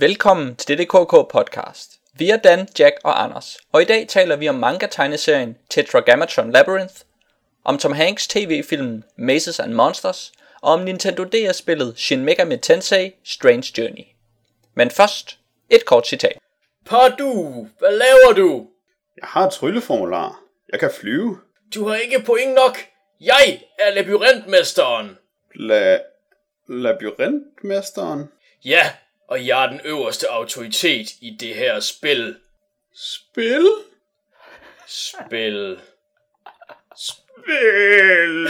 Velkommen til dette KK podcast. Vi er Dan, Jack og Anders, og i dag taler vi om manga-tegneserien Tetragrammaton Labyrinth, om Tom Hanks tv-filmen Mazes and Monsters, og om Nintendo DS-spillet Shin Megami Tensei Strange Journey. Men først, et kort citat. Pardu, hvad laver du? Jeg har et trylleformular. Jeg kan flyve. Du har ikke point nok. Jeg er labyrintmesteren. La... Labyrintmesteren? Ja, og jeg er den øverste autoritet i det her spil. Spil? Spil. Spil!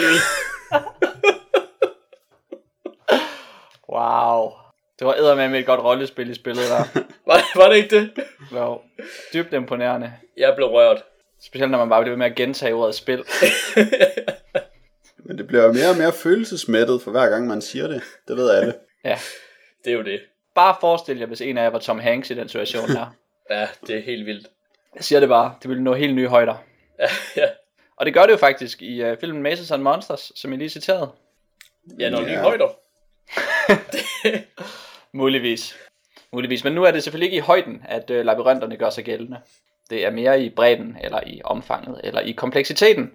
Wow. Det var med et godt rollespil i spillet der. Var, var det ikke det? Det var dybt imponerende. Jeg blev rørt. Specielt når man bare bliver ved med at gentage ordet spil. Men det bliver jo mere og mere følelsesmættet for hver gang man siger det. Det ved alle. Ja. Det er jo det. Bare forestil jer, hvis en af jer var Tom Hanks i den situation her. Ja, det er helt vildt. Jeg siger det bare. Det ville nå helt nye højder. Ja, ja. Og det gør det jo faktisk i uh, filmen Mazes and Monsters, som jeg lige citerede. Ja, når Ja. nye højder. Muligvis. Muligvis. Men nu er det selvfølgelig ikke i højden, at øh, labyrinterne gør sig gældende. Det er mere i bredden, eller i omfanget, eller i kompleksiteten.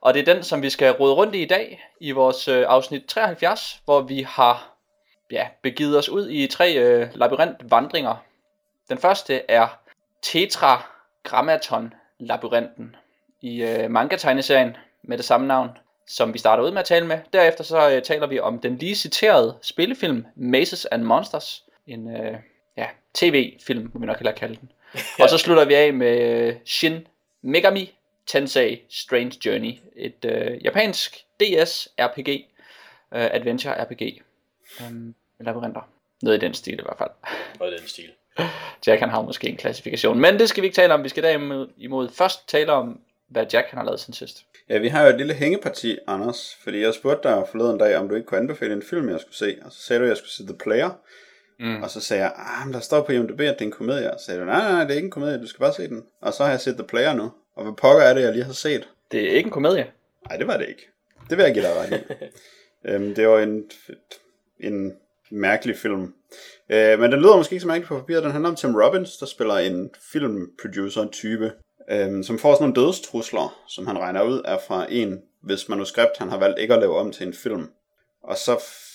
Og det er den, som vi skal rode rundt i i dag, i vores øh, afsnit 73, hvor vi har ja, begivet os ud i tre øh, labyrintvandringer. Den første er Tetragrammaton-labyrinten i øh, manga-tegneserien med det samme navn, som vi starter ud med at tale med. Derefter så øh, taler vi om den lige citerede spillefilm Mazes and Monsters, en øh, ja, tv-film, må vi nok hellere kalde den. Og så slutter vi af med øh, Shin Megami Tensei Strange Journey, et øh, japansk DS RPG, øh, adventure Øh, med labyrinter. Noget i den stil i hvert fald. Og den stil. Jack han har måske en klassifikation, men det skal vi ikke tale om. Vi skal derimod imod først tale om, hvad Jack han har lavet siden sidst. Ja, vi har jo et lille hængeparti, Anders. Fordi jeg spurgte dig forleden dag, om du ikke kunne anbefale en film, jeg skulle se. Og så sagde du, at jeg skulle se The Player. Mm. Og så sagde jeg, ah, men der står på IMDb, at det er en komedie. Og så sagde du, nej, nej, nej, det er ikke en komedie, du skal bare se den. Og så har jeg set The Player nu. Og hvad pokker er det, jeg lige har set? Det er ikke en komedie. Nej, det var det ikke. Det vil jeg give dig ret i. øhm, det var en, en mærkelig film. Øh, men den lyder måske ikke så mærkelig på papiret. Den handler om Tim Robbins, der spiller en filmproducer-type, øh, som får sådan nogle dødstrusler, som han regner ud er fra en, hvis manuskript han har valgt ikke at lave om til en film. Og så f-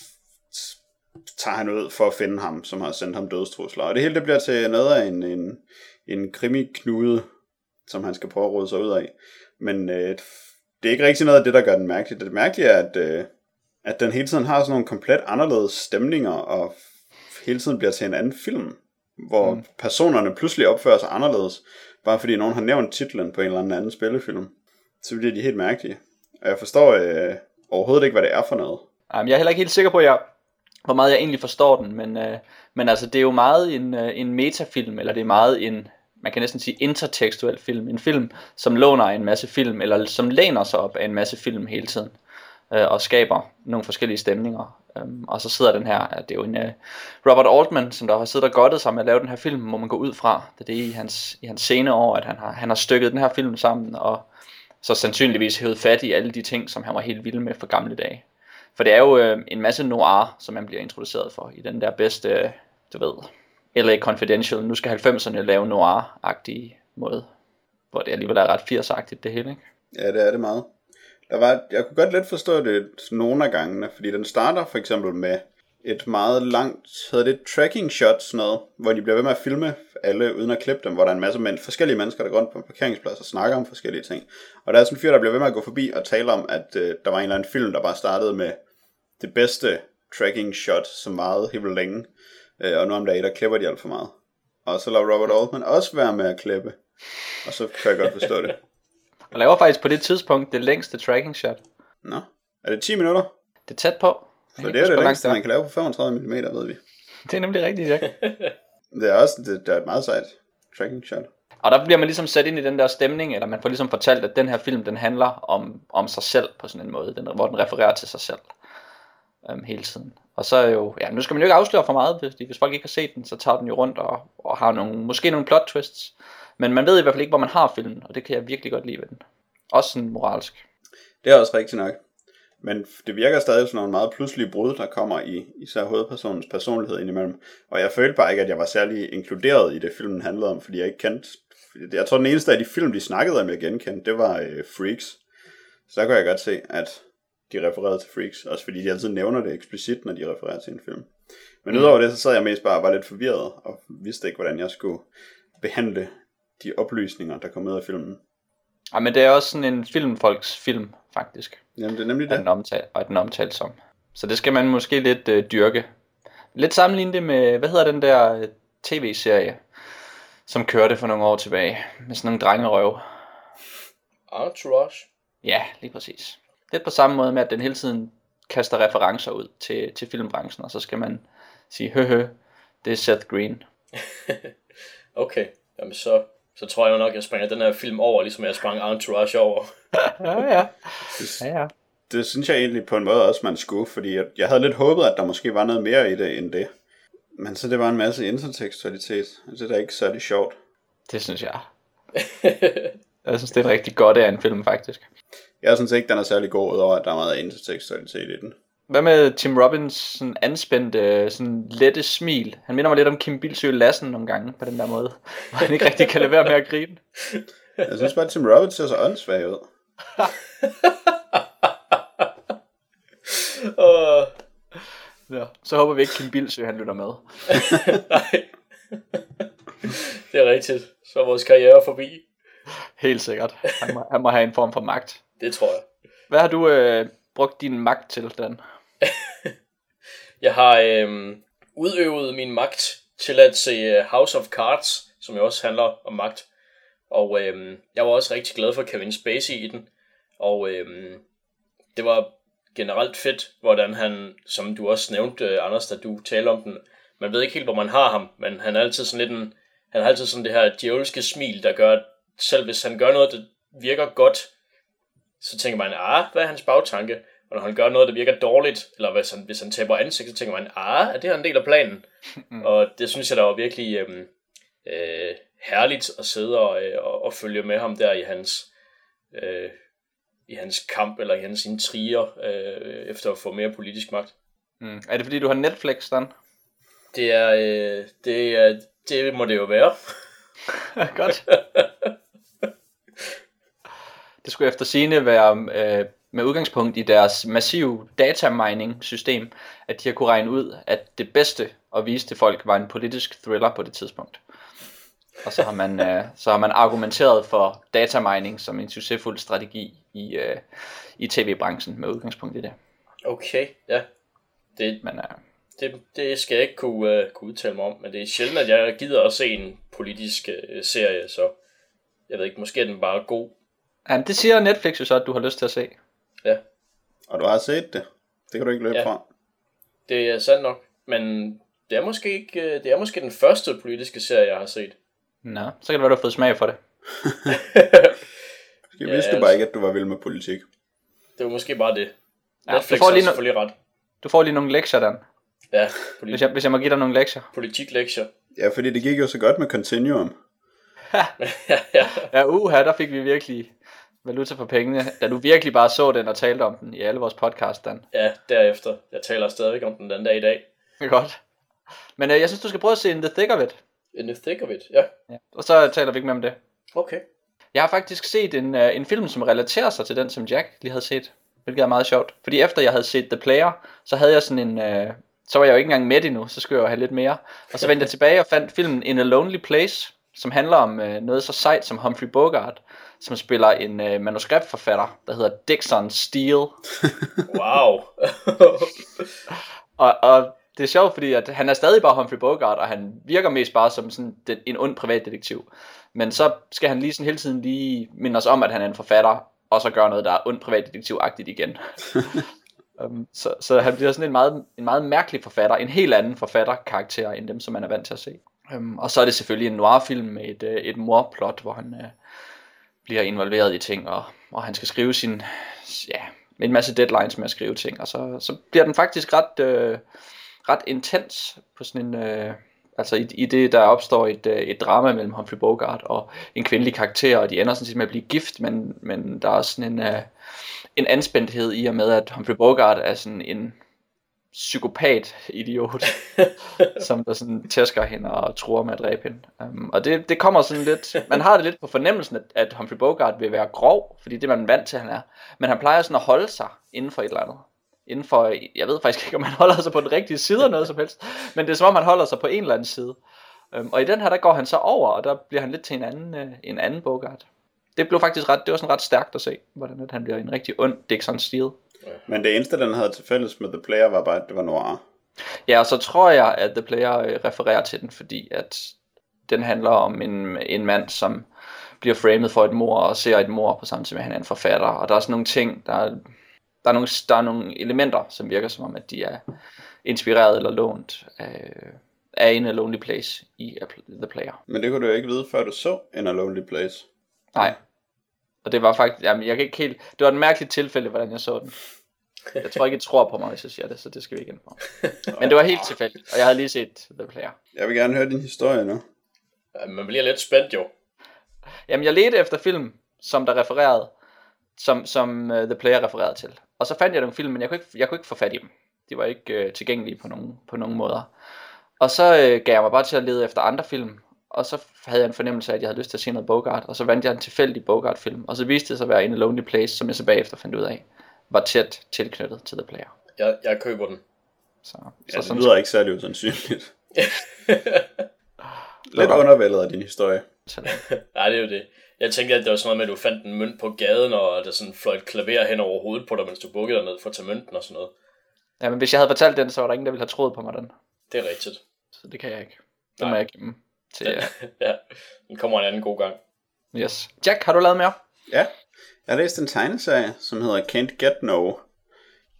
tager han ud for at finde ham, som har sendt ham dødstrusler. Og det hele det bliver til noget af en, en, en krimiknude, som han skal prøve at råde sig ud af. Men øh, det er ikke rigtig noget af det, der gør den mærkelig. Det mærkelige er, at, øh, at den hele tiden har sådan nogle komplet anderledes stemninger, og hele tiden bliver til en anden film, hvor mm. personerne pludselig opfører sig anderledes, bare fordi nogen har nævnt titlen på en eller anden anden spillefilm. Så bliver de helt mærkelige. Og jeg forstår øh, overhovedet ikke, hvad det er for noget. Um, jeg er heller ikke helt sikker på, jeg, hvor meget jeg egentlig forstår den, men, øh, men altså, det er jo meget en, øh, en metafilm, eller det er meget en, man kan næsten sige intertekstuel film. En film, som låner en masse film, eller som læner sig op af en masse film hele tiden, øh, og skaber nogle forskellige stemninger. Øhm, og så sidder den her, det er jo en øh, Robert Altman, som der har siddet og godtet sig med at lave den her film, må man gå ud fra. Det er det i hans, i hans senere år, at han har, han har stykket den her film sammen, og så sandsynligvis hævet fat i alle de ting, som han var helt vild med for gamle dage. For det er jo øh, en masse noir, som man bliver introduceret for i den der bedste, øh, du ved, LA Confidential. Nu skal 90'erne lave noir-agtige måde, hvor det alligevel er ret 80 det hele, ikke? Ja, det er det meget. Der var, jeg kunne godt lidt forstå det nogle af gangene, fordi den starter for eksempel med et meget langt, hedder det tracking shot, sådan noget, hvor de bliver ved med at filme alle uden at klippe dem, hvor der er en masse men, forskellige mennesker, der går rundt på en parkeringsplads og snakker om forskellige ting. Og der er sådan en fyr, der bliver ved med at gå forbi og tale om, at øh, der var en eller anden film, der bare startede med det bedste tracking shot, som varede helt længe. Øh, og nu om dagen, der klipper de alt for meget. Og så lader Robert Altman også være med at klippe. Og så kan jeg godt forstå det. Og laver faktisk på det tidspunkt det længste tracking shot. Nå, er det 10 minutter? Det er tæt på. Kan det er det længste, man kan lave på 35 mm, ved vi. Det er nemlig rigtigt, Jack. Det er også det, det er et meget sejt tracking shot. Og der bliver man ligesom sat ind i den der stemning, eller man får ligesom fortalt, at den her film, den handler om, om sig selv på sådan en måde, den, hvor den refererer til sig selv øhm, hele tiden. Og så er jo, ja, nu skal man jo ikke afsløre for meget, fordi hvis folk ikke har set den, så tager den jo rundt og, og har nogle, måske nogle plot twists. Men man ved i hvert fald ikke, hvor man har filmen, og det kan jeg virkelig godt lide ved den. Også sådan moralsk. Det er også rigtigt nok. Men det virker stadig som nogle meget pludselige brud, der kommer i især hovedpersonens personlighed indimellem. Og jeg følte bare ikke, at jeg var særlig inkluderet i det, filmen handlede om, fordi jeg ikke kendte... Jeg tror, den eneste af de film, de snakkede om, jeg genkendte, det var øh, Freaks. Så der kunne jeg godt se, at de refererede til Freaks, også fordi de altid nævner det eksplicit, når de refererer til en film. Men udover det, så sad jeg mest bare og var lidt forvirret, og vidste ikke, hvordan jeg skulle behandle de oplysninger, der kom med af filmen. Ja, men det er også sådan en filmfolks film, faktisk. Jamen, det er nemlig det. den, omtale, og den omtales som. Så det skal man måske lidt øh, dyrke. Lidt sammenligne det med, hvad hedder den der øh, tv-serie, som kørte for nogle år tilbage, med sådan nogle drengerøv. Entourage. Ja, lige præcis. Lidt på samme måde med, at den hele tiden kaster referencer ud til, til filmbranchen, og så skal man sige, hø hø, det er Seth Green. Okay, jamen så, så tror jeg jo nok, jeg springer den her film over, ligesom jeg sprang Entourage over. Ja, ja. ja, ja. Det synes jeg egentlig på en måde også, man skulle, fordi jeg, jeg havde lidt håbet, at der måske var noget mere i det end det. Men så det var en masse intertekstualitet. Det er da ikke særlig sjovt. Det synes jeg. Jeg synes, det er en rigtig godt af en film, faktisk. Jeg synes ikke, den er særlig god, udover at der er meget intertekstualitet i den. Hvad med Tim Robbins sådan anspændte, sådan lette smil? Han minder mig lidt om Kim Bilsø Lassen nogle gange på den der måde. Hvor han ikke rigtig kan lade være med at grine. Jeg synes bare, at Tim Robbins ser så åndssvag ud. Uh, Ja. Så håber vi ikke, Kim Bilsø han lytter med. nej. det er rigtigt. Så er vores karriere forbi. Helt sikkert. Han må, han må have en form for magt. Det tror jeg. Hvad har du øh, brugt din magt til, Dan? Jeg har øhm, udøvet min magt til at se øh, House of Cards, som jo også handler om magt. Og øhm, jeg var også rigtig glad for Kevin Spacey i den. Og øhm, det var generelt fedt, hvordan han, som du også nævnte, øh, Anders, da du talte om den, man ved ikke helt, hvor man har ham, men han er altid sådan lidt en, han har altid sådan det her djævelske smil, der gør, at selv hvis han gør noget, der virker godt, så tænker man, ah, hvad er hans bagtanke? Og når han gør noget, der virker dårligt, eller hvis han, hvis han taber ansigt, så tænker man, ah, er det her en del af planen? mm. Og det synes jeg, der var virkelig øhm, øh, herligt at sidde og, øh, og, og følge med ham der i hans, øh, i hans kamp, eller i hans intriger, øh, efter at få mere politisk magt. Mm. Er det fordi, du har Netflix, Dan? Det er, øh, det er, det må det jo være. Godt. Det skulle efter sine være øh, med udgangspunkt i deres massive datamining system, at de har kunne regne ud, at det bedste at vise til folk var en politisk thriller på det tidspunkt. Og så har man, øh, så har man argumenteret for datamining som en succesfuld strategi i, øh, i tv-branchen med udgangspunkt i det. Okay, ja. Det, Men øh, det, det skal jeg ikke kunne, uh, kunne udtale mig om, men det er sjældent, at jeg gider at se en politisk uh, serie, så jeg ved ikke, måske er den bare god. ja, det siger Netflix jo så, at du har lyst til at se. Ja, Og du har set det. Det kan du ikke løbe Ja. fra. det er sandt nok, men det er måske ikke, uh, det er måske den første politiske serie, jeg har set. Nå, så kan det være, du har fået smag for det. Jeg Ja, vidste du altså. bare ikke, at du var vild med politik. Det var måske bare det. Ja, Netflix du får lige no- selvfølgelig ret. Du får lige nogle lektier, Dan. Ja, Hvis politi- jeg, hvis jeg må give dig nogle lektier. politiklektier. Ja, fordi det gik jo så godt med Continuum. ja, ja. Ja, uha, der fik vi virkelig valuta for pengene, da du virkelig bare så den og talte om den i alle vores podcast, Dan. ja, derefter. Jeg taler stadigvæk om den den dag i dag. Det er godt. Men øh, jeg synes, du skal prøve at se In the Thick of It. In the thick of it, ja. Ja. Og så taler vi ikke mere om det. Okay. Jeg har faktisk set en, øh, en film, som relaterer sig til den, som Jack lige havde set. Hvilket er meget sjovt. Fordi efter jeg havde set The Player, så havde jeg sådan en... Øh, så var jeg jo ikke engang med endnu, så skulle jeg jo have lidt mere. Og så vendte jeg tilbage og fandt filmen In a Lonely Place, som handler om øh, noget så sejt som Humphrey Bogart, som spiller en øh, manuskriptforfatter, der hedder Dixon Steele. Wow. Og, og det er sjovt, fordi at han er stadig bare Humphrey Bogart, og han virker mest bare som sådan den, en ond privatdetektiv. Men så skal han lige sådan hele tiden lige minde os om, at han er en forfatter, og så gøre noget, der er ond privatdetektivagtigt igen. um, så, så han bliver sådan en meget, en meget mærkelig forfatter, en helt anden forfatterkarakter, end dem, som man er vant til at se. Øhm, og så er det selvfølgelig en noirfilm med et, øh, et morplot, hvor han øh, bliver involveret i ting, og, og han skal skrive sin, ja, en masse deadlines med at skrive ting, og så, så bliver den faktisk ret, øh, ret intens på sådan en, øh, altså i, i det, der opstår et, øh, et drama mellem Humphrey Bogart og en kvindelig karakter, og de ender sådan set med at blive gift, men, men der er sådan en, øh, en anspændthed i og med, at Humphrey Bogart er sådan en psykopat-idiot, som der sådan tæsker hende og tror med at dræbe hende. Um, og det, det kommer sådan lidt, man har det lidt på fornemmelsen, at, at Humphrey Bogart vil være grov, fordi det er man vant til, han er. Men han plejer sådan at holde sig inden for et eller andet. Inden for, jeg ved faktisk ikke, om han holder sig på den rigtige side eller noget som helst, men det er som om, han holder sig på en eller anden side. Um, og i den her, der går han så over, og der bliver han lidt til en anden, uh, en anden Bogart. Det blev faktisk ret, det var sådan ret stærkt at se, hvordan at han bliver en rigtig ond Dixon Steele. Men det eneste, den havde til fælles med The Player, var bare, at det var noir. Ja, og så tror jeg, at The Player øh, refererer til den, fordi at den handler om en, en mand, som bliver framed for et mor og ser et mor på samme tid med, at han er en forfatter. Og der er sådan nogle ting, der er, der er, nogle, der er nogle elementer, som virker som om, at de er inspireret eller lånt af, af en A Lonely Place i The Player. Men det kunne du jo ikke vide, før du så en A Lonely Place. Nej. Og det var faktisk, jamen jeg kan ikke helt, det var et mærkeligt tilfælde, hvordan jeg så den. Jeg tror ikke, I tror på mig, hvis jeg siger det, så det skal vi ikke ind på. Men det var helt tilfældigt, og jeg havde lige set The Player. Jeg vil gerne høre din historie nu. Ja, man bliver lidt spændt jo. Jamen, jeg ledte efter film, som der refererede, som, som uh, The Player refererede til. Og så fandt jeg nogle film, men jeg kunne ikke, jeg kunne ikke få fat i dem. De var ikke uh, tilgængelige på nogen, på nogen måder. Og så uh, gav jeg mig bare til at lede efter andre film, og så havde jeg en fornemmelse af, at jeg havde lyst til at se noget Bogart, og så vandt jeg en tilfældig Bogart-film, og så viste det sig at være en Lonely Place, som jeg så bagefter fandt ud af, var tæt tilknyttet til The Player. Jeg, jeg køber den. Så, Ja, så det sådan lyder ikke særlig usandsynligt. Lidt undervældet af din historie. Nej, det er jo det. Jeg tænkte, at det var sådan noget med, at du fandt en mønt på gaden, og der sådan fløj et klaver hen over hovedet på dig, mens du bukkede dig ned for at tage mønten og sådan noget. Ja, men hvis jeg havde fortalt den, så var der ingen, der ville have troet på mig den. Det er rigtigt. Så det kan jeg ikke. Den må Nej. jeg gemme til Den, jer. ja, den kommer en anden god gang. Yes. Jack, har du lavet mere? Ja, jeg har læst en tegneserie, som hedder Can't Get No,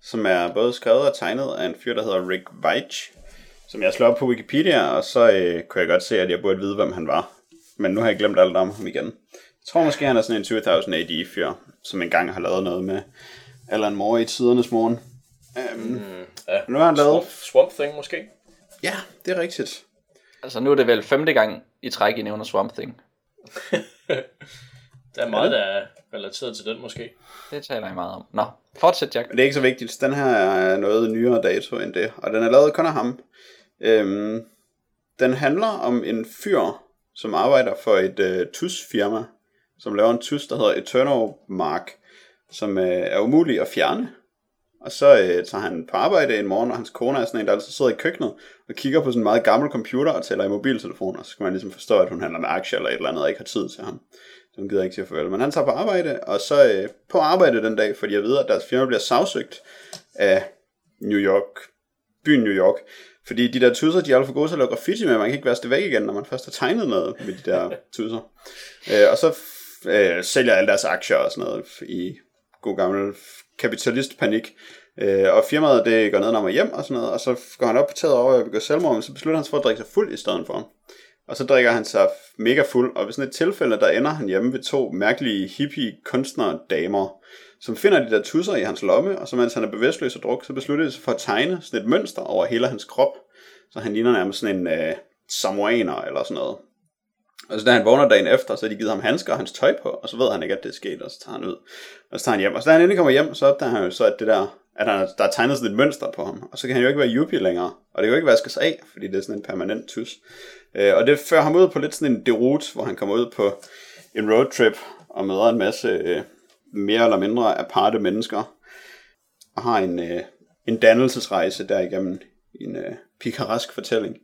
som er både skrevet og tegnet af en fyr, der hedder Rick Veitch, som jeg slår op på Wikipedia, og så øh, kunne jeg godt se, at jeg burde vide, hvem han var. Men nu har jeg glemt alt om ham igen. Jeg tror måske, han er sådan en 2000 AD-fyr, som engang har lavet noget med Alan Moore i tidernes morgen. Um, mm, Ja. nu har han lavet... Swamp, Swamp Thing måske? Ja, det er rigtigt. Altså nu er det vel femte gang i træk, I nævner Swamp Thing. Der er meget, der er relateret til den måske. Det taler jeg meget om. Nå, fortsæt Jack. Men det er ikke så vigtigt. Den her er noget nyere dato end det, og den er lavet kun af ham. Øhm, den handler om en fyr, som arbejder for et øh, tus-firma, som laver en tus, der hedder Eternal Mark, som øh, er umulig at fjerne. Og så øh, tager han på arbejde en morgen, og hans kone er sådan en, der altid sidder i køkkenet og kigger på sådan en meget gammel computer og tæller i mobiltelefon, og så skal man ligesom forstå, at hun handler med aktier eller et eller andet, og ikke har tid til ham. Så hun gider ikke sige farvel. Men han tager på arbejde, og så øh, på arbejde den dag, fordi jeg ved, at deres firma bliver sagsøgt af New York, byen New York. Fordi de der tusser, de er alt for gode til at lave graffiti med, man kan ikke det væk igen, når man først har tegnet noget med de der tusser. Øh, og så øh, sælger alle deres aktier og sådan noget i god gammel kapitalistpanik. Øh, og firmaet det går ned og hjem og sådan noget, og så går han op på taget over og begår selvmord, men så beslutter han sig for at drikke sig fuld i stedet for. Og så drikker han sig mega fuld, og ved sådan et tilfælde, der ender han hjemme ved to mærkelige hippie kunstnere damer, som finder de der tusser i hans lomme, og så mens han er bevidstløs og druk, så beslutter de sig for at tegne sådan et mønster over hele hans krop, så han ligner nærmest sådan en øh, samoaner eller sådan noget. Og så da han vågner dagen efter, så har de givet ham handsker og hans tøj på, og så ved han ikke, at det er sket, og så tager han ud. Og så tager han hjem. Og så da han endelig kommer hjem, så opdager han jo så, at det der, at han, der er tegnet sådan et mønster på ham. Og så kan han jo ikke være yuppie længere. Og det kan jo ikke vaskes af, fordi det er sådan en permanent tus. Øh, og det fører ham ud på lidt sådan en derute, hvor han kommer ud på en roadtrip og møder en masse øh, mere eller mindre aparte mennesker. Og har en, øh, en dannelsesrejse derigennem en øh, pikarask fortælling.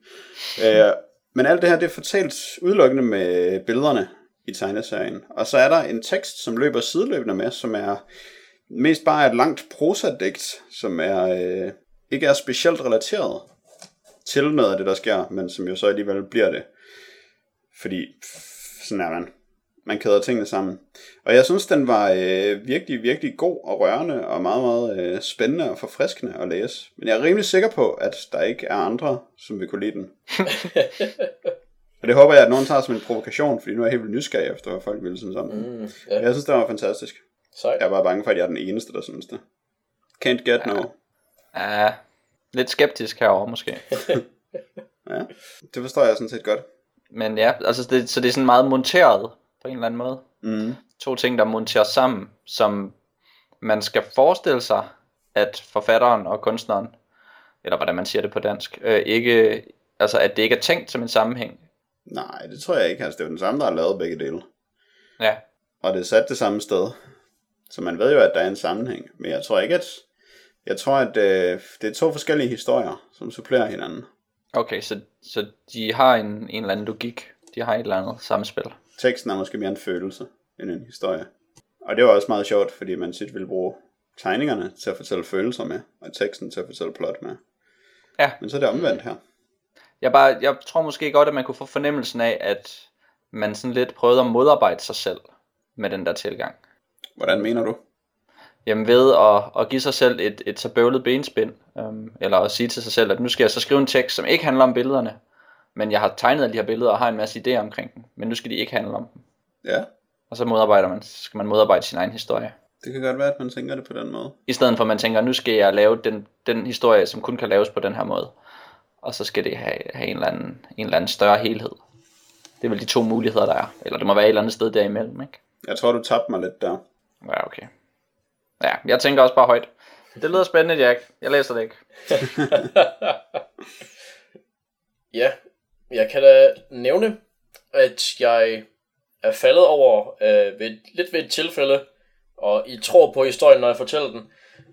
Øh, men alt det her, det er fortalt udelukkende med billederne i tegneserien. Og så er der en tekst, som løber sideløbende med, som er mest bare et langt prosadigt, som er øh, ikke er specielt relateret til noget af det, der sker, men som jo så alligevel bliver det. Fordi sådan er man. Man kæder tingene sammen. Og jeg synes, den var øh, virkelig, virkelig god og rørende, og meget, meget øh, spændende og forfriskende at læse. Men jeg er rimelig sikker på, at der ikke er andre, som vil kunne lide den. og det håber jeg, at nogen tager som en provokation, fordi nu er jeg helt vildt nysgerrig efter, hvad folk ville synes om den. Mm, ja, Jeg synes, det var fantastisk. sejt. Jeg er bare bange for, at jeg er den eneste, der synes det. Can't get no. Ja, lidt skeptisk herover måske. Ja, det forstår jeg sådan set godt. Men ja, altså det, så det er sådan meget monteret på en eller anden måde. Mm. To ting, der monteres sammen, som man skal forestille sig, at forfatteren og kunstneren, eller hvordan man siger det på dansk, øh, ikke, altså at det ikke er tænkt som en sammenhæng. Nej, det tror jeg ikke. Altså, det er jo den samme, der har lavet begge dele. Ja, Og det er sat det samme sted. Så man ved jo, at der er en sammenhæng. Men jeg tror ikke, at... Jeg tror, at øh, det er to forskellige historier, som supplerer hinanden. okay, så, så de har en, en eller anden logik. De har et eller andet samspil. Teksten er måske mere en følelse end en historie. Og det var også meget sjovt, fordi man tit ville bruge tegningerne til at fortælle følelser med, og teksten til at fortælle plot med. Ja. Men så er det omvendt her. Jeg, bare, jeg tror måske godt, at man kunne få fornemmelsen af, at man sådan lidt prøvede at modarbejde sig selv med den der tilgang. Hvordan mener du? Jamen ved at, at give sig selv et, et så bøvlet benspænd, øhm, eller at sige til sig selv, at nu skal jeg så skrive en tekst, som ikke handler om billederne, men jeg har tegnet alle de her billeder og har en masse idéer omkring dem, men nu skal de ikke handle om dem. Ja, Og så modarbejder man, så skal man modarbejde sin egen historie. det kan godt være, at man tænker det på den måde. I stedet for at man tænker, nu skal jeg lave den, den historie, som kun kan laves på den her måde. Og så skal det have, have en, eller anden, en eller anden større helhed. Det er vel de to muligheder, der er. Eller det må være et eller andet sted derimellem, ikke? Jeg tror, du tabte mig lidt der. Ja, okay. Ja, jeg tænker også bare højt. Det lyder spændende, Jack. Jeg læser det ikke. Ja, jeg kan da nævne, at jeg er faldet over øh, ved, lidt ved et tilfælde, og I tror på historien, når jeg fortæller den,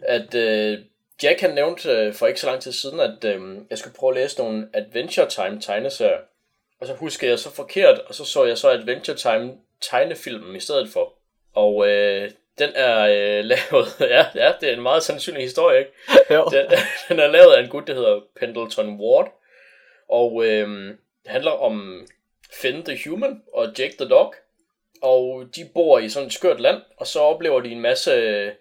at øh, Jack han nævnte øh, for ikke så lang tid siden, at øh, jeg skulle prøve at læse nogle Adventure Time tegneserier. Og så huskede jeg så forkert, og så så jeg så Adventure Time tegnefilmen i stedet for. Og øh, den er øh, lavet, ja, ja, det er en meget sandsynlig historie, ikke? Jo. Den, den er lavet af en gut, der hedder Pendleton Ward, og øh, det handler om Finn the Human og Jake the Dog, og de bor i sådan et skørt land, og så oplever de en masse øh,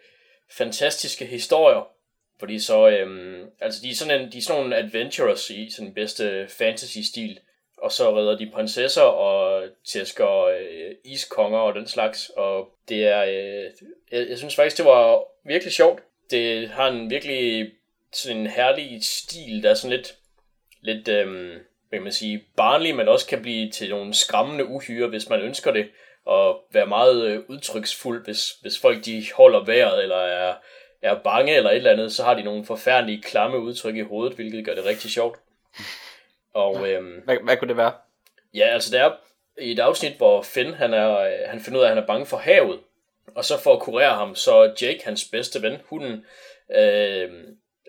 fantastiske historier, fordi så, øhm, altså de er sådan, en, de er sådan nogle adventurers i sådan en bedste fantasy-stil, og så redder de prinsesser og tæsker øh, iskonger og den slags, og det er, øh, jeg, jeg synes faktisk, det var virkelig sjovt. Det har en virkelig sådan en herlig stil, der er sådan lidt, lidt øhm, hvad kan man sige, barnlig, men også kan blive til nogle skræmmende uhyre, hvis man ønsker det, og være meget øh, udtryksfuld, hvis, hvis folk de holder vejret, eller er, er bange, eller et eller andet, så har de nogle forfærdelige, klamme udtryk i hovedet, hvilket gør det rigtig sjovt. Og øhm, Hvad, hvad kunne det være? Ja, altså det er i et afsnit, hvor Finn han, er, øh, han finder ud af, at han er bange for havet. Og så for at kurere ham, så Jake, hans bedste ven, hunden, øh,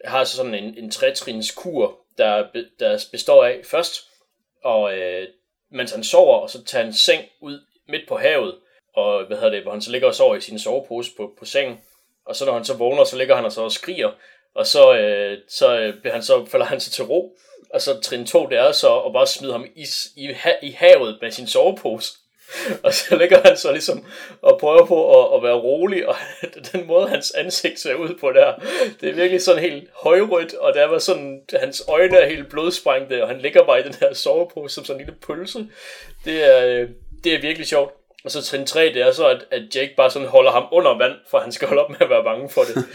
har så sådan en, en trætrins kur, der, der består af først, og øh, mens han sover, og så tager han seng ud midt på havet, og hvad hedder det, hvor han så ligger og sover i sin sovepose på, på sengen. Og så når han så vågner, så ligger han og så og skriger, og så, øh, så, øh, bliver han så falder han så til ro. Og så trin 2, det er så at bare smide ham i, i, i havet med sin sovepose. Og så ligger han så ligesom og prøver på at, at være rolig, og den måde hans ansigt ser ud på der, det er virkelig sådan helt højrødt, og der var sådan, hans øjne er helt blodsprængte, og han ligger bare i den her sovepose som sådan en lille pølse. Det er, øh, det er virkelig sjovt. Og så trin 3, det er så, at, at Jake bare sådan holder ham under vand, for han skal holde op med at være bange for det.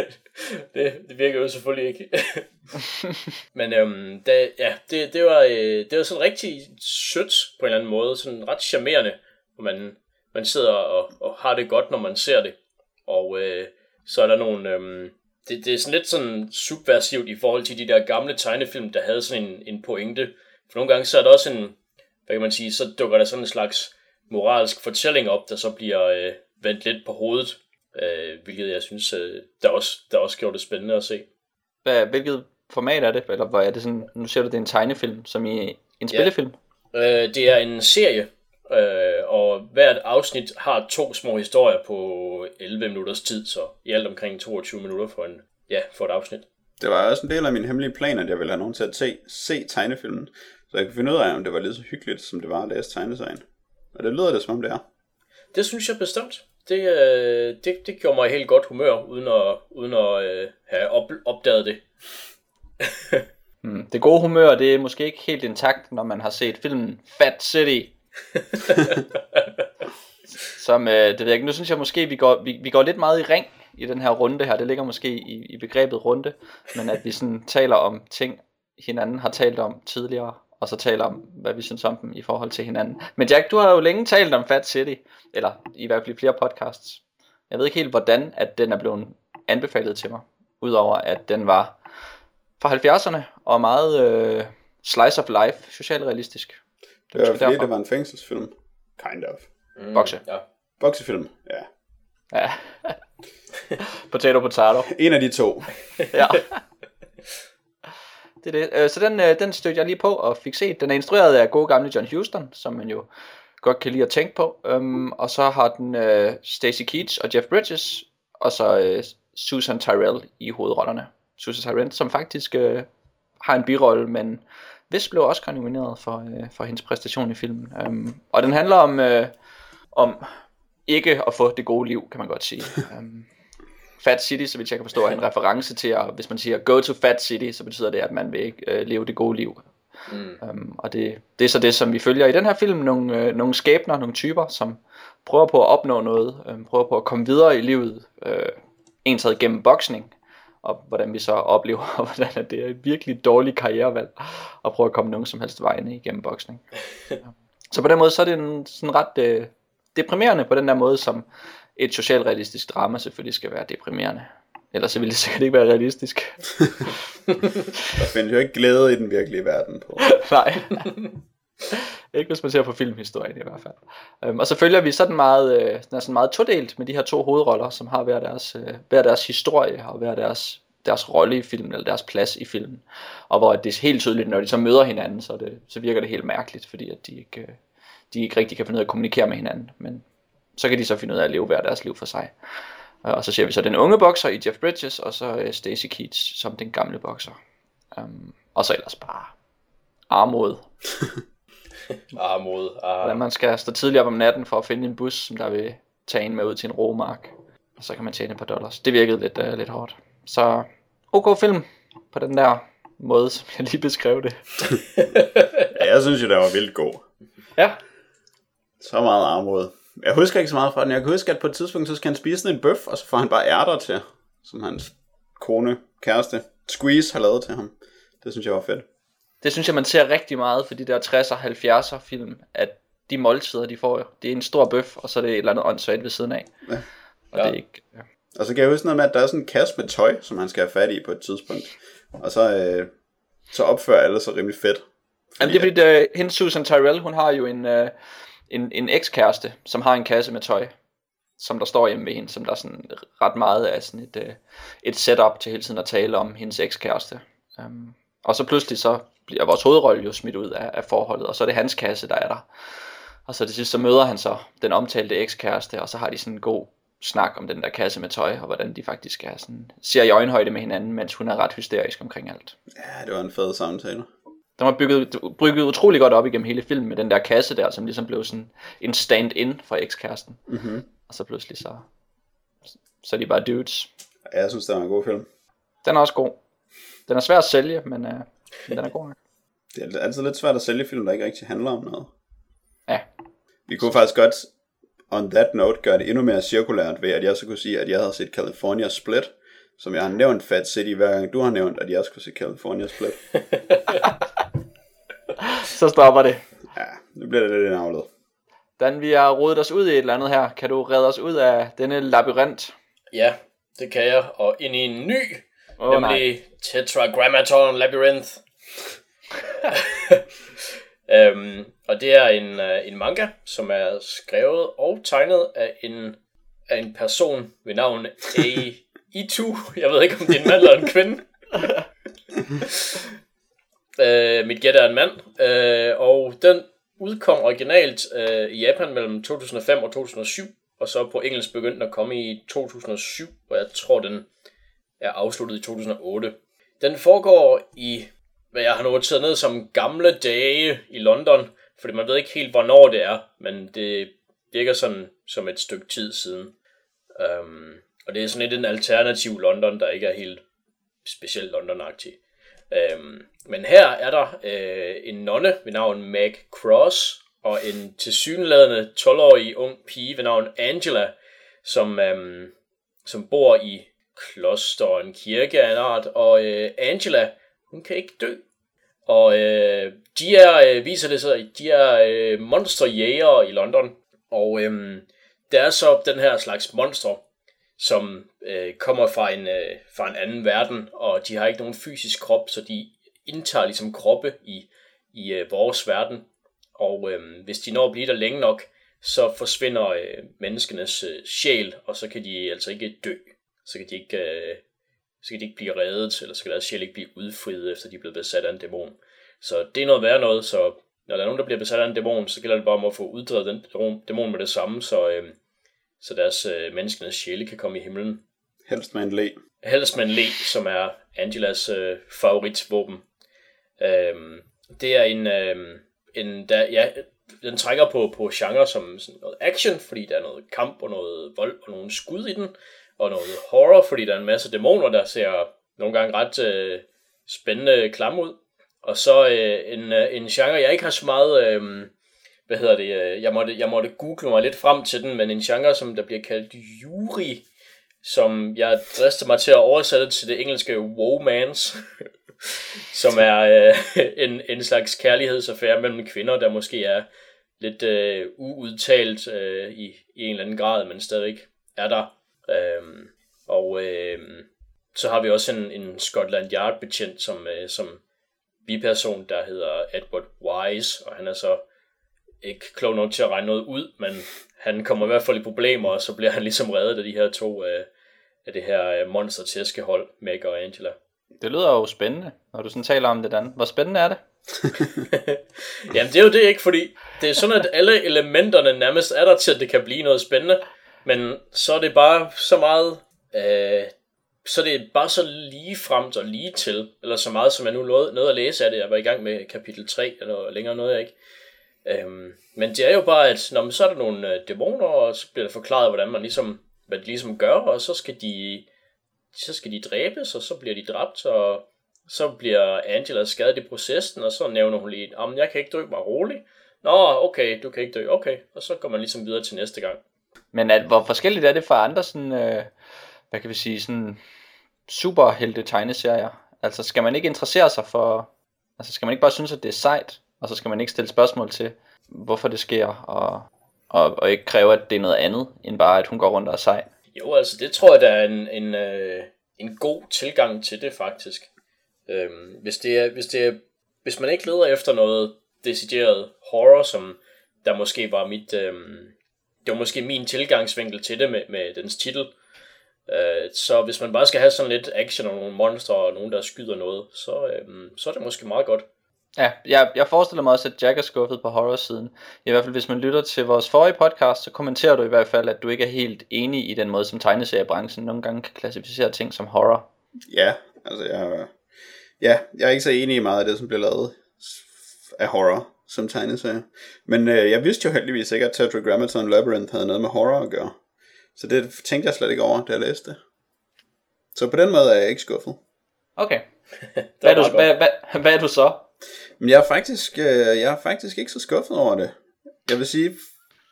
det, det virker jo selvfølgelig ikke. Men øhm, det, ja, det, det, var, øh, det var sådan rigtig sødt på en eller anden måde, sådan ret charmerende, hvor man, man sidder og, og har det godt, når man ser det. Og øh, så er der nogle, øhm, det, det er sådan lidt sådan subversivt i forhold til de der gamle tegnefilm, der havde sådan en, en pointe. For nogle gange så er der også en, hvad kan man sige, så dukker der sådan en slags moralsk fortælling op, der så bliver øh, vendt lidt på hovedet, øh, hvilket jeg synes, øh, der, også, der også gjorde det spændende at se. Hvad, hvilket format er det? Eller hvad er det sådan, nu ser du, det er en tegnefilm, som i en spillefilm? Øh, det er en serie, øh, og hvert afsnit har to små historier på 11 minutters tid, så i alt omkring 22 minutter for, en, ja, for et afsnit. Det var også en del af min hemmelige plan, at jeg ville have nogen til at se, se tegnefilmen, så jeg kunne finde ud af, om det var lige så hyggeligt, som det var at læse tegneserien. Og det lyder det, som om det er. Det synes jeg bestemt. Det, øh, det, det gjorde mig helt godt humør, uden at, uden at øh, have op, opdaget det. Hmm. Det gode humør, det er måske ikke helt intakt, når man har set filmen Fat City. Som, øh, det ved jeg ikke, nu synes jeg måske, vi går, vi, vi går lidt meget i ring i den her runde her. Det ligger måske i, i begrebet runde, men at vi sådan taler om ting, hinanden har talt om tidligere, og så taler om, hvad vi synes om dem i forhold til hinanden. Men Jack, du har jo længe talt om Fat City, eller i hvert fald i flere podcasts. Jeg ved ikke helt, hvordan at den er blevet anbefalet til mig. Udover at den var fra 70'erne og meget øh, slice of life, socialrealistisk. Det var fordi, derfor. det var en fængselsfilm. Kind of. Mm, Bokse. Ja. Boksefilm, ja. Ja. potato, potato. En af de to. Ja. Det er det. Øh, Så den, øh, den stødte jeg lige på og fik set. Den er instrueret af gode gamle John Huston, som man jo godt kan lide at tænke på. Um, og så har den uh, Stacey Keach og Jeff Bridges, og så uh, Susan Tyrell i hovedrollerne. Susan Tyrell, som faktisk uh, har en birolle, men vist blev Oscar nomineret for, uh, for hendes præstation i filmen. Um, og den handler om, uh, om ikke at få det gode liv, kan man godt sige. Um, Fat City, så vidt jeg kan forstå, er en reference til, at hvis man siger go to Fat City, så betyder det, at man vil ikke øh, leve det gode liv. Mm. Um, og det, det er så det, som vi følger i den her film. Nogle, øh, nogle skæbner, nogle typer, som prøver på at opnå noget, øh, prøver på at komme videre i livet, øh, ensad gennem boksning, og hvordan vi så oplever, hvordan det er et virkelig dårligt karrierevalg, at prøve at komme nogen som helst vegne igennem boksning. så på den måde, så er det en, sådan ret øh, deprimerende på den der måde, som et socialrealistisk drama selvfølgelig skal være deprimerende. Ellers så ville det sikkert ikke være realistisk. Der findes jo ikke glæde i den virkelige verden på. Nej. ikke hvis man ser på filmhistorien i hvert fald. Um, og så følger vi sådan meget, øh, sådan meget todelt med de her to hovedroller, som har hver deres, øh, hver deres historie og hver deres, deres rolle i filmen, eller deres plads i filmen. Og hvor det er helt tydeligt, når de så møder hinanden, så, det, så virker det helt mærkeligt, fordi at de ikke, øh, de ikke rigtig kan finde ud af at kommunikere med hinanden. Men så kan de så finde ud af at leve hver deres liv for sig. Øh, Og så ser vi så den unge bokser i Jeff Bridges, og så øh, Stacey Keats som den gamle bokser. Um, og så ellers bare armod. Ah, mod. Ah. Hvordan man skal stå tidligt op om natten for at finde en bus, som der vil tage en med ud til en romark. Og så kan man tjene et par dollars. Det virkede lidt, uh, lidt hårdt. Så ok film på den der måde, som jeg lige beskrev det. Ja, jeg synes jo, det var vildt god. Ja, Så meget armod. Jeg husker ikke så meget fra den. Jeg kan huske, at på et tidspunkt, så skal han spise sådan en bøf, og så får han bare ærter til, som hans kone, kæreste, Squeeze har lavet til ham. Det synes jeg var fedt. det synes jeg, man ser rigtig meget for de der 60'er, 70'er film, at de måltider, de får, det er en stor bøf, og så er det et eller andet åndssvagt ved siden af. Ja. Og Ja. det er ikke... Ja. Og så kan jeg huske noget med, at der er sådan en kasse med tøj, som han skal have fat i på et tidspunkt. Og så, øh, så opfører alle sig rimelig fedt. Jamen, det er fordi, det, hende Susan Tyrell, hun har jo en, øh, en, en ekskæreste, som har en kasse med tøj, som der står hjemme ved hende, som der er sådan ret meget af sådan et, øh, et setup til hele tiden at tale om hendes ekskæreste. Um, og så pludselig så bliver vores hovedrolle jo smidt ud af, af forholdet, og så er det hans kasse, der er der. Og så til sidst så møder han så den omtalte ekskæreste, og så har de sådan en god snak om den der kasse med tøj, og hvordan de faktisk er sådan, ser i øjenhøjde med hinanden, mens hun er ret hysterisk omkring alt. Ja, det var en fed samtale. Den var bygget, bygget utrolig godt op igennem hele filmen med den der kasse der, som ligesom blev sådan en stand-in for ekskæresten. Mm-hmm. Og så pludselig så, så er de bare dudes. Ja, jeg synes, det var en god film. Den er også god. Den er svær at sælge, men, øh, men den er god nok. Det er altid lidt svært at sælge film, der ikke rigtig handler om noget. Ja. Vi kunne faktisk godt, on that note, gøre det endnu mere cirkulært ved, at jeg så kunne sige, at jeg havde set California Split, som jeg har nævnt Fat City, hver gang du har nævnt, at jeg skulle se California Split. Så stopper det. Ja, nu bliver det lidt indavlet. Dan, vi har rodet os ud i et eller andet her. Kan du redde os ud af denne labyrint? Ja, det kan jeg. Og ind i en ny, oh, nej. nemlig Tetragrammaton Labyrinth. øhm, og det er en, uh, en manga, som er skrevet og tegnet af en, af en person ved navn A. Itu. Jeg ved ikke, om det er en mand eller en kvinde. øh, mit gæt er en mand. Øh, og den udkom originalt øh, i Japan mellem 2005 og 2007. Og så på engelsk begyndte den at komme i 2007, og jeg tror, den er afsluttet i 2008. Den foregår i, hvad jeg har noteret ned som gamle dage i London, fordi man ved ikke helt, hvornår det er, men det virker sådan som et stykke tid siden. Um, og det er sådan lidt en alternativ London, der ikke er helt specielt London-agtig. Øhm, men her er der øh, en nonne ved navn Meg Cross, og en tilsyneladende 12-årig ung pige ved navn Angela, som, øhm, som bor i kloster og en kirke af en art, og øh, Angela, hun kan ikke dø. Og øh, de er, øh, viser det sig, de er øh, monsterjægere i London, og øh, der er så den her slags monster, som øh, kommer fra en, øh, fra en anden verden, og de har ikke nogen fysisk krop, så de indtager ligesom kroppe i, i øh, vores verden. Og øh, hvis de når at blive der længe nok, så forsvinder øh, menneskenes øh, sjæl, og så kan de altså ikke dø. Så kan de ikke, øh, så kan de ikke blive reddet, eller så kan deres sjæl ikke blive udfriet, efter de er blevet besat af en dæmon. Så det er noget værre noget, så når der er nogen, der bliver besat af en dæmon, så gælder det bare om at få uddrevet den dæmon med det samme, så, øh, så deres øh, menneskenes sjæle kan komme i himlen. Helst med en læ. Helst med en læ, som er Angelas øh, favoritvåben. Øh, det er en, øh, en der, ja, den trækker på, på genre som sådan noget action, fordi der er noget kamp og noget vold og nogle skud i den, og noget horror, fordi der er en masse dæmoner, der ser nogle gange ret øh, spændende klam ud. Og så øh, en, øh, en genre, jeg ikke har så meget, øh, hvad hedder det, øh, jeg, måtte, jeg måtte google mig lidt frem til den, men en genre, som der bliver kaldt Yuri, som jeg drister mig til at oversætte til det engelske Womance, som er øh, en, en slags kærlighedsaffære mellem kvinder, der måske er lidt øh, uudtalt øh, i, i en eller anden grad, men stadigvæk er der. Øhm, og øh, så har vi også en, en Scotland Yard betjent, som, øh, som biperson, der hedder Edward Wise, og han er så ikke klog nok til at regne noget ud, men han kommer i hvert fald i problemer, og så bliver han ligesom reddet af de her to øh, af det her øh, monster tæskehold, Meg og Angela. Det lyder jo spændende, når du sådan taler om det, Dan. Hvor spændende er det? Jamen det er jo det ikke, fordi det er sådan, at alle elementerne nærmest er der til, at det kan blive noget spændende, men så er det bare så meget, øh, så det er bare så lige fremt og lige til, eller så meget, som jeg nu nåede, nåede at læse af det. Jeg var i gang med kapitel 3, eller længere noget jeg ikke. Øhm, men det er jo bare, at når man, så er der nogle øh, dæmoner, og så bliver der forklaret, hvordan man ligesom, hvad de ligesom gør, og så skal de, så skal de dræbes, og så bliver de dræbt, og så bliver Angela skadet i processen, og så nævner hun lige, at jeg kan ikke dø, mig rolig. Nå, okay, du kan ikke dø, okay. Og så går man ligesom videre til næste gang. Men at, hvor forskelligt er det fra andre sådan, øh, hvad kan vi sige, sådan superhelte tegneserier? Altså skal man ikke interessere sig for, altså skal man ikke bare synes, at det er sejt, og så skal man ikke stille spørgsmål til, hvorfor det sker, og, og, og ikke kræve, at det er noget andet, end bare, at hun går rundt og er sej? Jo, altså det tror jeg, der er en, en, øh, en god tilgang til det faktisk. Øhm, hvis, det er, hvis, det er, hvis man ikke leder efter noget decideret horror, som der måske var mit, øhm, det var måske min tilgangsvinkel til det med, med dens titel, øh, så hvis man bare skal have sådan lidt action og nogle monstre og nogen, der skyder noget, så, øhm, så er det måske meget godt. Ja, jeg, jeg forestiller mig også, at Jack er skuffet på horror-siden. I hvert fald hvis man lytter til vores forrige podcast, så kommenterer du i hvert fald, at du ikke er helt enig i den måde, som tegneseriebranchen nogle gange kan klassificere ting som horror. Ja, altså jeg, ja, jeg er ikke så enig i meget af det, som bliver lavet af horror som tegneserie. Men øh, jeg vidste jo heldigvis ikke, at Tetragrammaton Labyrinth havde noget med horror at gøre. Så det tænkte jeg slet ikke over, da jeg læste det. Så på den måde er jeg ikke skuffet. Okay. hvad, er du, hvad, hvad, hvad er du så? Men jeg er, faktisk, øh, jeg er faktisk ikke så skuffet over det. Jeg vil sige,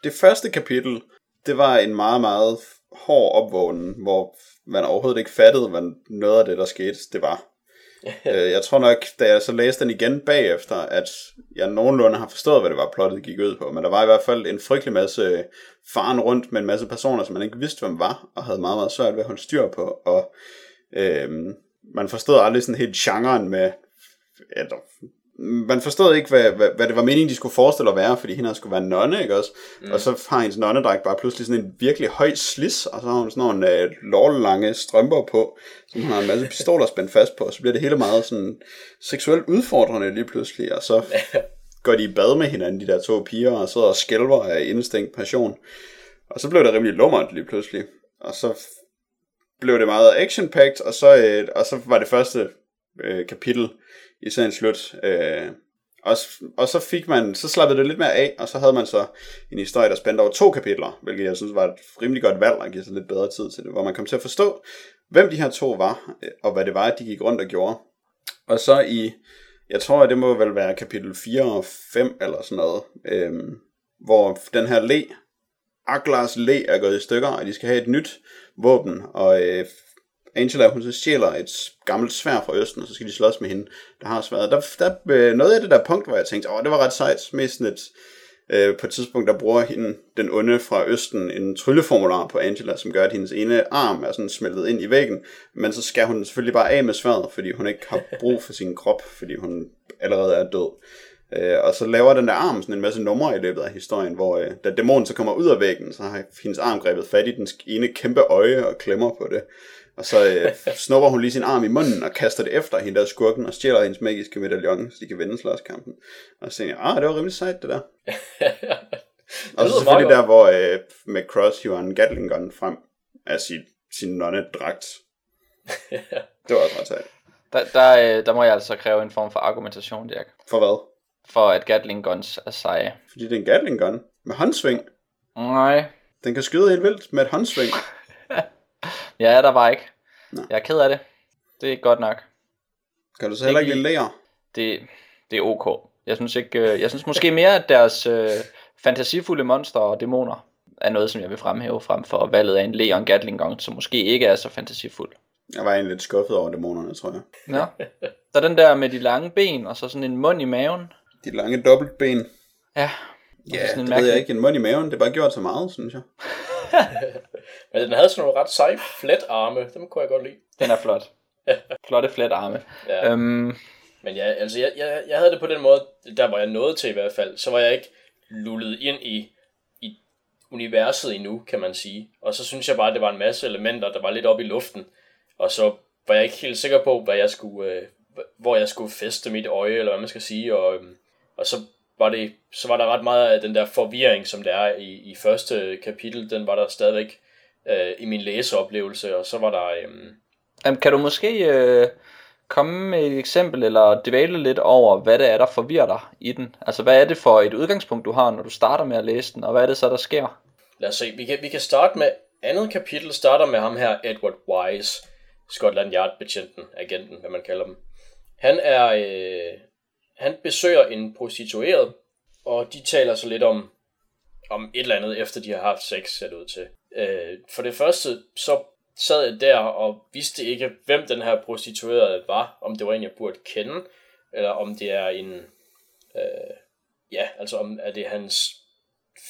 det første kapitel, det var en meget, meget hård opvågning, hvor man overhovedet ikke fattede, hvad noget af det, der skete, det var. Øh, jeg tror nok, da jeg så læste den igen bagefter, at jeg nogenlunde har forstået, hvad det var, plottet gik ud på. Men der var i hvert fald en frygtelig masse faren rundt med en masse personer, som man ikke vidste, hvem var, og havde meget, meget svært ved at holde styr på. Og øh, man forstod aldrig sådan helt genren med, eller man forstod ikke, hvad, hvad, hvad det var meningen, de skulle forestille at være, fordi hende skulle være nonne, ikke også? Mm. Og så har hendes nonnedragt bare pludselig sådan en virkelig høj slis, og så har hun sådan nogle øh, lårlange strømper på, som hun har en masse pistoler spændt fast på, og så bliver det hele meget sådan seksuelt udfordrende lige pludselig, og så går de i bad med hinanden, de der to piger, og sidder og skælver af instinkt passion. Og så blev det rimelig lummert lige pludselig, og så blev det meget action og så, øh, og så var det første øh, kapitel, i serien slut. Øh, og, og så fik man, så slappede det lidt mere af, og så havde man så en historie, der spændte over to kapitler, hvilket jeg synes var et rimelig godt valg, og give sig lidt bedre tid til det, hvor man kom til at forstå, hvem de her to var, øh, og hvad det var, de gik rundt og gjorde. Og så i, jeg tror, at det må vel være kapitel 4 og 5 eller sådan noget, øhm, hvor den her le, Aglars le er gået i stykker, og de skal have et nyt våben, og øh, Angela, hun så stjæler et gammelt svær fra Østen, og så skal de slås med hende, der har sværet. Der, der øh, noget af det der punkt, hvor jeg tænkte, åh, det var ret sejt, med sådan et, Øh, på et tidspunkt, der bruger hende, den onde fra Østen, en trylleformular på Angela, som gør, at hendes ene arm er sådan smeltet ind i væggen, men så skal hun selvfølgelig bare af med sværet, fordi hun ikke har brug for sin krop, fordi hun allerede er død. Øh, og så laver den der arm sådan en masse numre i løbet af historien, hvor øh, da dæmonen så kommer ud af væggen, så har hendes arm grebet fat i den ene kæmpe øje og klemmer på det. Og så øh, snupper hun lige sin arm i munden og kaster det efter hende der skurken og stjæler hendes magiske medaljon, så de kan vinde slåskampen. Og så tænker jeg, ah, det var rimelig sejt det der. og så selvfølgelig der, hvor øh, McCross hiver en Gatling gun frem af sin, sin nonne-dragt. det var også ret sejt. Der, der, øh, der må jeg altså kræve en form for argumentation, Jack. For hvad? For at Gatling guns er seje. Fordi det er en Gatling gun med håndsving. Nej. Den kan skyde helt vildt med et håndsving. Ja, der var ikke. Nå. Jeg er ked af det. Det er godt nok. Kan du så heller ikke lide læger? Det, det er ok. Jeg synes, ikke, øh, jeg synes måske mere, at deres øh, fantasifulde monster og dæmoner er noget, som jeg vil fremhæve frem for valget af en Leon Gatling Gun, som måske ikke er så fantasifuld. Jeg var egentlig lidt skuffet over dæmonerne, tror jeg. Ja. Så den der med de lange ben, og så sådan en mund i maven. De lange dobbeltben. Ja. Ja, sådan en det mærkelig... ved jeg ikke. En mund i maven, det er bare gjort så meget, synes jeg. Men den havde sådan nogle ret seje flet arme. Dem kunne jeg godt lide. Den er flot. Flotte flet arme. Ja. Øhm... Men ja, altså jeg, jeg, jeg havde det på den måde, der var jeg nået til i hvert fald, så var jeg ikke lullet ind i, i universet endnu, kan man sige. Og så synes jeg bare, at det var en masse elementer, der var lidt oppe i luften. Og så var jeg ikke helt sikker på, hvad jeg skulle, øh, hvor jeg skulle feste mit øje, eller hvad man skal sige. Og, øh, og så var det, så var der ret meget af den der forvirring, som der er i, i første kapitel, den var der stadigvæk øh, i min læseoplevelse, og så var der... Øh... kan du måske øh, komme med et eksempel, eller dvæle lidt over, hvad det er, der forvirrer dig i den? Altså, hvad er det for et udgangspunkt, du har, når du starter med at læse den, og hvad er det så, der sker? Lad os se, vi kan, vi kan starte med, andet kapitel starter med ham her, Edward Wise, Scotland Yard betjenten, agenten, hvad man kalder dem. Han er, øh, han besøger en prostitueret, og de taler så lidt om, om et eller andet, efter de har haft sex, ser det ud til. Øh, for det første, så sad jeg der og vidste ikke, hvem den her prostituerede var, om det var en, jeg burde kende, eller om det er en, øh, ja, altså om er det hans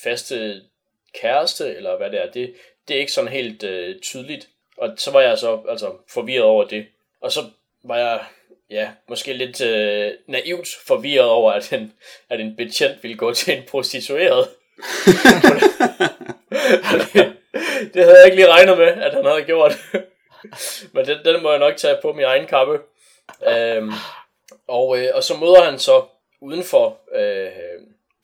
faste kæreste, eller hvad det er. Det, det er ikke sådan helt øh, tydeligt. Og så var jeg så altså, forvirret over det. Og så var jeg ja, måske lidt øh, naivt forvirret over, at en, at en betjent ville gå til en prostitueret. det, havde jeg ikke lige regnet med, at han havde gjort. Men den, den må jeg nok tage på min egen kappe. Øhm, og, øh, og så møder han så udenfor, øh,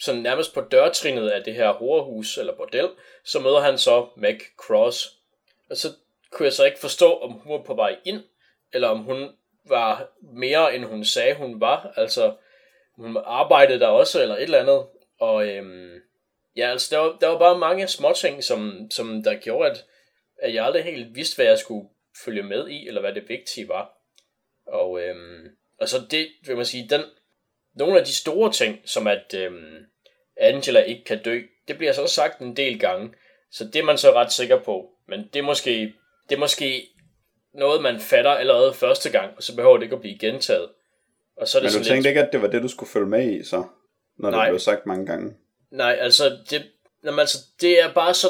sådan nærmest på dørtrinnet af det her horehus, eller bordel, så møder han så Mac Cross. Og så kunne jeg så ikke forstå, om hun var på vej ind, eller om hun var mere, end hun sagde, hun var. Altså, hun arbejdede der også, eller et eller andet. Og øhm, ja, altså, der var, der var bare mange småting, som, som der gjorde, at, at jeg aldrig helt vidste, hvad jeg skulle følge med i, eller hvad det vigtige var. Og, øhm, og så det, vil man sige, den, nogle af de store ting, som at øhm, Angela ikke kan dø, det bliver så sagt en del gange. Så det er man så ret sikker på. Men det er måske, det er måske noget, man fatter allerede første gang, og så behøver det ikke at blive gentaget. Og så er det Men du tænkte lidt... ikke, at det var det, du skulle følge med i, så? Når Nej. det blev sagt mange gange. Nej, altså det, jamen, altså, det er bare så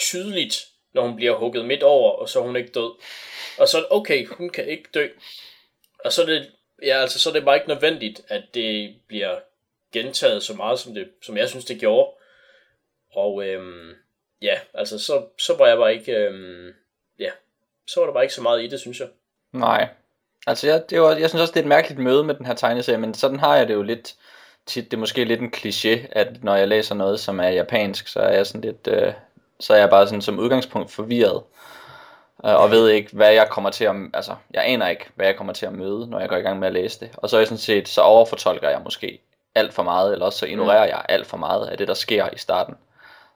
tydeligt, når hun bliver hugget midt over, og så er hun ikke død. Og så okay, hun kan ikke dø. Og så er det, ja, altså, så er det bare ikke nødvendigt, at det bliver gentaget så meget, som, det, som jeg synes, det gjorde. Og øhm, ja, altså, så, så var jeg bare ikke, øhm, ja, så var der bare ikke så meget i det, synes jeg. Nej. Altså, jeg, det var, jeg synes også, det er et mærkeligt møde med den her tegneserie, men sådan har jeg det jo lidt tit. Det er måske lidt en kliché, at når jeg læser noget, som er japansk, så er jeg sådan lidt, øh, så er jeg bare sådan som udgangspunkt forvirret. Øh, og ved ikke, hvad jeg kommer til at, altså, jeg aner ikke, hvad jeg kommer til at møde, når jeg går i gang med at læse det. Og så er jeg sådan set, så overfortolker jeg måske alt for meget, eller også så ignorerer jeg alt for meget af det, der sker i starten.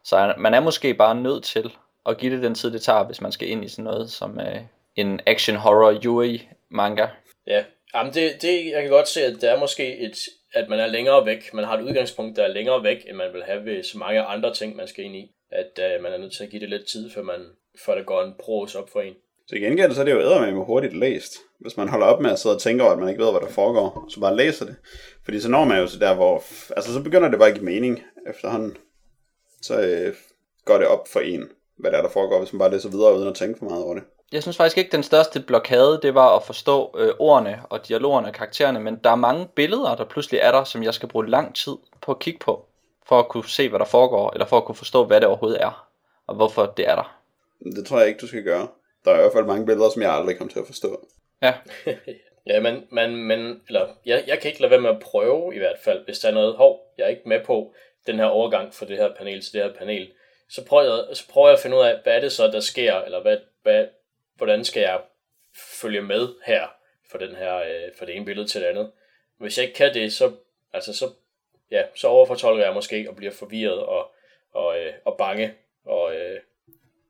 Så man er måske bare nødt til at give det den tid, det tager, hvis man skal ind i sådan noget som øh, en action horror yuri manga. Ja, Jamen det, det, jeg kan godt se, at det er måske et, at man er længere væk. Man har et udgangspunkt, der er længere væk, end man vil have ved så mange andre ting, man skal ind i. At uh, man er nødt til at give det lidt tid, før, man, før der går en pros op for en. Så i gengæld, så er det jo med hurtigt læst. hvis man holder op med at sidde og tænke over, at man ikke ved, hvad der foregår, så bare læser det. Fordi så når man jo til der, hvor... Altså, så begynder det bare at give mening efterhånden. Så øh, går det op for en, hvad der er, der foregår, hvis man bare læser videre, uden at tænke for meget over det. Jeg synes faktisk ikke, den største blokade, det var at forstå øh, ordene og dialogerne og karaktererne, men der er mange billeder, der pludselig er der, som jeg skal bruge lang tid på at kigge på, for at kunne se, hvad der foregår, eller for at kunne forstå, hvad det overhovedet er, og hvorfor det er der. Det tror jeg ikke, du skal gøre. Der er i hvert fald mange billeder, som jeg aldrig kommer til at forstå. Ja, Ja, men, men, men eller, jeg, jeg kan ikke lade være med at prøve i hvert fald, hvis der er noget, hov, jeg er ikke med på den her overgang fra det her panel til det her panel. Så prøver jeg, så prøver jeg at finde ud af, hvad er det så, der sker, eller hvad, hvad, hvordan skal jeg følge med her, for, den her, øh, for det ene billede til det andet. Hvis jeg ikke kan det, så, altså, så, ja, så overfortolker jeg måske og bliver forvirret og, og, øh, og bange, og, øh,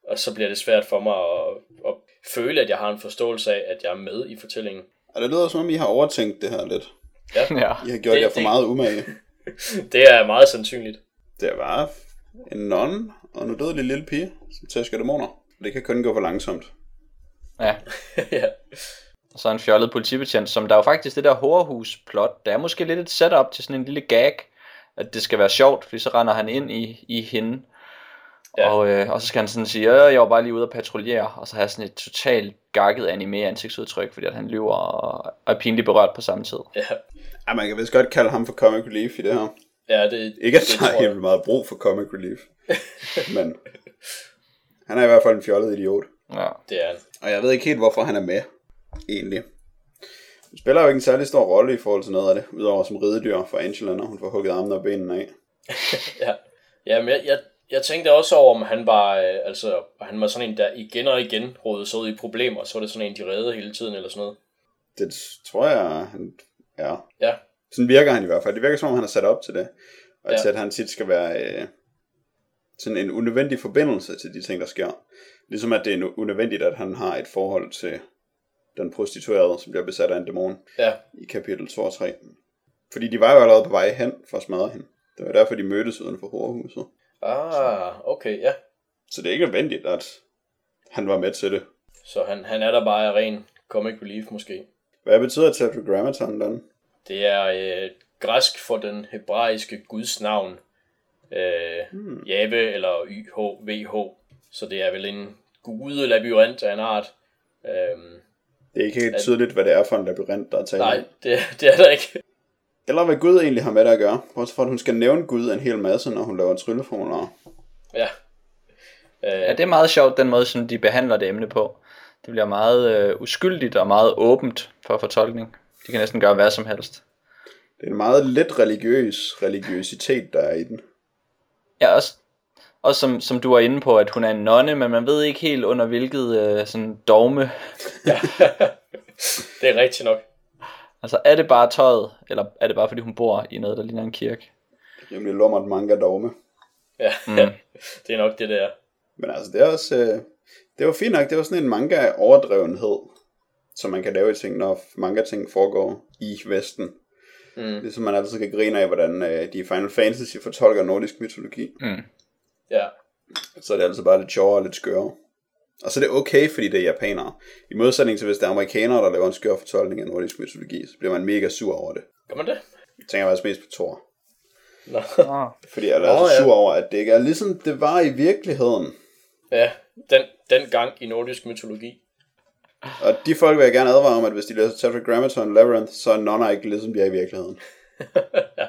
og så bliver det svært for mig at, at føle, at jeg har en forståelse af, at jeg er med i fortællingen. Og det lyder som om, I har overtænkt det her lidt. Ja, ja. I har gjort Det- jer for det- meget umage. det er meget sandsynligt. Det var en non og en udødelig lille pige, som tæsker dæmoner. Det kan kun gå for langsomt. Ja. ja. Og så en fjollet politibetjent, som der er jo faktisk det der horrorhus-plot, der er måske lidt et setup til sådan en lille gag, at det skal være sjovt, fordi så render han ind i, i hende, Ja. og, øh, og så skal han sådan sige, øh, jeg var bare lige ude at patruljere, og så har jeg sådan et totalt gakket anime ansigtsudtryk, fordi at han lyver og, er pinligt berørt på samme tid. Ja, Ja, man kan vist godt kalde ham for comic relief i det her. ja det, Ikke at det der er helt meget brug for comic relief. men han er i hvert fald en fjollet idiot. Ja. Det er han. Og jeg ved ikke helt, hvorfor han er med, egentlig. Han spiller jo ikke en særlig stor rolle i forhold til noget af det, udover som ridedyr for Angela, når hun får hugget armene og benene af. Ja, ja men jeg, jeg, jeg tænkte også over, om han var, øh, altså, han var sådan en, der igen og igen rodede sig ud i problemer, så var det sådan en, de redde hele tiden, eller sådan noget. Det tror jeg, han er. Ja, Sådan virker han i hvert fald. Det virker som om, han er sat op til det. Og Ja. til at han tit skal være øh, sådan en unødvendig forbindelse til de ting, der sker. Ligesom at det er unødvendigt, at han har et forhold til den prostituerede, som bliver besat af en dæmon ja, i kapitel 2 og 3. Fordi de var jo allerede på vej hen for at smadre hende. Det var derfor, de mødtes uden for horrorhuset. ah, okay, ja. Så det er ikke nødvendigt, at han var med til det. Så han, han er der bare af ren comic relief måske. Hvad betyder tetragrammaton, den? Det er øh, græsk for den hebraiske guds navn. Øh, Hmm. Jave eller YHVH. Så det er vel en gudelabyrint af en art. Øhm, Det er ikke helt tydeligt, hvad det er for en labyrint, der er tale nej, det, det er der ikke. Eller hvad Gud egentlig har med det at gøre. Bortset fra, at hun skal nævne Gud en hel masse, når hun laver trylleformularer. Ja. Øh, ja, det er meget sjovt, den måde, som de behandler det emne på. Det bliver meget øh, uskyldigt og meget åbent for fortolkning. De kan næsten gøre hvad som helst. Det er en meget lidt religiøs religiøsitet, der er i den. Ja, også, også som, som du er inde på, at hun er en nonne, men man ved ikke helt under hvilket øh, sådan dogme. det er rigtigt nok. Altså er det bare tøjet, eller er det bare fordi hun bor i noget, der ligner en kirke? Rimelig lummert manga dogme. Ja, Mm. det er nok det, der. Men altså, det er også... Øh, det var fint nok. Det var sådan en manga overdrevenhed, som man kan lave i ting, når manga ting foregår i Vesten. Mm. Ligesom man altid kan grine af, hvordan øh, de i Final Fantasy fortolker nordisk mytologi. Mm. Ja, Så er det altså bare lidt sjovere og lidt skørere. Og så er det okay, fordi det er japanere. I modsætning til hvis det er amerikanere, der laver en skør fortolkning af nordisk mytologi, så bliver man mega sur over det. gør man det? Jeg tænker faktisk mest på Thor. Nå. Ah. Fordi jeg er Nå, altså ja. sur over, at det ikke er ligesom det var i virkeligheden. Ja, den, den gang i nordisk mytologi. Og de folk vil jeg gerne advare om, at hvis de læser Tetragrammaton Labyrinth, så er nonner ikke ligesom de er i virkeligheden. ja.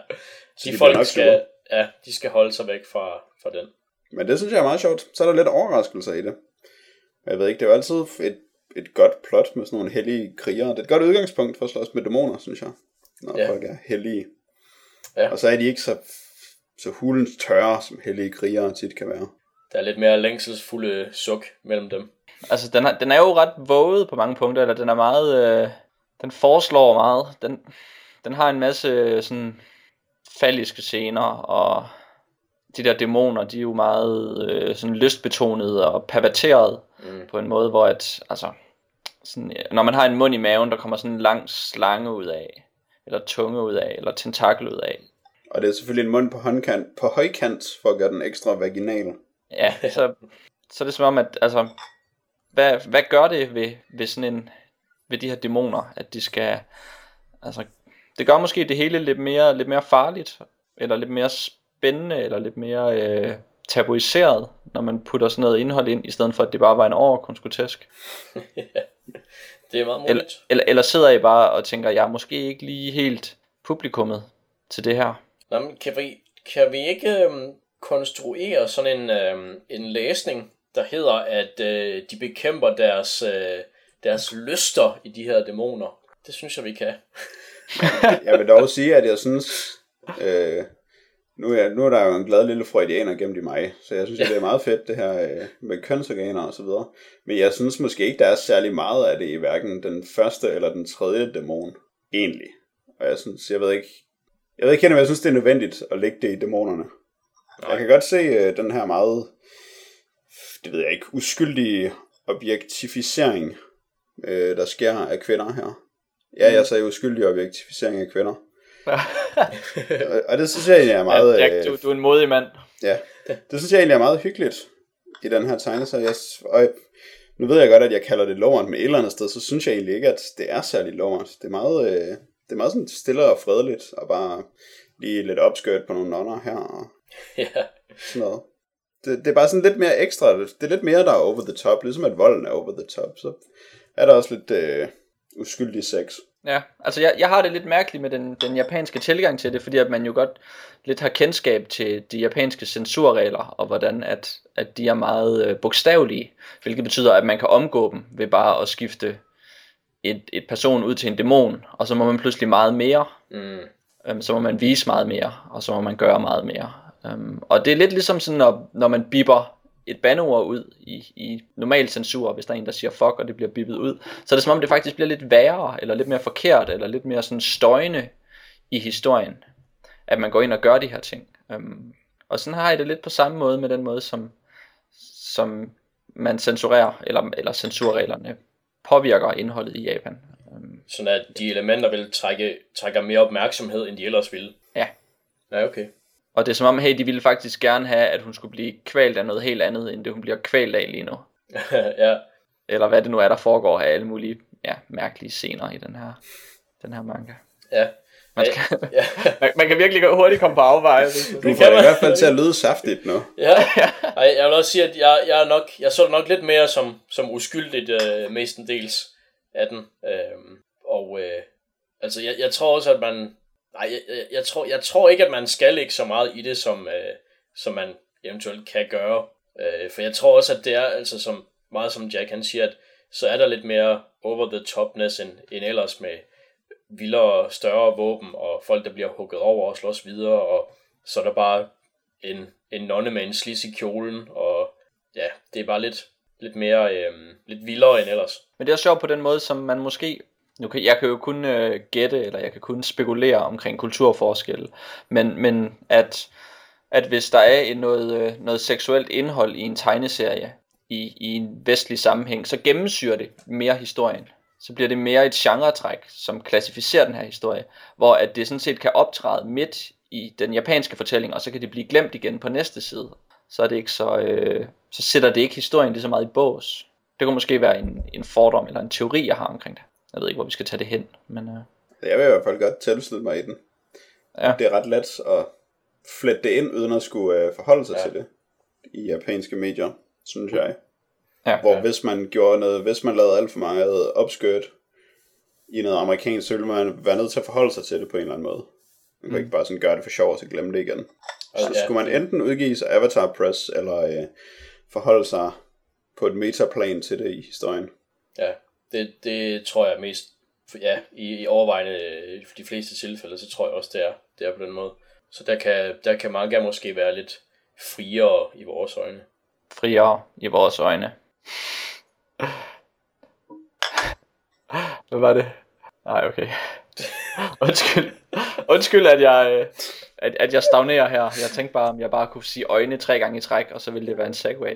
de De folk skal, ja, de skal holde sig væk fra, fra den. Men det synes jeg er meget sjovt. Så er der lidt overraskelser i det. Jeg ved ikke, det er jo altid et, et godt plot med sådan nogle hellige krigere. Det er et godt udgangspunkt for at slås med dæmoner, synes jeg. Når Ja. folk er hellige. Ja. Og så er de ikke så, så hulens tørre, som hellige krigere tit kan være. Der er lidt mere længselsfulde suk mellem dem. Altså den, er, den er jo ret våget på mange punkter, eller den er meget, øh, den foreslår meget. Den, den har en masse øh, sådan falliske scener, og de der dæmoner, de er jo meget øh, sådan lystbetonede og perverterede Mm. på en måde, hvor at, altså, sådan, øh, når man har en mund i maven, der kommer sådan en lang slange ud af, eller tunge ud af, eller tentakel ud af. Og det er selvfølgelig en mund på, håndkant, på højkant, for at gøre den ekstra vaginal. Ja, så, så er det som om, at altså, hvad, hvad gør det ved, ved sådan en ved de her dæmoner, at de skal, altså, det gør måske det hele lidt mere, lidt mere farligt, eller lidt mere spændende, eller lidt mere øh, tabuiseret, når man putter sådan noget indhold ind, i stedet for at det bare var en overkonskotæsk. det er meget muligt. Eller, eller, eller sidder I bare og tænker, jeg er måske ikke lige helt publikummet til det her? Nå, men kan vi, kan vi ikke øhm, konstruere sådan en, øhm, en læsning, der hedder, at øh, de bekæmper deres, øh, deres lyster i de her dæmoner? Det synes jeg, vi kan. jeg vil dog sige, at jeg synes, øh, nu, er, nu er der jo en glad lille freudianer gemt i mig, så jeg synes, at det er meget fedt det her øh, med kønsorganer og så videre. Men jeg synes måske ikke, der er særlig meget af det i hverken den første eller den tredje dæmon, egentlig. Og jeg synes, jeg ved ikke, jeg ved ikke, om jeg synes, det er nødvendigt at lægge det i dæmonerne. Nej. Jeg kan godt se øh, den her meget, det ved jeg ikke, uskyldige objektificering, øh, der sker af kvinder her. Ja, jeg sagde uskyldig objektificering af kvinder. og, det synes jeg egentlig er meget... Ja, Jack, du, du er en modig mand. Ja, det synes jeg egentlig er meget hyggeligt i den her tegneserie. Jeg, og nu ved jeg godt, at jeg kalder det loveren, med et eller andet sted, så synes jeg egentlig ikke, at det er særlig loveren. Det er meget, øh, det er meget sådan stille og fredeligt, og bare lige lidt opskørt på nogle nonner her, og Ja. sådan noget. Det, det er bare sådan lidt mere ekstra, det er lidt mere, der er over the top, ligesom at volden er over the top, så er der også lidt øh, uskyldig sex. Ja, altså jeg, jeg har det lidt mærkeligt med den, den japanske tilgang til det, fordi at man jo godt lidt har kendskab til de japanske censurregler, og hvordan at, at de er meget øh, bogstavelige, hvilket betyder, at man kan omgå dem ved bare at skifte et, et person ud til en dæmon, og så må man pludselig meget mere, Mm. øhm, så må man vise meget mere, og så må man gøre meget mere. Øhm, og det er lidt ligesom sådan, når, når man bipper et bandeord ud i, i normal censur, hvis der er en, der siger fuck, og det bliver bippet ud, så er det som om, det faktisk bliver lidt værre, eller lidt mere forkert, eller lidt mere sådan støjende i historien, at man går ind og gør de her ting. Øhm, og sådan har jeg det lidt på samme måde med den måde, som, som man censurerer, eller, eller censurreglerne påvirker indholdet i Japan. Øhm, Sådan at de elementer vil trække, trække mere opmærksomhed, end de ellers ville. Ja. Ja, okay. Og det er som om, hey, de ville faktisk gerne have, at hun skulle blive kvalt af noget helt andet, end det hun bliver kvalt af lige nu. ja. Eller hvad det nu er, der foregår af alle mulige ja, mærkelige scener i den her, den her manga. Ja. Man, skal, Ja. man, man kan virkelig hurtigt komme på afveje. hvis Du kan får det i man. hvert fald til at lyde saftigt nu. ja. Ej, jeg vil også sige, at jeg, jeg, er nok, jeg så det nok lidt mere som, som uskyldigt øh, mestendels af den. Øhm, og øh, altså, jeg, jeg tror også, at man... Nej, jeg, jeg, jeg, tror, jeg tror ikke, at man skal lægge så meget i det, som, øh, som man eventuelt kan gøre. Øh, for jeg tror også, at det er altså som, meget som Jack han siger, at så er der lidt mere over the topness end, end ellers med vildere, større våben og folk, der bliver hugget over og slås videre, og så er der bare en, en nonne med en slis i kjolen, og ja, det er bare lidt, lidt mere, øh, lidt vildere end ellers. Men det er sjovt på den måde, som man måske... Nu kan, jeg kan jo kun øh, gætte, eller jeg kan kun spekulere omkring kulturforskelle. Men, men at, at hvis der er noget, øh, noget seksuelt indhold i en tegneserie, i, i en vestlig sammenhæng, så gennemsyrer det mere historien. Så bliver det mere et genretræk, som klassificerer den her historie, hvor at det sådan set kan optræde midt i den japanske fortælling, og så kan det blive glemt igen på næste side. Så er det ikke så, øh, så sætter det ikke historien lige så meget i bås. Det kunne måske være en, en fordom eller en teori, jeg har omkring det. Jeg ved ikke, hvor vi skal tage det hen, men øh, Jeg vil i hvert fald godt tilslutte mig i den. Ja. Det er ret let at flette det ind, uden at skulle øh, forholde sig Ja. ja. til det i japanske medier, synes jeg. ja. Hvor hvis man gjorde noget, hvis man lavede alt for meget opskørt i noget amerikansk, så ville man være nødt til at forholde sig til det på en eller anden måde. Man kan ikke bare sådan gøre det for sjov, og så glemme det igen. Så Mm. Ja. skulle man enten udgive sig Avatar Press, eller øh, forholde sig på et metaplan til det i historien. Ja, det, det tror jeg mest, ja, i, i overvejende øh, de fleste tilfælde, så tror jeg også, det er, det er på den måde. Så der kan, der kan manga måske være lidt friere i vores øjne. friere i vores øjne. Hvad var det? Nej, okay. Undskyld. Undskyld, at jeg, øh, at, at jeg stagnerer her. Jeg tænkte bare, om jeg bare kunne sige øjne tre gange i træk, og så ville det være en segway.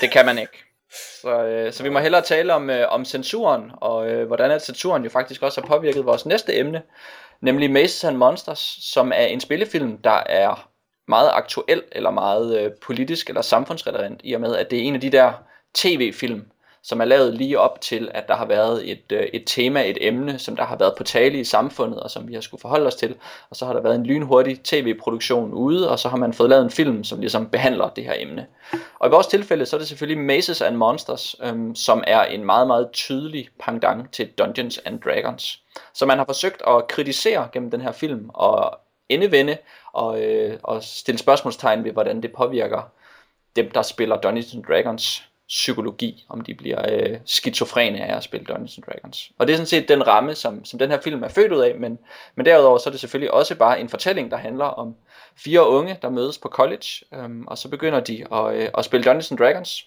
Det kan man ikke. Så, øh, så vi må hellere tale om, øh, om censuren, og øh, hvordan at censuren jo faktisk også har påvirket vores næste emne, nemlig Mazes and Monsters, som er en spillefilm, der er meget aktuel, eller meget øh, politisk eller samfundsrelevant, i og med, at det er en af de der tv-film, som er lavet lige op til, at der har været et, øh, et tema, et emne, som der har været på tale i samfundet, og som vi har skulle forholde os til. Og så har der været en lynhurtig tv-produktion ude, og så har man fået lavet en film, som ligesom behandler det her emne. Og i vores tilfælde, så er det selvfølgelig Mazes and Monsters, øhm, som er en meget, meget tydelig pangdang til Dungeons and Dragons. Så man har forsøgt at kritisere gennem den her film, og endevende, og, øh, og stille spørgsmålstegn ved, hvordan det påvirker dem, der spiller Dungeons and Dragons psykologi, om de bliver øh, skizofrene af at spille Dungeons and Dragons. Og det er sådan set den ramme, som, som den her film er født ud af, men, men derudover så er det selvfølgelig også bare en fortælling, der handler om fire unge, der mødes på college, øhm, og så begynder de at, øh, at spille Dungeons and Dragons,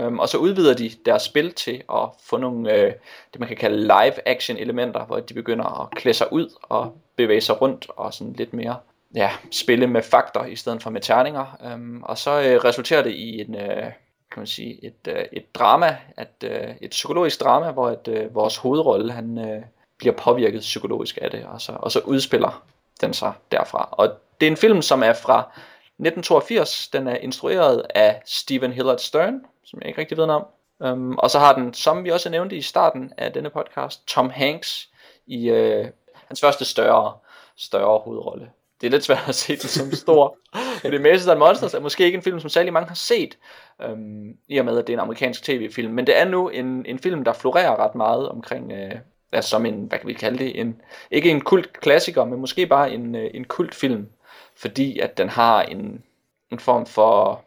øhm, og så udvider de deres spil til at få nogle, øh, det man kan kalde live action elementer, hvor de begynder at klæde sig ud og bevæge sig rundt og sådan lidt mere ja, spille med fakter i stedet for med terninger. Øhm, og så øh, resulterer det i en, øh, kan man sige, et, øh, et drama, at, øh, et psykologisk drama, hvor et, øh, vores hovedrolle han øh, bliver påvirket psykologisk af det, og så, og så udspiller den sig derfra. Og det er en film, som er fra 1982. Den er instrueret af Steven Hillard Stern, som jeg ikke rigtig ved noget om. Um, og så har den, som vi også nævnte i starten af denne podcast, Tom Hanks i øh, hans første større, større hovedrolle det er lidt svært at se den som stor. Fordi Mazes and Monsters er måske ikke en film, som særlig mange har set, øhm, i og med, at det er en amerikansk tv-film. Men det er nu en, en film, der florerer ret meget omkring, øh, altså som en, hvad kan vi kalde det, en, ikke en kult klassiker, men måske bare en, øh, en kultfilm. Fordi at den har en, en form for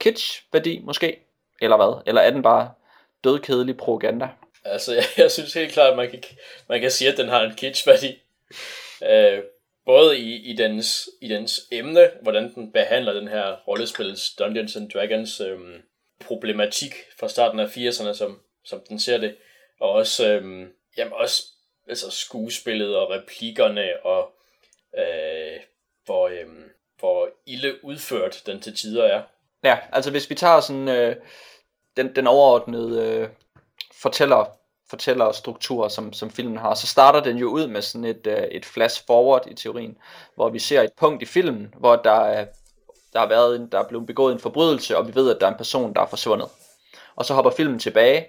kitsch-værdi, måske. Eller hvad? Eller er den bare dødkedelig propaganda? Altså, jeg, jeg synes helt klart, at man kan, man kan sige, at den har en kitsch-værdi. Øh, både i, i, dens, i dens emne, hvordan den behandler den her rollespils Dungeons and Dragons øhm, problematik fra starten af 80'erne, som, som den ser det, og også, øhm, jamen også altså skuespillet og replikkerne, og øh, hvor, øhm, hvor ille udført den til tider er. Ja, altså hvis vi tager sådan øh, den, den overordnede øh, fortæller fortællerstruktur, som, som filmen har, så starter den jo ud med sådan et, øh, et flash forward i teorien, hvor vi ser et punkt i filmen, hvor der er, der har været en, der er blevet begået en forbrydelse, og vi ved, at der er en person, der er forsvundet. Og så hopper filmen tilbage,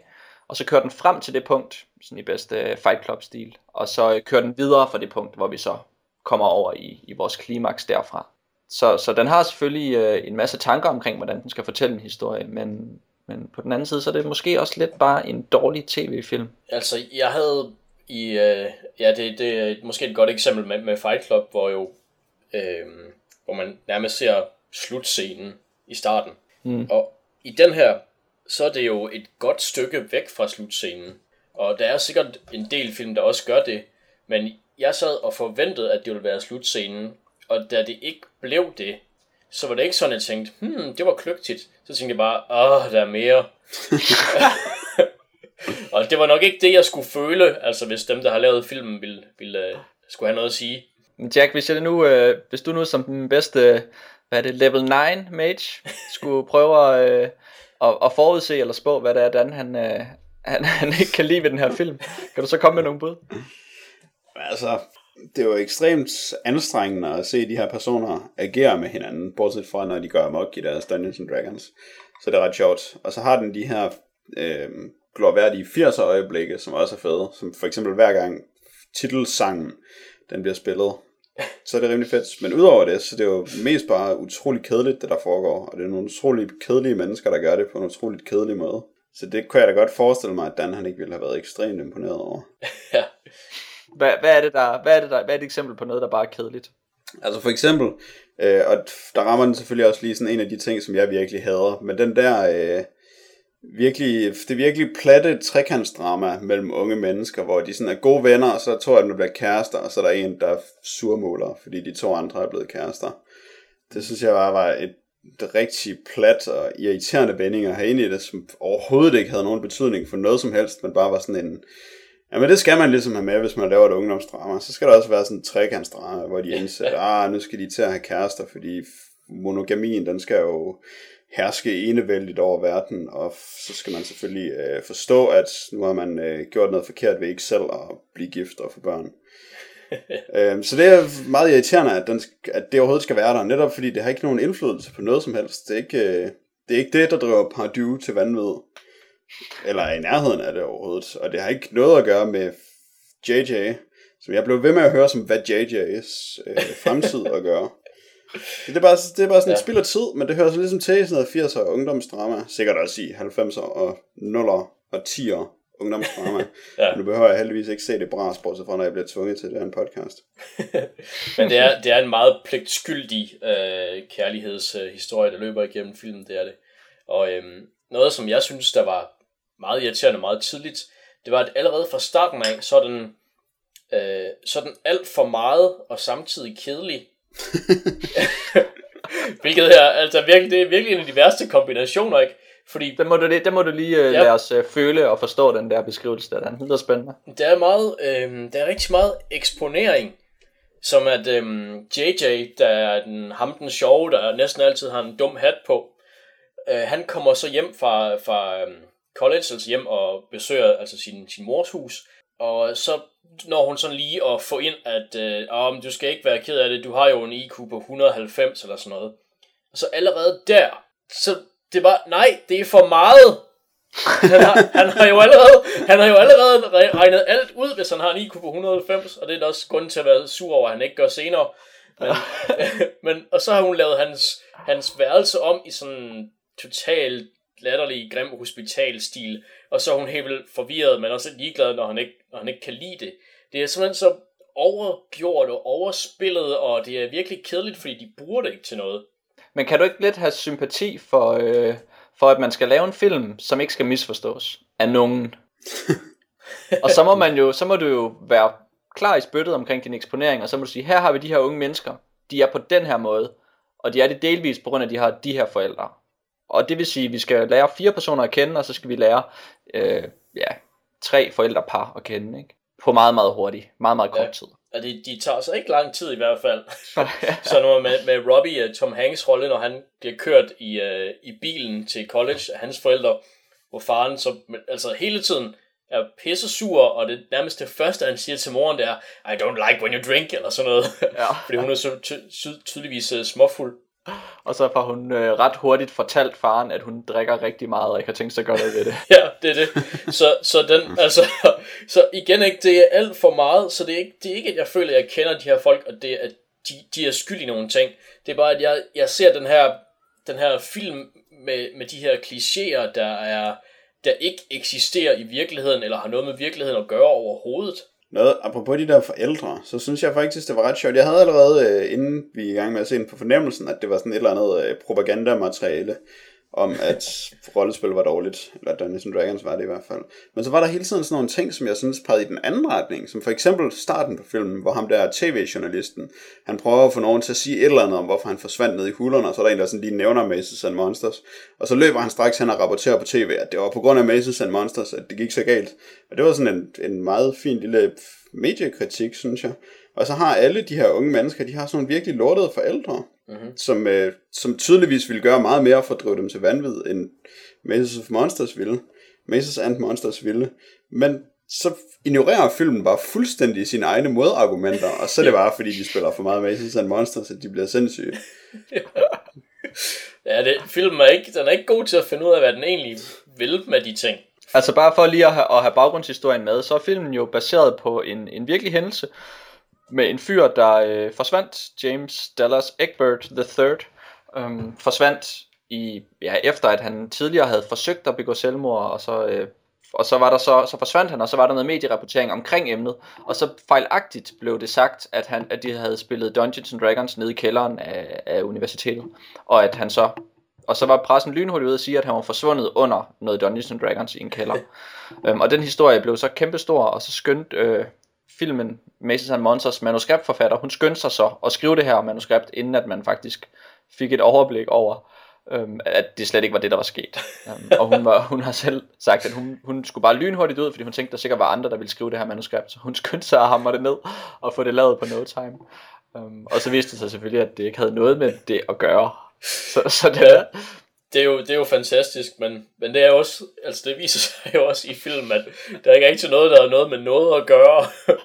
og så kører den frem til det punkt, sådan i bedste Fight Club-stil, og så øh, kører den videre fra det punkt, hvor vi så kommer over i, i vores klimaks derfra. Så, så den har selvfølgelig øh, en masse tanker omkring, hvordan den skal fortælle en historie, men men på den anden side, så er det måske også lidt bare en dårlig tv-film. Altså, jeg havde i... Øh, ja, det, det er måske et godt eksempel med, med Fight Club, hvor jo... Øh, hvor man nærmest ser slutscenen i starten. Mm. Og i den her, så er det jo et godt stykke væk fra slutscenen. Og der er sikkert en del film, der også gør det. Men jeg sad og forventede, at det ville være slutscenen. Og da det ikke blev det, så var det ikke sådan, at jeg tænkte, hmm, det var kløgtigt. Så tænkte jeg bare, åh, der er mere. og det var nok ikke det, jeg skulle føle, altså hvis dem, der har lavet filmen, ville, ville, uh, skulle have noget at sige. Jack, hvis, jeg nu, uh, hvis du nu som den bedste, hvad er det, level 9 mage, skulle prøve at, uh, at, at forudse eller spå, hvad det er, Dan han, uh, han, han ikke kan lide ved den her film, kan du så komme med nogle bud? Altså, det var ekstremt anstrengende at se de her personer agere med hinanden, bortset fra når de gør amok i deres Dungeons and Dragons. Så det er ret sjovt. Og så har den de her øh, glorværdige 80'er øjeblikke, som også er fede. Som for eksempel hver gang titelsangen den bliver spillet. Så er det rimelig fedt. Men udover det, så det er jo mest bare utrolig kedeligt, det der foregår. Og det er nogle utrolig kedelige mennesker, der gør det på en utrolig kedelig måde. Så det kunne jeg da godt forestille mig, at Dan han ikke ville have været ekstremt imponeret over. ja. Hvad, hvad, er det der, hvad er det der, hvad er et eksempel på noget, der bare er kedeligt? Altså for eksempel, øh, og der rammer den selvfølgelig også lige sådan en af de ting, som jeg virkelig hader, men den der øh, virkelig, det virkelig platte trekantsdrama mellem unge mennesker, hvor de sådan er gode venner, og så tror jeg, at de bliver kærester, og så er der en, der surmåler, fordi de to andre er blevet kærester. Det synes jeg bare var et rigtig plat og irriterende vending at have ind i det, som overhovedet ikke havde nogen betydning for noget som helst, men bare var sådan en, Ja, men det skal man ligesom have med, hvis man laver et ungdomsdrama. Så skal der også være sådan en trekantsdrama, hvor de indser, at ah, nu skal de til at have kærester, fordi monogamien, den skal jo herske enevældigt over verden, og så skal man selvfølgelig øh, forstå, at nu har man øh, gjort noget forkert ved ikke selv at blive gift og få børn. øhm, så det er meget irriterende, at, den, at det overhovedet skal være der, netop fordi det har ikke nogen indflydelse på noget som helst. Det er ikke, øh, det, er ikke det, der driver Pardieu til vanvid. Eller i nærheden af det overhovedet. Og det har ikke noget at gøre med JJ, som jeg blev ved med at høre som, hvad JJ's øh, fremtid at gøre. Det er bare, det er bare sådan ja. et spil af tid, men det hører så ligesom til i sådan noget 80'er ungdomsdrama, sikkert også i 90'er og 0'er og 10'er ungdomsdrama. ja. Nu behøver jeg heldigvis ikke se det bra, bortset fra når jeg bliver tvunget til det her en podcast. men det er, det er en meget pligtskyldig øh, kærlighedshistorie, der løber igennem filmen, det er det. Og øhm, noget, som jeg synes, der var meget irriterende meget tidligt, det var, at allerede fra starten af, så er den, øh, så er den alt for meget og samtidig kedelig. Hvilket er, altså virkelig, det er virkelig en af de værste kombinationer, ikke? Fordi, der må du, der må du lige uh, ja. lade os uh, føle og forstå den der beskrivelse der. Den lyder spændende. Der er, meget, øh, der er rigtig meget eksponering. Som at øh, JJ, der er den, ham den sjove, der næsten altid har en dum hat på, øh, han kommer så hjem fra, fra øh, college, altså hjem og besøger altså sin, sin mors hus. Og så når hun sådan lige at få ind, at øh, oh, du skal ikke være ked af det, du har jo en IQ på 190 eller sådan noget. Og så allerede der, så det var, nej, det er for meget. Han har, han har, jo allerede, han har jo allerede regnet alt ud, hvis han har en IQ på 190, og det er da også grund til at være sur over, at han ikke gør senere. Men, men, og så har hun lavet hans, hans værelse om i sådan total latterlig, grim hospitalstil, og så er hun helt vildt forvirret, men også ligeglad, når han ikke, når han ikke kan lide det. Det er simpelthen så overgjort og overspillet, og det er virkelig kedeligt, fordi de bruger det ikke til noget. Men kan du ikke lidt have sympati for, øh, for at man skal lave en film, som ikke skal misforstås af nogen? og så må man jo, så må du jo være klar i spyttet omkring din eksponering, og så må du sige, her har vi de her unge mennesker, de er på den her måde, og de er det delvis på grund af, at de har de her forældre. Og det vil sige, at vi skal lære fire personer at kende, og så skal vi lære øh, ja, tre forældrepar at kende. Ikke? På meget, meget hurtigt. Meget, meget kort ja. tid. Ja, de, de tager så ikke lang tid i hvert fald. så nu med, med Robbie, uh, Tom Hanks rolle, når han bliver kørt i, uh, i bilen til college af hans forældre, hvor faren så altså hele tiden er pisse sur, og det nærmest det første, han siger til moren, det er, I don't like when you drink, eller sådan noget. Ja. Fordi hun er så ty- tydeligvis uh, småfuld. Og så får hun øh, ret hurtigt fortalt faren, at hun drikker rigtig meget, og ikke har tænkt sig at gøre noget ved det. ja, det er det. Så, så, den, altså, så igen ikke, det er alt for meget, så det er, ikke, det er ikke, at jeg føler, at jeg kender de her folk, og det er, at de, de er skyld i nogle ting. Det er bare, at jeg, jeg ser den her, den her film med, med de her klichéer, der er der ikke eksisterer i virkeligheden, eller har noget med virkeligheden at gøre overhovedet noget, apropos de der forældre, så synes jeg faktisk, det var ret sjovt. Jeg havde allerede, øh, inden vi er i gang med at se på fornemmelsen, at det var sådan et eller andet øh, propagandamateriale, om at rollespil var dårligt, eller Dungeons and Dragons var det i hvert fald. Men så var der hele tiden sådan nogle ting, som jeg synes pegede i den anden retning, som for eksempel starten på filmen, hvor ham der tv-journalisten, han prøver at få nogen til at sige et eller andet om, hvorfor han forsvandt ned i hullerne, og så er der en, der sådan lige nævner Maces and Monsters, og så løber han straks hen og rapporterer på tv, at det var på grund af Maces and Monsters, at det gik så galt. Og det var sådan en, en meget fin lille mediekritik, synes jeg. Og så har alle de her unge mennesker, de har sådan nogle virkelig lortede forældre, mm-hmm. som, øh, som tydeligvis ville gøre meget mere for at drive dem til vanvid, end Mazes of Monsters ville. Mazes and Monsters ville. Men så ignorerer filmen bare fuldstændig sine egne modargumenter, og så er det bare, fordi de spiller for meget Mazes and Monsters, at de bliver sindssyge. ja, det, filmen er ikke, den er ikke god til at finde ud af, hvad den egentlig vil med de ting. Altså bare for lige at have, at have baggrundshistorien med, så er filmen jo baseret på en, en virkelig hændelse, med en fyr, der øh, forsvandt, James Dallas Egbert III, øh, forsvandt i, ja, efter at han tidligere havde forsøgt at begå selvmord, og så, øh, og så, var der så, så forsvandt han, og så var der noget medierapportering omkring emnet, og så fejlagtigt blev det sagt, at, han, at de havde spillet Dungeons and Dragons nede i kælderen af, af universitetet, og at han så og så var pressen lynhurtigt ude og sige, at han var forsvundet under noget Dungeons and Dragons i en kælder. øhm, og den historie blev så kæmpestor, og så skønt øh, filmen Maces and Monsters manuskriptforfatter, hun skyndte sig så at skrive det her manuskript, inden at man faktisk fik et overblik over, øhm, at det slet ikke var det, der var sket. øhm, og hun, var, hun har selv sagt, at hun, hun skulle bare lynhurtigt ud, fordi hun tænkte, at der sikkert var andre, der ville skrive det her manuskript. Så hun skyndte sig at hamre det ned og få det lavet på no time. Um, og så viste det sig selvfølgelig, at det ikke havde noget med det at gøre. Så, så det, det er jo, det er jo fantastisk, men, men det er også, altså det viser sig jo også i film, at der er ikke rigtig noget, der er noget med noget at gøre.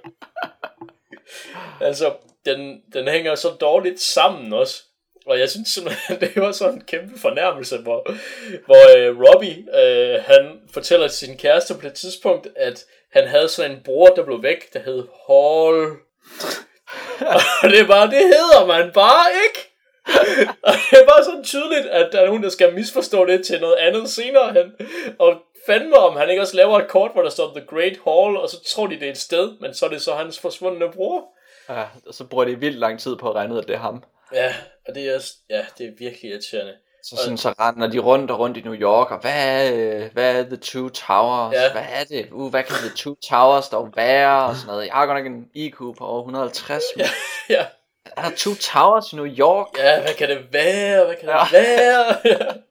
altså, den, den hænger så dårligt sammen også. Og jeg synes simpelthen, det var sådan en kæmpe fornærmelse, hvor, hvor øh, Robbie, øh, han fortæller sin kæreste på det tidspunkt, at han havde sådan en bror, der blev væk, der hed Hall. og det er bare, det hedder man bare ikke og det er bare sådan tydeligt, at der er nogen, der skal misforstå det til noget andet senere hen. Og fandme om han ikke også laver et kort, hvor der står The Great Hall, og så tror de, det er et sted, men så er det så hans forsvundne bror. Ja, og så bruger de vildt lang tid på at regne ud, at det er ham. Ja, og det er, ja, det er virkelig irriterende. Så sådan, så render de rundt og rundt i New York, og hvad er, hvad er The Two Towers? Ja. Hvad er det? Uh, hvad kan The Two Towers dog være? Og sådan noget. Jeg har godt nok en IQ på over 150, men Ja, er der Two Towers i New York? ja hvad kan det være? Hvad kan Ja. det være?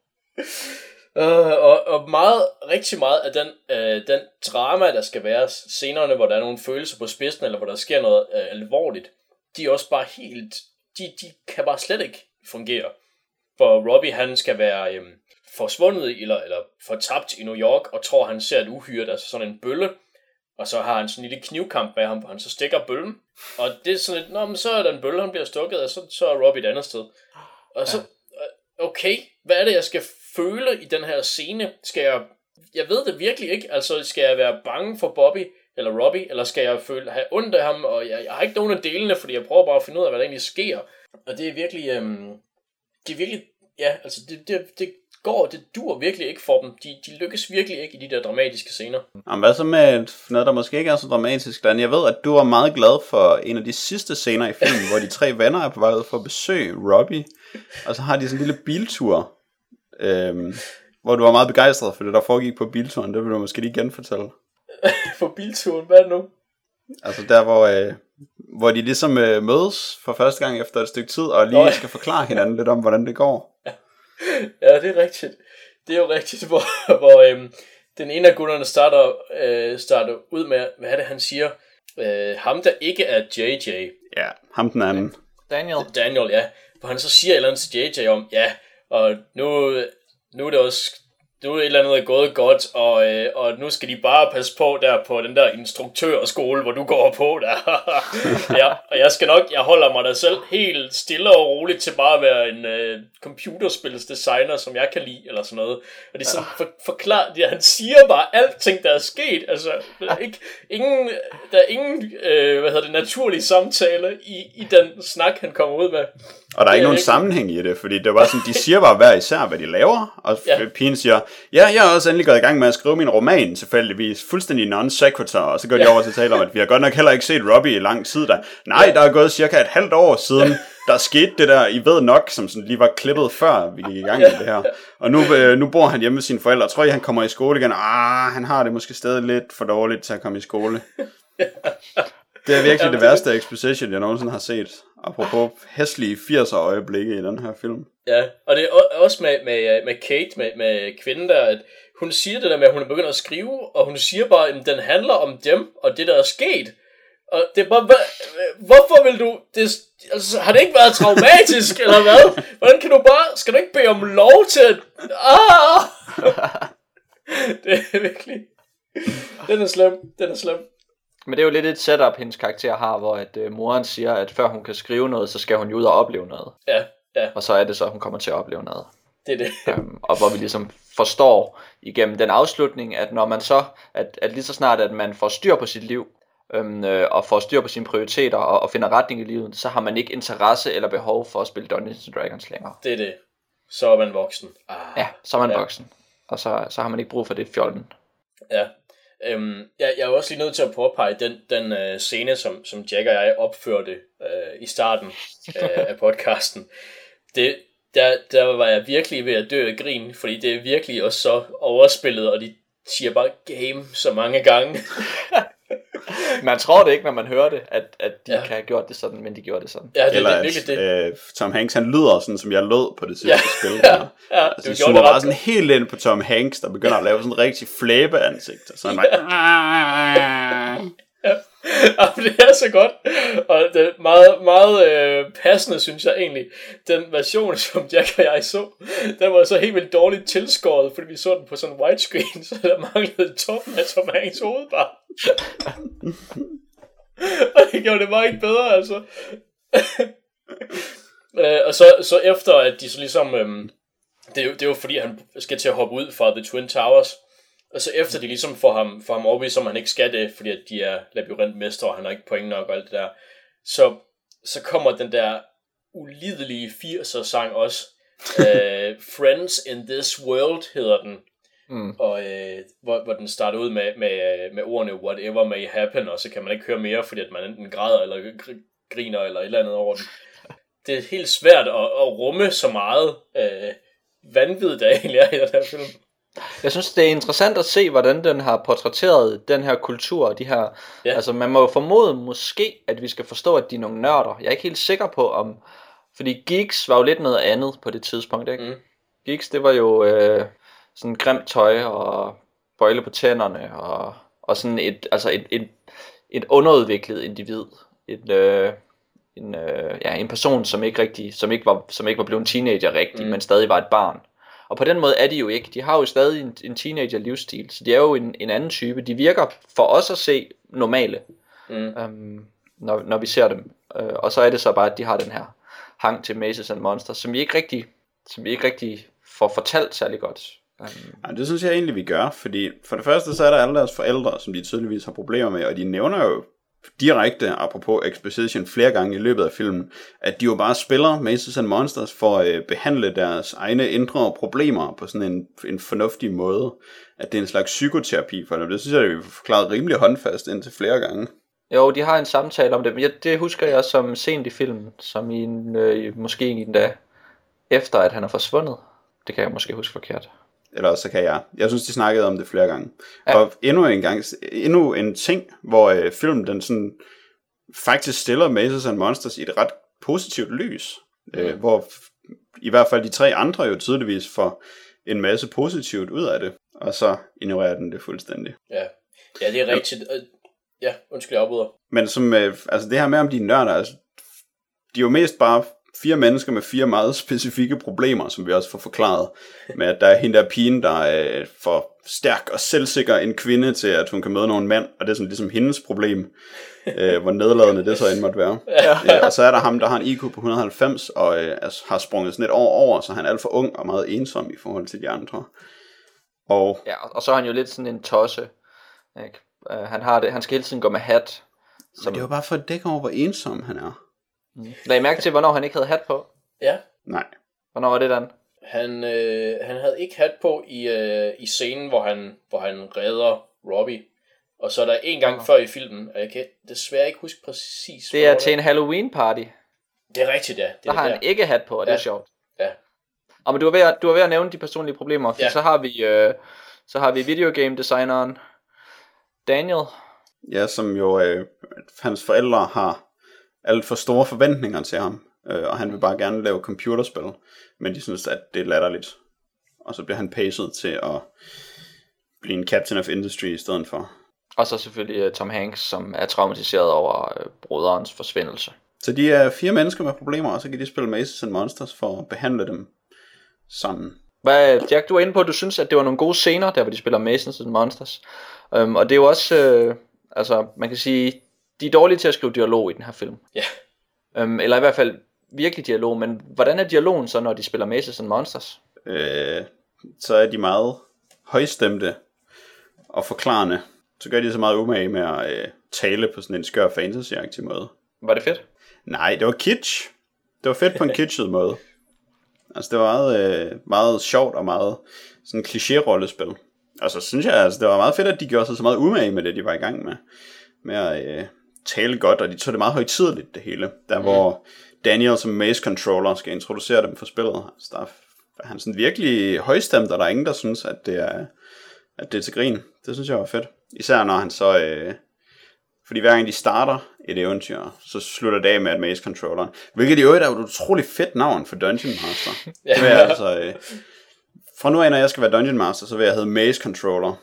Uh, og, og meget, rigtig meget af den, uh, den drama, der skal være scenerne, hvor der er nogle følelser på spidsen, eller hvor der sker noget uh, alvorligt, de er også bare helt, de, de kan bare slet ikke fungere. For Robbie, han skal være um, forsvundet, eller, eller fortabt i New York, og tror, han ser et uhyre, der er sådan en bølle, og så har han sådan en lille knivkamp med ham, hvor han så stikker bøllen, og det er sådan lidt, nå, men så er der en bølle, han bliver stukket, og så, så er Robbie et andet sted. Og så, okay, hvad er det, jeg skal føle i den her scene? Skal jeg, jeg ved det virkelig ikke, altså skal jeg være bange for Bobby, eller Robbie, eller skal jeg føle, have ondt af ham, og jeg, jeg har ikke nogen af delene, fordi jeg prøver bare at finde ud af, hvad der egentlig sker. Og det er virkelig, øhm, det er virkelig, ja, altså det, det, det går, det dur virkelig ikke for dem. De, de lykkes virkelig ikke i de der dramatiske scener. Jamen, hvad så med noget, der måske ikke er så dramatisk, Dan? Jeg ved, at du var meget glad for en af de sidste scener i filmen, hvor de tre venner er på vej ud for at besøge Robbie, og så har de sådan en lille biltur, øhm, hvor du var meget begejstret for det, der foregik på bilturen. Det vil du måske lige genfortælle. For bilturen, hvad er det nu? Altså der, hvor, øh, hvor de ligesom øh, mødes for første gang efter et stykke tid, og lige Nå. skal forklare hinanden lidt om, hvordan det går. Ja, det er rigtigt. Det er jo rigtigt, hvor, hvor øhm, den ene af gutterne starter, øh, starter ud med, hvad er det, han siger? Øh, ham, der ikke er JJ, Ja, ham den anden. Daniel. Daniel, ja, hvor han så siger et eller andet til JJ om, ja, og nu, nu er det også, nu er et eller andet er gået godt, og, øh, og nu skal de bare passe på der på den der instruktørskole, hvor du går på der. ja, og jeg skal nok, jeg holder mig der selv helt stille og roligt til bare at være en øh, computerspilsdesigner, som jeg kan lide, eller sådan noget. Og det er sådan for, forklaret, ja, han siger bare alting, der er sket. Altså, der er, ikke, ingen, der er ingen, øh, hvad hedder det, naturlige samtale i, i den snak, han kommer ud med. Og der er ikke nogen ikke- sammenhæng i det, fordi det bare sådan, de siger bare hver især, hvad de laver, og ja. pigen siger, ja, jeg er også endelig gået i gang med at skrive min roman, tilfældigvis, fuldstændig non sequitur, og så går de Ja. over til at tale om, at vi har godt nok heller ikke set Robbie i lang tid der. Nej, der er gået cirka et halvt år siden, der skete det der, I ved nok, som sådan lige var klippet før vi gik i gang med det her. Og nu, øh, nu bor han hjemme med sine forældre, tror I, han kommer i skole igen? Ah, han har det måske stadig lidt for dårligt til at komme i skole. Det er virkelig Jamen, det det- værste exposition, jeg nogensinde har set. Apropos hæslige 80'er øjeblikke i den her film. Ja, og det er også med, med, med Kate, med, med kvinden der, at hun siger det der med, at hun er begyndt at skrive, og hun siger bare, at den handler om dem, og det der er sket. Og det er bare, hva, hvorfor vil du, det, altså, har det ikke været traumatisk, eller hvad? Hvordan kan du bare, skal du ikke bede om lov til at, ah! det er virkelig, den er slem, den er slem. Men det er jo lidt et setup, hendes karakter har, hvor at øh, moren siger, at før hun kan skrive noget, så skal hun jo ud og opleve noget. Ja, ja, Og så er det så, at hun kommer til at opleve noget. det er det. Øhm, og hvor vi ligesom forstår igennem den afslutning, at når man så, at, at lige så snart, at man får styr på sit liv, øhm, øh, og får styr på sine prioriteter, og, og finder retning i livet, så har man ikke interesse eller behov for at spille Dungeons and Dragons længere. Det er det. Så er man voksen. Ah. Ja, så er man Ja. voksen. Og så, så har man ikke brug for det fjolden. Ja. Øhm, jeg, jeg er også lige nødt til at påpege den, den øh, scene, som, som Jack og jeg opførte øh, i starten øh, af podcasten. Det, der, der var jeg virkelig ved at dø af grin, fordi det er virkelig også så overspillet, og de siger bare game så mange gange. Man tror det ikke, når man hører det, at, at de Ja. ja. kan have gjort det sådan, men de gjorde det sådan. Ja, det, Eller det er at virkelig det. øh, Tom Hanks, han lyder sådan, som jeg lød på det sidste Ja, spil. ja, der. ja, Altså, du det gjorde det bare sådan helt ind på Tom Hanks, der begynder at lave sådan en rigtig flæbe ansigt. Og så er ja. Jamen, det er så godt. Og det er meget, meget øh, passende, synes jeg egentlig. Den version, som Jack og jeg så, den var så helt vildt dårligt tilskåret, fordi vi så den på sådan en widescreen, så der manglede toppen af Tom Hanks hoved bare. og det gjorde det bare ikke bedre, altså. Øh, og så, så efter at de så ligesom, Øh, det, er jo, det er jo fordi han skal til at hoppe ud fra The Twin Towers, og så efter de ligesom får ham, får ham overbevist, om han ikke skal det, fordi at de er labyrintmester, og han har ikke point nok og alt det der, så, så kommer den der ulidelige 80'er sang også. uh, Friends in This World hedder den. Mm. Og øh, hvor, hvor den starter ud med, med, med ordene whatever may happen, og så kan man ikke høre mere, fordi at man enten græder eller griner eller et eller andet over den. Det er helt svært at, at rumme så meget øh, vanvid, der egentlig er i den her film. Jeg synes, det er interessant at se, hvordan den har portrætteret den her kultur. De her, ja. Altså, man må jo formode måske, at vi skal forstå, at de er nogle nørder. Jeg er ikke helt sikker på, om... Fordi geeks var jo lidt noget andet på det tidspunkt, ikke? Mm. Geeks, det var jo øh, sådan grimt tøj og bøjle på tænderne og, og sådan et, altså et, et, et underudviklet individ. Et, øh, en, øh, ja, en person, som ikke rigtig, som ikke var, som ikke var blevet en teenager rigtig, mm. men stadig var et barn. Og på den måde er de jo ikke. De har jo stadig en, en teenager livsstil, så de er jo en, en anden type. De virker for os at se normale, mm. øhm, når, når vi ser dem. Øh, og så er det så bare, at de har den her hang til Maces and Monsters, som vi ikke rigtig, som vi ikke rigtig får fortalt særlig godt. Um... Ja, det synes jeg egentlig, vi gør, fordi for det første, så er der alle deres forældre, som de tydeligvis har problemer med, og de nævner jo direkte, apropos exposition, flere gange i løbet af filmen, at de jo bare spiller Maces and Monsters for at øh, behandle deres egne indre problemer på sådan en, en fornuftig måde. At det er en slags psykoterapi for dem. Det synes jeg, at vi forklaret rimelig håndfast indtil flere gange. Jo, de har en samtale om det, men det husker jeg som sent i filmen, som i en, øh, måske en dag efter, at han er forsvundet. Det kan jeg måske huske forkert. Eller så kan jeg. Jeg synes, de snakkede om det flere gange. Ja. Og endnu en gang, endnu en ting, hvor øh, filmen den sådan faktisk stiller Mazes and Monsters i et ret positivt lys. Mm. Øh, hvor i hvert fald de tre andre jo tydeligvis får en masse positivt ud af det, og så ignorerer den det fuldstændig. Ja, ja det er rigtigt. Ja, ja undskyld, jeg afbryder. Men som, øh, altså det her med, om de er nørder, altså, de er jo mest bare fire mennesker med fire meget specifikke problemer, som vi også får forklaret. Med at der er hende der pigen, der er for stærk og selvsikker en kvinde til, at hun kan møde nogen mand, og det er sådan ligesom hendes problem, øh, hvor nedladende det så end måtte være. Ja. Ja, og så er der ham, der har en IQ på 190, og øh, altså, har sprunget sådan et år over, så han er alt for ung og meget ensom i forhold til de andre. Og, ja, og så er han jo lidt sådan en tosse. Ikke? Uh, han, har det, han skal hele tiden gå med hat. Som... Men det var bare for at dække over, hvor ensom han er. Mm. Lad I mærke til, hvornår han ikke havde hat på? Ja. Nej. Hvornår var det, Dan? Han, øh, han havde ikke hat på i, øh, i scenen, hvor han, hvor han redder Robbie. Og så er der en gang oh. før i filmen, og jeg kan desværre ikke huske præcis. Det er til en Halloween party. Det er rigtigt, ja. Det der har han der. ikke hat på, og ja. det er sjovt. Ja. Og men du er ved at, du er ved at nævne de personlige problemer, for ja. så har vi øh, så har vi videogame designeren Daniel. Ja, som jo øh, hans forældre har alt for store forventninger til ham, øh, og han vil bare gerne lave computerspil, men de synes, at det er latterligt. Og så bliver han paced til at blive en captain of industry i stedet for. Og så selvfølgelig uh, Tom Hanks, som er traumatiseret over uh, broderens forsvindelse. Så de er fire mennesker med problemer, og så kan de spille Maces and Monsters for at behandle dem sammen. Hvad, Jack, du var inde på, at du synes, at det var nogle gode scener, der hvor de spiller Maces and Monsters. Um, og det er jo også, uh, altså man kan sige, de er dårlige til at skrive dialog i den her film. Ja. Øhm, eller i hvert fald virkelig dialog, men hvordan er dialogen så, når de spiller Mazes and Monsters? Øh, så er de meget højstemte og forklarende. Så gør de så meget umage med at øh, tale på sådan en skør fantasy måde. Var det fedt? Nej, det var kitsch. Det var fedt på en kitschet måde. Altså det var meget, øh, meget sjovt og meget sådan kliché-rollespil. Og så synes jeg, altså, det var meget fedt, at de gjorde sig så meget umage med det, de var i gang med. Med at, øh, tale godt, og de tog det meget højtidligt, det hele. Der mm. hvor Daniel som Maze Controller skal introducere dem for spillet. Så der er han sådan virkelig højstemt, og der er ingen, der synes, at det er, at det er til grin. Det synes jeg var fedt. Især når han så... Øh, fordi hver gang de starter et eventyr, så slutter det af med at Maze Controller. Hvilket i øvrigt er et utroligt fedt navn for Dungeon Master. ja. Det vil jeg altså... Øh, fra nu af, når jeg skal være Dungeon Master, så vil jeg hedde Maze Controller.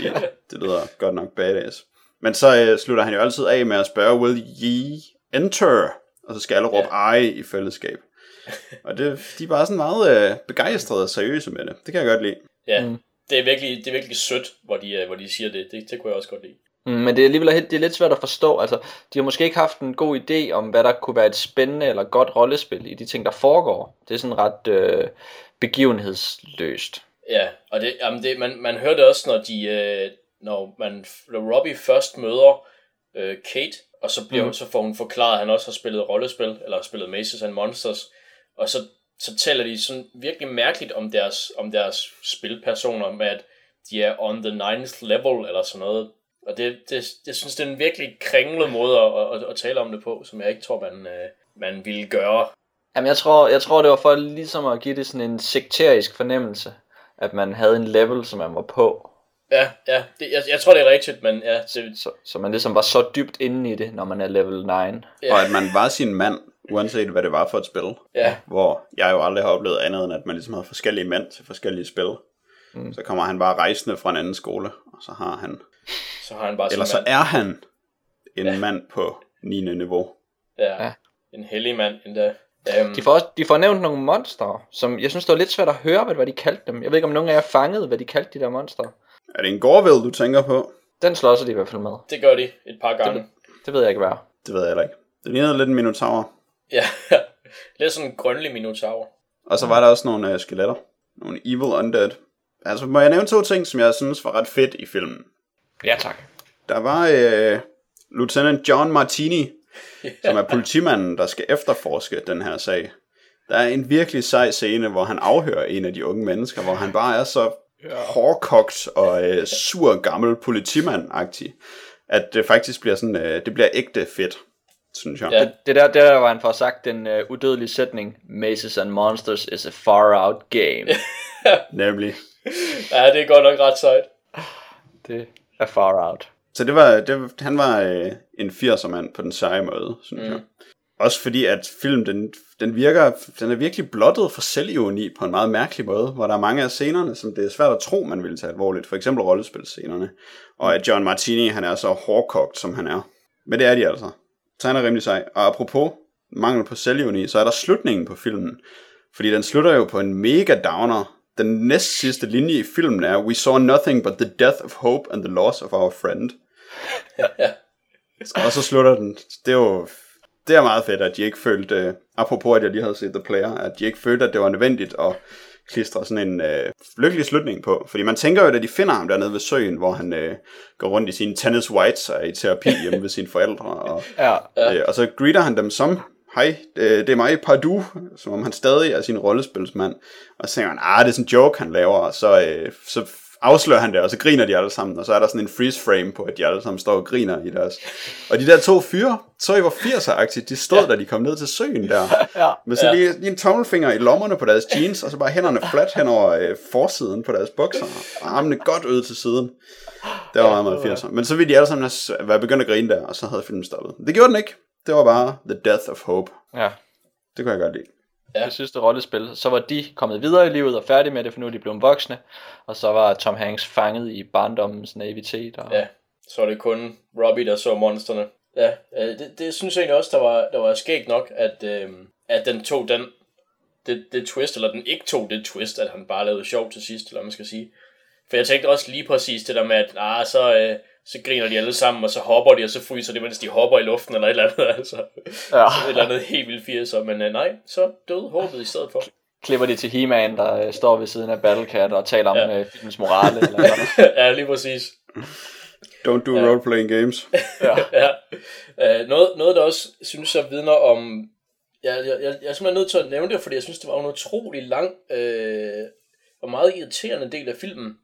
Ja, det lyder godt nok badass. Men så øh, slutter han jo altid af med at spørge, will ye enter? Og så skal alle råbe ja. I i fællesskab. Og det, de er bare sådan meget øh, begejstrede og seriøse med det. Det kan jeg godt lide. Ja, mm. det, er virkelig, det er virkelig sødt, hvor de, øh, hvor de siger det. det. Det kunne jeg også godt lide. Mm, men det er alligevel helt, det er lidt svært at forstå. Altså, de har måske ikke haft en god idé om, hvad der kunne være et spændende eller godt rollespil i de ting, der foregår. Det er sådan ret øh, begivenhedsløst. Ja, og det, jamen det, man, man hører det også, når, de, øh, når, man, når Robbie først møder øh, Kate, og så, bliver, mm. så får hun forklaret, at han også har spillet rollespil, eller har spillet Maces and Monsters, og så, så taler de sådan virkelig mærkeligt om deres, om deres spilpersoner, med at de er on the ninth level, eller sådan noget. Og det, det, jeg synes, det er en virkelig kringlet måde at, at, at tale om det på, som jeg ikke tror, man, øh, man ville gøre. Jamen, jeg tror, jeg tror, det var for ligesom at give det sådan en sekterisk fornemmelse, at man havde en level, som man var på. Ja, ja, det, jeg, jeg tror, det er rigtigt, men ja. Det... Så, så man ligesom var så dybt inde i det, når man er level 9. Ja. Og at man var sin mand, uanset hvad det var for et spil. Ja. Hvor jeg jo aldrig har oplevet andet, end at man ligesom havde forskellige mænd til forskellige spil. Mm. Så kommer han bare rejsende fra en anden skole, og så har han... Så har han bare Eller så mand. er han en ja. mand på 9. niveau. Ja, ja. en hellig mand endda. Um, de, får også, de får nævnt nogle monster, som jeg synes, det var lidt svært at høre, hvad, hvad de kaldte dem. Jeg ved ikke, om nogen af jer fangede, hvad de kaldte de der monster. Er det en Gorville, du tænker på? Den slår de i hvert fald med. Det gør de et par gange. Det, det ved jeg ikke, hvad Det ved jeg heller ikke. Det ligner lidt en minotaur. Ja, lidt sådan en grønlig minotaur. Og så var der også nogle uh, skeletter. Nogle evil undead. Altså, må jeg nævne to ting, som jeg synes var ret fedt i filmen? Ja, tak. Der var uh, Lieutenant John Martini, som er politimanden, der skal efterforske den her sag. Der er en virkelig sej scene, hvor han afhører en af de unge mennesker, hvor han bare er så hårdkogt og uh, sur gammel politimand-agtig, at det faktisk bliver sådan, uh, det bliver ægte fedt, synes jeg. Ja. Det, der, det der, hvor han får sagt den uh, udødelige sætning, Maces and Monsters is a far out game. Nemlig. Ja, det er godt nok ret sejt. Det er far out. Så det var, det, han var øh, en 80'er mand på den seje måde, synes mm. jeg. Også fordi, at filmen, den, den virker, den er virkelig blottet for selvironi på en meget mærkelig måde, hvor der er mange af scenerne, som det er svært at tro, man ville tage alvorligt. For eksempel rollespilscenerne. Og at John Martini, han er så hårdkogt, som han er. Men det er de altså. Så han er rimelig sej. Og apropos mangel på selvironi, så er der slutningen på filmen. Fordi den slutter jo på en mega downer, den næst sidste linje i filmen er, We saw nothing but the death of hope and the loss of our friend. og så slutter den. Det er jo det er meget fedt, at de ikke følte, uh, apropos at jeg lige havde set The Player, at de ikke følte, at det var nødvendigt at klistre sådan en uh, lykkelig slutning på. Fordi man tænker jo, at de finder ham dernede ved søen, hvor han uh, går rundt i sine tennis whites og er i terapi hjemme ved sine forældre. Og, ja, ja. Uh, og så greeter han dem som hej, det, det er mig, Pardue, som om han stadig er sin rollespilsmand. Og så tænker han, ah, det er sådan en joke, han laver, og så, øh, så afslører han det, og så griner de alle sammen, og så er der sådan en freeze frame på, at de alle sammen står og griner i deres... Og de der to fyre, så i var 80'er de stod, ja. da de kom ned til søen der, ja. med så ja. lige, lige en tommelfinger i lommerne på deres jeans, og så bare hænderne flat hen over øh, forsiden på deres bukser, og armene godt ud til siden. Det var meget, meget 80'er. Men så ville de alle sammen være begyndt at grine der, og så havde filmen stoppet. Det gjorde den ikke. Det var bare The Death of Hope. Ja. Det kunne jeg godt lide. Ja. Det sidste rollespil. Så var de kommet videre i livet og færdige med det, for nu er de blevet voksne. Og så var Tom Hanks fanget i barndommens naivitet. Og... Ja, så var det kun Robbie, der så monsterne. Ja, det, det synes jeg egentlig også, der var, der var skægt nok, at, øh, at den tog den, det, det twist, eller den ikke tog det twist, at han bare lavede sjov til sidst, eller man skal sige. For jeg tænkte også lige præcis det der med, at ah, så, øh, så griner de alle sammen, og så hopper de, og så fryser det, mens de hopper i luften, eller et eller andet, altså. Ja. et eller andet helt vildt 80'er, men uh, nej, så døde håbet i stedet for. Klipper de til He-Man, der uh, står ved siden af Battlecat og taler ja. om uh, filmens morale, eller noget. ja, lige præcis. Don't do ja. role-playing games. ja. ja. Uh, noget, noget, der også synes jeg vidner om... Jeg, jeg, jeg, jeg er simpelthen nødt til at nævne det, fordi jeg synes, det var en utrolig lang øh, og meget irriterende del af filmen.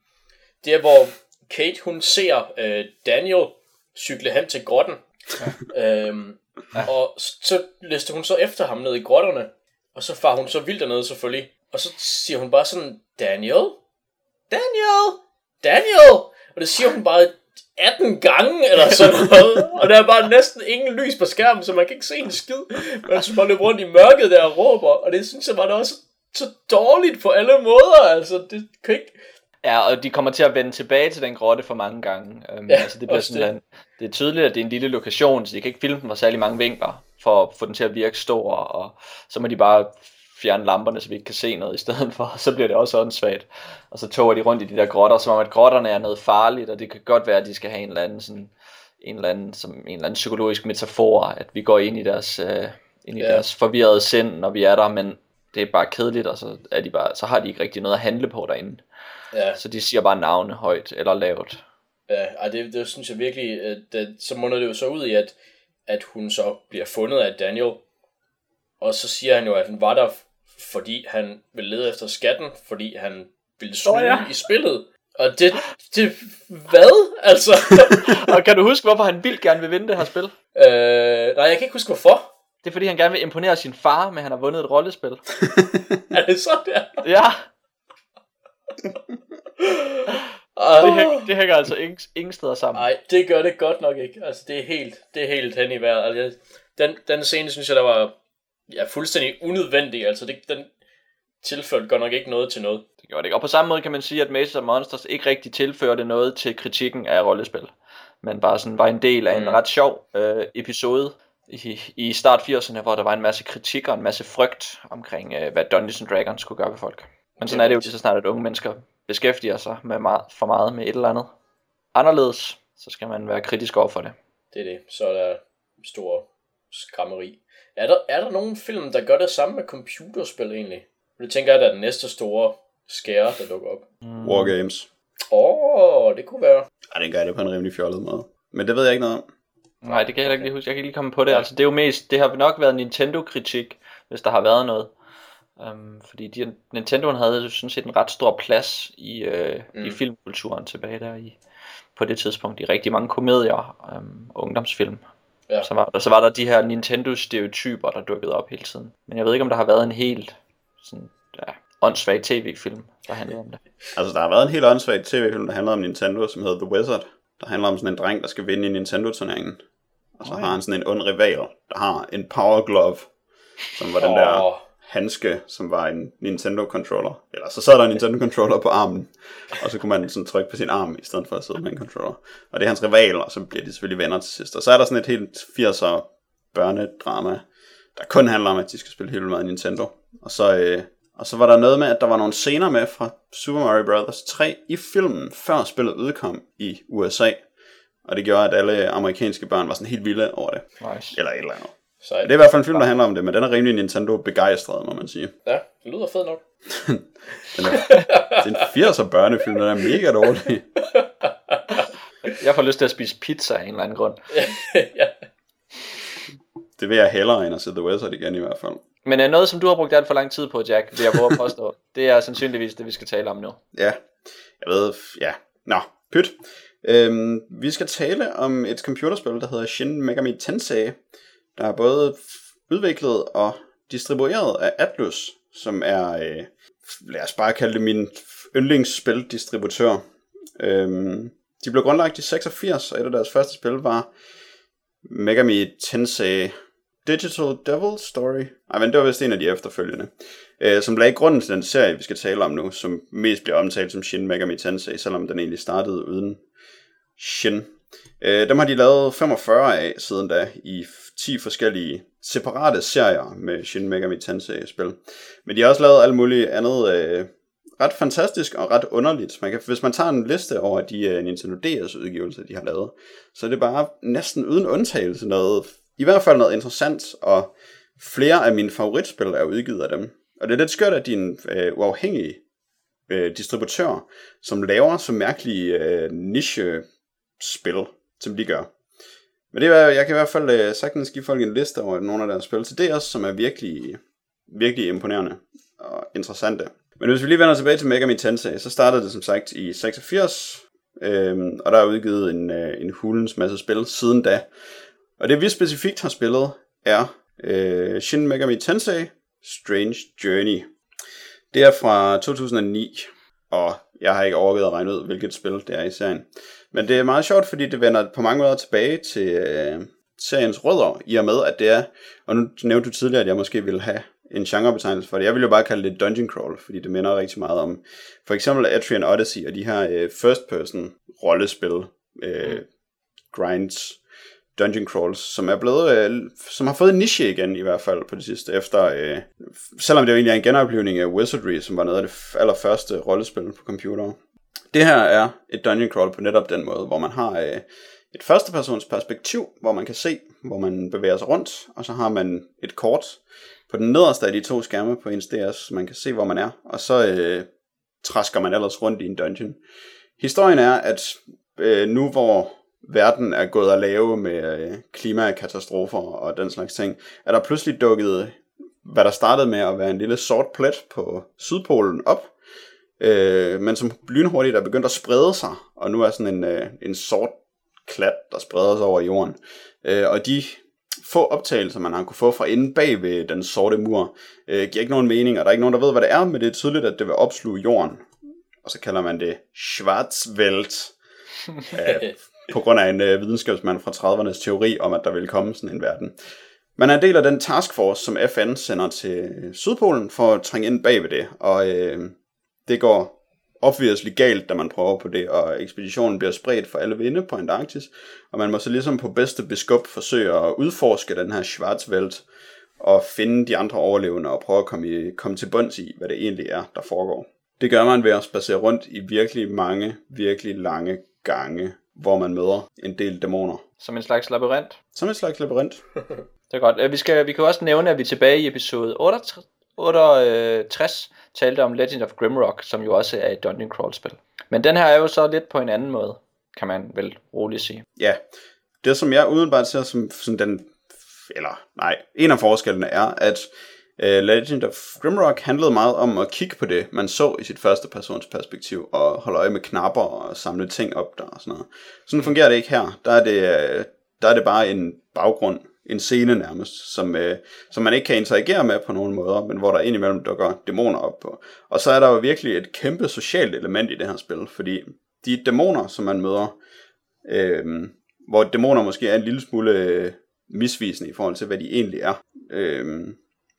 Det er, hvor Kate, hun ser øh, Daniel cykle hen til grotten. Ja. øhm, ja. Og så lister hun så efter ham ned i grotterne. Og så far hun så vildt dernede selvfølgelig. Og så siger hun bare sådan, Daniel? Daniel? Daniel? Og det siger hun bare 18 gange, eller sådan noget. Og der er bare næsten ingen lys på skærmen, så man kan ikke se en skid. Man skal bare løbe rundt i mørket der og råber. Og det synes jeg bare, det også så dårligt på alle måder. Altså, det kan ikke... Ja, og de kommer til at vende tilbage til den grotte for mange gange. Um, ja, altså det, bliver sådan, det. det er tydeligt, at det er en lille lokation, så de kan ikke filme den fra særlig mange vinkler, for at få den til at virke stor, og så må de bare fjerne lamperne, så vi ikke kan se noget i stedet for, så bliver det også åndssvagt. Og så toger de rundt i de der grotter, som om at grotterne er noget farligt, og det kan godt være, at de skal have en eller anden sådan, en eller anden, som en eller anden psykologisk metafor, at vi går ind i deres, øh, ind i Ja. deres forvirrede sind, når vi er der, men det er bare kedeligt, og så, er de bare, så har de ikke rigtig noget at handle på derinde. Ja, Så de siger bare navne højt eller lavt. ja ej, det, det synes jeg virkelig, at det, så munder det jo så ud i, at, at hun så bliver fundet af Daniel, og så siger han jo, at han var der, fordi han ville lede efter skatten, fordi han ville snyde Nå ja. i spillet. Og det, det, hvad? Altså, og kan du huske, hvorfor han vildt gerne vil vinde det her spil? øh, nej, jeg kan ikke huske hvorfor. Det er fordi, han gerne vil imponere sin far, at han har vundet et rollespil. Er det så der? Ja, det, hænger, det hænger altså ingen, ingen steder sammen. Nej, det gør det godt nok ikke. Altså, det er helt, det er helt hen i vejret. Altså, den, den scene, synes jeg, der var ja, fuldstændig unødvendig. Altså, det, den tilførte godt nok ikke noget til noget. Det gjorde det ikke. Og på samme måde kan man sige, at Maze of Monsters ikke rigtig tilførte noget til kritikken af rollespil. Men bare sådan var en del af en Mm. ret sjov øh, episode i, i start 80'erne, hvor der var en masse kritik og en masse frygt omkring, øh, hvad Dungeons and Dragons skulle gøre ved folk. Men sådan er det jo lige så snart, at unge mennesker beskæftiger sig med meget, for meget med et eller andet anderledes, så skal man være kritisk over for det. Det er det. Så er der stor skrammeri. Er der, er der nogen film, der gør det samme med computerspil egentlig? Det tænker jeg, der er den næste store skære, der dukker op. Wargames. Åh, oh, det kunne være. Ej, den gør det på en rimelig fjollet måde. Men det ved jeg ikke noget om. Nej, det kan jeg heller ikke lige huske. Jeg kan ikke lige komme på det. Altså, det er jo mest, det har nok været Nintendo-kritik, hvis der har været noget. Um, fordi de, Nintendoen havde sådan set en ret stor plads i, øh, mm. i filmkulturen tilbage der i, på det tidspunkt i rigtig mange komedier um, og ungdomsfilm. Ja. Så, var, og så var der de her Nintendo-stereotyper, der dukkede op hele tiden. Men jeg ved ikke, om der har været en helt sådan, ja, åndssvag tv-film, der handlede om det. Altså, der har været en helt åndssvagt tv-film, der handler om Nintendo, som hedder The Wizard. Der handler om sådan en dreng, der skal vinde i Nintendo-turneringen. Og så Oj. har han sådan en ond rival, der har en Power Glove, som var den der Åh. handske, som var en Nintendo-controller. Eller så sad der en Nintendo-controller på armen, og så kunne man sådan trykke på sin arm, i stedet for at sidde med en controller. Og det er hans rival, og så bliver de selvfølgelig venner til sidst. Og så er der sådan et helt 80'er børnedrama, der kun handler om, at de skal spille helt meget Nintendo. Og så, øh, og så var der noget med, at der var nogle scener med fra Super Mario Bros. 3 i filmen, før spillet udkom i USA. Og det gjorde, at alle amerikanske børn var sådan helt vilde over det. Nice. Eller et eller andet. Sejt. Det er i hvert fald en film, der handler om det, men den er rimelig Nintendo-begejstret, må man sige. Ja, det lyder fedt nok. Den er, det er en 80'er børnefilm, den er mega dårlig. Jeg får lyst til at spise pizza af en eller anden grund. ja. Det vil jeg hellere end at se The Wizard igen i hvert fald. Men øh, noget, som du har brugt alt for lang tid på, Jack, vil jeg våge at påstå, det er sandsynligvis det, vi skal tale om nu. Ja, jeg ved, ja. Nå, pyt. Øhm, vi skal tale om et computerspil, der hedder Shin Megami Tensei, der er både udviklet og distribueret af Atlus, som er, øh, lad os bare kalde det min yndlingsspildistributør. Øhm, de blev grundlagt i 86, og et af deres første spil var Megami Tensei Digital Devil Story. Ej, men det var vist en af de efterfølgende. Øh, som lagde grunden til den serie, vi skal tale om nu, som mest bliver omtalt som Shin Megami Tensei, selvom den egentlig startede uden Shin. Øh, dem har de lavet 45 af siden da, i 10 forskellige separate serier med Shin Megami Tensei-spil. Men de har også lavet alt muligt andet øh, ret fantastisk og ret underligt. Man kan, hvis man tager en liste over de øh, Nintendo DS udgivelser, de har lavet, så er det bare næsten uden undtagelse noget, i hvert fald noget interessant, og flere af mine favoritspil er udgivet af dem. Og det er lidt skørt, at de er en øh, uafhængig øh, distributør, som laver så mærkelige øh, spil, som de gør. Men det er, jeg kan i hvert fald øh, sagtens give folk en liste over nogle af deres spil til DS, som er virkelig, virkelig imponerende og interessante. Men hvis vi lige vender tilbage til Megami Tensei, så startede det som sagt i 86, øhm, og der er udgivet en, øh, en hulens masse spil siden da. Og det vi specifikt har spillet er øh, Shin Megami Tensei Strange Journey. Det er fra 2009, og jeg har ikke overgivet at regne ud, hvilket spil det er i serien. Men det er meget sjovt, fordi det vender på mange måder tilbage til øh, seriens rødder, i og med, at det er, og nu nævnte du tidligere, at jeg måske ville have en genrebetegnelse for det. Jeg vil jo bare kalde det dungeon crawl, fordi det minder rigtig meget om for eksempel Atrian Odyssey og de her øh, first person rollespil, øh, grinds, dungeon crawls, som er blevet, øh, som har fået en niche igen i hvert fald på det sidste, efter, øh, selvom det jo egentlig er en genoplevning af Wizardry, som var noget af det allerførste rollespil på computer. Det her er et dungeon crawl på netop den måde, hvor man har øh, et førstepersons perspektiv, hvor man kan se, hvor man bevæger sig rundt, og så har man et kort på den nederste af de to skærme på ens DS, så man kan se, hvor man er, og så øh, træsker man ellers rundt i en dungeon. Historien er, at øh, nu hvor verden er gået at lave med øh, klimakatastrofer og den slags ting, er der pludselig dukket, hvad der startede med at være en lille sort plet på Sydpolen op, øh, men som lynhurtigt er begyndt at sprede sig, og nu er sådan en, øh, en sort klat, der spreder sig over jorden. Øh, og de få optagelser, man har kunne få fra inde bag ved den sorte mur, øh, giver ikke nogen mening, og der er ikke nogen, der ved, hvad det er, men det er tydeligt, at det vil opsluge jorden. Og så kalder man det Schwarzwelt, øh, på grund af en øh, videnskabsmand fra 30'ernes teori om, at der ville komme sådan en verden. Man er en del af den taskforce, som FN sender til Sydpolen for at trænge ind bag ved det, og øh, det går obviously galt, da man prøver på det, og ekspeditionen bliver spredt for alle vinde på Antarktis, og man må så ligesom på bedste beskub forsøge at udforske den her Schwarzwelt, og finde de andre overlevende, og prøve at komme, i, komme til bunds i, hvad det egentlig er, der foregår. Det gør man ved at spacere rundt i virkelig mange, virkelig lange gange, hvor man møder en del dæmoner. Som en slags labyrint. Som en slags labyrint. Det er godt. Øh, Vi, skal, vi kan også nævne, at vi tilbage i episode 68, 68 talte om Legend of Grimrock, som jo også er et dungeon crawl spil. Men den her er jo så lidt på en anden måde, kan man vel roligt sige. Ja, det som jeg udenbart ser som, som den, eller nej, en af forskellene er, at uh, Legend of Grimrock handlede meget om at kigge på det, man så i sit første persons perspektiv, og holde øje med knapper og samle ting op der og sådan noget. Sådan fungerer det ikke her. Der er det, øh, der er det bare en baggrund, en scene nærmest, som, øh, som man ikke kan interagere med på nogen måder, men hvor der indimellem dukker dæmoner op på. Og så er der jo virkelig et kæmpe socialt element i det her spil, fordi de dæmoner, som man møder, øh, hvor dæmoner måske er en lille smule øh, misvisende i forhold til, hvad de egentlig er, øh,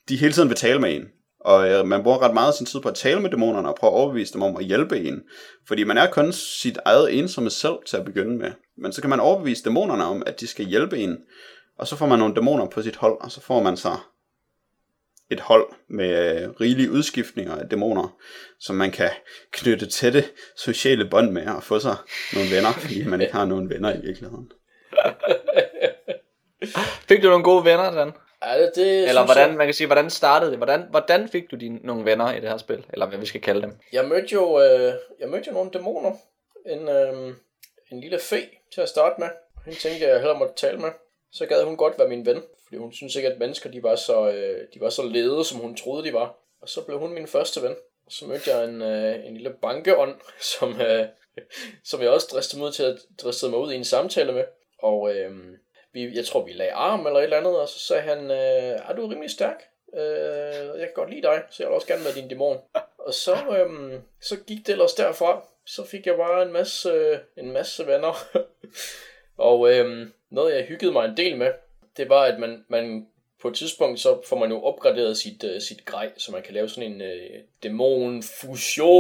de hele tiden vil tale med en. Og øh, man bruger ret meget af sin tid på at tale med dæmonerne og prøve at overbevise dem om at hjælpe en. Fordi man er kun sit eget ensomme selv til at begynde med. Men så kan man overbevise dæmonerne om, at de skal hjælpe en. Og så får man nogle dæmoner på sit hold, og så får man så et hold med øh, rigelige udskiftninger af dæmoner, som man kan knytte tætte sociale bånd med og få sig nogle venner, fordi man ikke har nogen venner i virkeligheden. Fik du nogle gode venner, Dan? Ja, det, det Eller hvordan, Jeg, man kan sige, hvordan startede det? Hvordan, hvordan fik du dine, nogle venner i det her spil? Eller hvad vi skal kalde dem? jeg mødte jo, øh, jeg mødte jo nogle dæmoner. En, øh, en lille fe til at starte med. Hende tænkte jeg, jeg hellere måtte tale med. Så gad hun godt være min ven, fordi hun synes ikke, at mennesker de var, så, øh, de var så lede, som hun troede, de var. Og så blev hun min første ven. Og så mødte jeg en, øh, en lille bankeånd, som, øh, som jeg også dristede mig, ud til at, dristede mig ud i en samtale med. Og øh, vi, jeg tror, vi lagde arm eller et eller andet, og så sagde han, øh, er du er rimelig stærk? Øh, jeg kan godt lide dig, så jeg vil også gerne være din dæmon. Og så, øh, så gik det ellers derfra. Så fik jeg bare en masse, øh, en masse venner. og øh, noget, jeg hyggede mig en del med, det var, at man, man på et tidspunkt, så får man jo opgraderet sit, uh, sit grej, så man kan lave sådan en uh, dæmonfusion.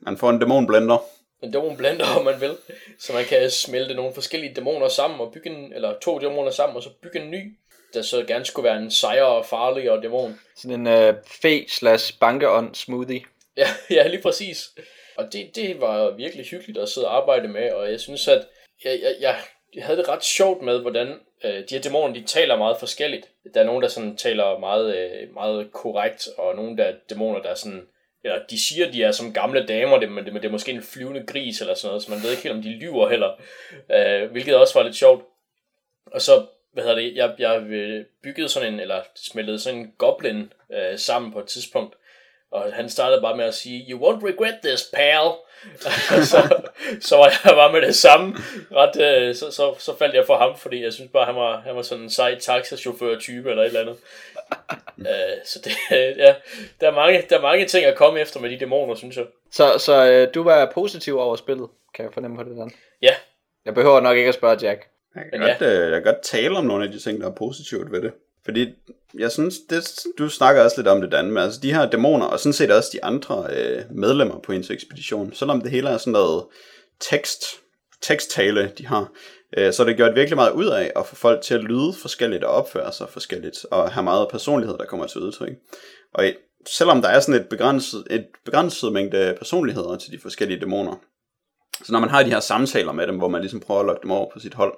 Man får en dæmonblender. En dæmonblender, om man vil. Så man kan smelte nogle forskellige dæmoner sammen, og bygge en, eller to dæmoner sammen, og så bygge en ny, der så gerne skulle være en sejre og farligere dæmon. Sådan en uh, fe slash bankeånd smoothie. Ja, ja, lige præcis. Og det, det var virkelig hyggeligt at sidde og arbejde med, og jeg synes, at jeg, jeg, jeg, jeg havde det ret sjovt med, hvordan øh, de her dæmoner, de taler meget forskelligt. Der er nogen, der sådan taler meget, øh, meget korrekt, og nogen, der er dæmoner, der er sådan, eller de siger, de er som gamle damer, det, men det, men det er måske en flyvende gris eller sådan noget, så man ved ikke helt, om de lyver heller, øh, hvilket også var lidt sjovt. Og så, hvad hedder det, jeg, jeg øh, byggede sådan en, eller smeltede sådan en goblin øh, sammen på et tidspunkt, og han startede bare med at sige, you won't regret this, pal. så, så var jeg bare med det samme. Ret, øh, så, så, så faldt jeg for ham, fordi jeg synes bare, han var, han var sådan en sej taxachauffør-type eller et eller andet. øh, så det, ja, der er, mange, der er mange ting at komme efter med de dæmoner, synes jeg. Så, så øh, du var positiv over spillet, kan jeg fornemme på det, Dan? Ja, Jeg behøver nok ikke at spørge Jack. Jeg kan, Men godt, øh, jeg kan godt tale om nogle af de ting, der er positivt ved det. Fordi jeg synes, det, du snakker også lidt om det, Dan, men altså de her dæmoner, og sådan set også de andre øh, medlemmer på hendes ekspedition, selvom det hele er sådan noget tekst, teksttale, de har. Øh, så det gjort virkelig meget ud af at få folk til at lyde forskelligt og opføre sig forskelligt, og have meget personlighed, der kommer til udtryk. Og selvom der er sådan et begrænset, et begrænset mængde personligheder til de forskellige dæmoner, så når man har de her samtaler med dem, hvor man ligesom prøver at lokke dem over på sit hold,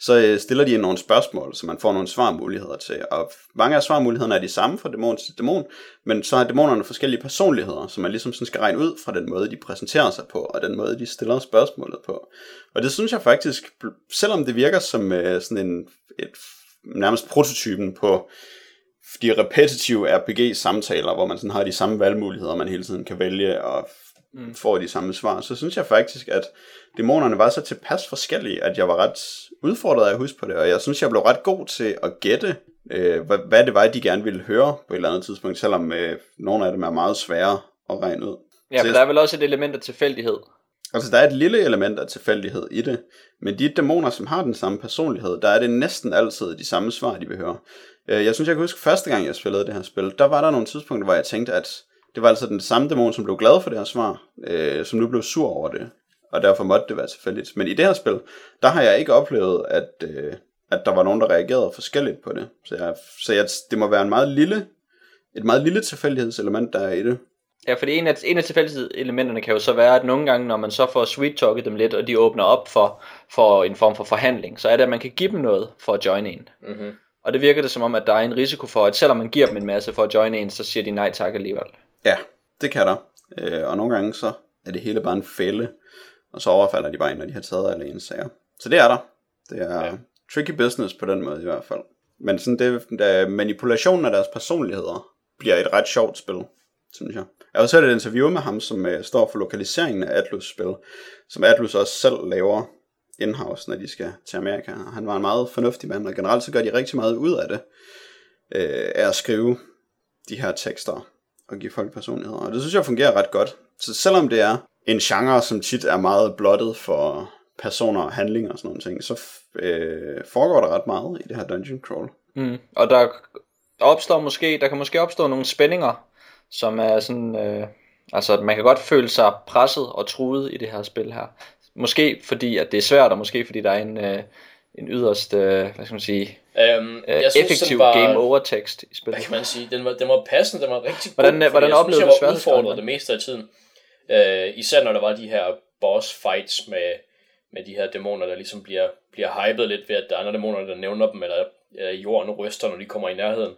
så øh, stiller de nogle spørgsmål, så man får nogle svarmuligheder til. Og mange af svarmulighederne er de samme fra dæmon til dæmon, men så har dæmonerne forskellige personligheder, som man ligesom sådan skal regne ud fra den måde, de præsenterer sig på, og den måde, de stiller spørgsmålet på. Og det synes jeg faktisk, selvom det virker som øh, sådan en, et, nærmest prototypen på de repetitive RPG-samtaler, hvor man sådan har de samme valgmuligheder, man hele tiden kan vælge og mm. får de samme svar, så synes jeg faktisk, at dæmonerne var så tilpas forskellige, at jeg var ret udfordret af at huske på det, og jeg synes, jeg blev ret god til at gætte, øh, hvad, hvad det var, de gerne ville høre på et eller andet tidspunkt, selvom øh, nogle af dem er meget svære at regne ud. Ja, for der er vel også et element af tilfældighed. Altså, der er et lille element af tilfældighed i det, men de dæmoner, som har den samme personlighed, der er det næsten altid de samme svar, de vil høre. Øh, jeg synes, jeg kan huske første gang, jeg spillede det her spil, der var der nogle tidspunkter, hvor jeg tænkte, at det var altså den samme dæmon, som blev glad for det her svar, øh, som nu blev sur over det, og derfor måtte det være tilfældigt. Men i det her spil, der har jeg ikke oplevet, at, øh, at der var nogen, der reagerede forskelligt på det. Så, jeg, så jeg, det må være en meget lille, et meget lille tilfældighedselement, der er i det. Ja, fordi en af, en af tilfældighedselementerne kan jo så være, at nogle gange, når man så får sweet talket dem lidt, og de åbner op for, for en form for forhandling, så er det, at man kan give dem noget for at join en. Mm-hmm. Og det virker det som om, at der er en risiko for, at selvom man giver dem en masse for at join en, så siger de nej tak alligevel. Ja, det kan der. Øh, og nogle gange så er det hele bare en fælde, og så overfalder de bare ind, når de har taget alle ens sager. Så det er der. Det er ja. tricky business på den måde i hvert fald. Men sådan det, der manipulationen af deres personligheder bliver et ret sjovt spil, synes jeg. Jeg har også hørt et interview med ham, som uh, står for lokaliseringen af Atlus spil, som Atlus også selv laver in-house, når de skal til Amerika. Han var en meget fornuftig mand, og generelt så gør de rigtig meget ud af det, uh, af at skrive de her tekster at give folk personligheder. Og det synes jeg fungerer ret godt. Så selvom det er en genre, som tit er meget blottet for personer og handlinger og sådan nogle ting, så øh, foregår der ret meget i det her dungeon crawl. Mm. Og der opstår måske, der kan måske opstå nogle spændinger, som er sådan, øh, altså man kan godt føle sig presset og truet i det her spil her. Måske fordi, at det er svært, og måske fordi der er en, øh, en yderst, øh, hvad skal man sige, øhm, jeg synes, effektiv var, game over tekst i spillet. Hvad kan man sige? Den var, den var passende, den var rigtig hvordan, god. Hvordan oplevede du svært? Jeg var det meste af tiden. Øh, især når der var de her boss fights med, med de her dæmoner, der ligesom bliver, bliver hypet lidt ved, at der er andre dæmoner, der nævner dem, eller øh, jorden ryster, når de kommer i nærheden.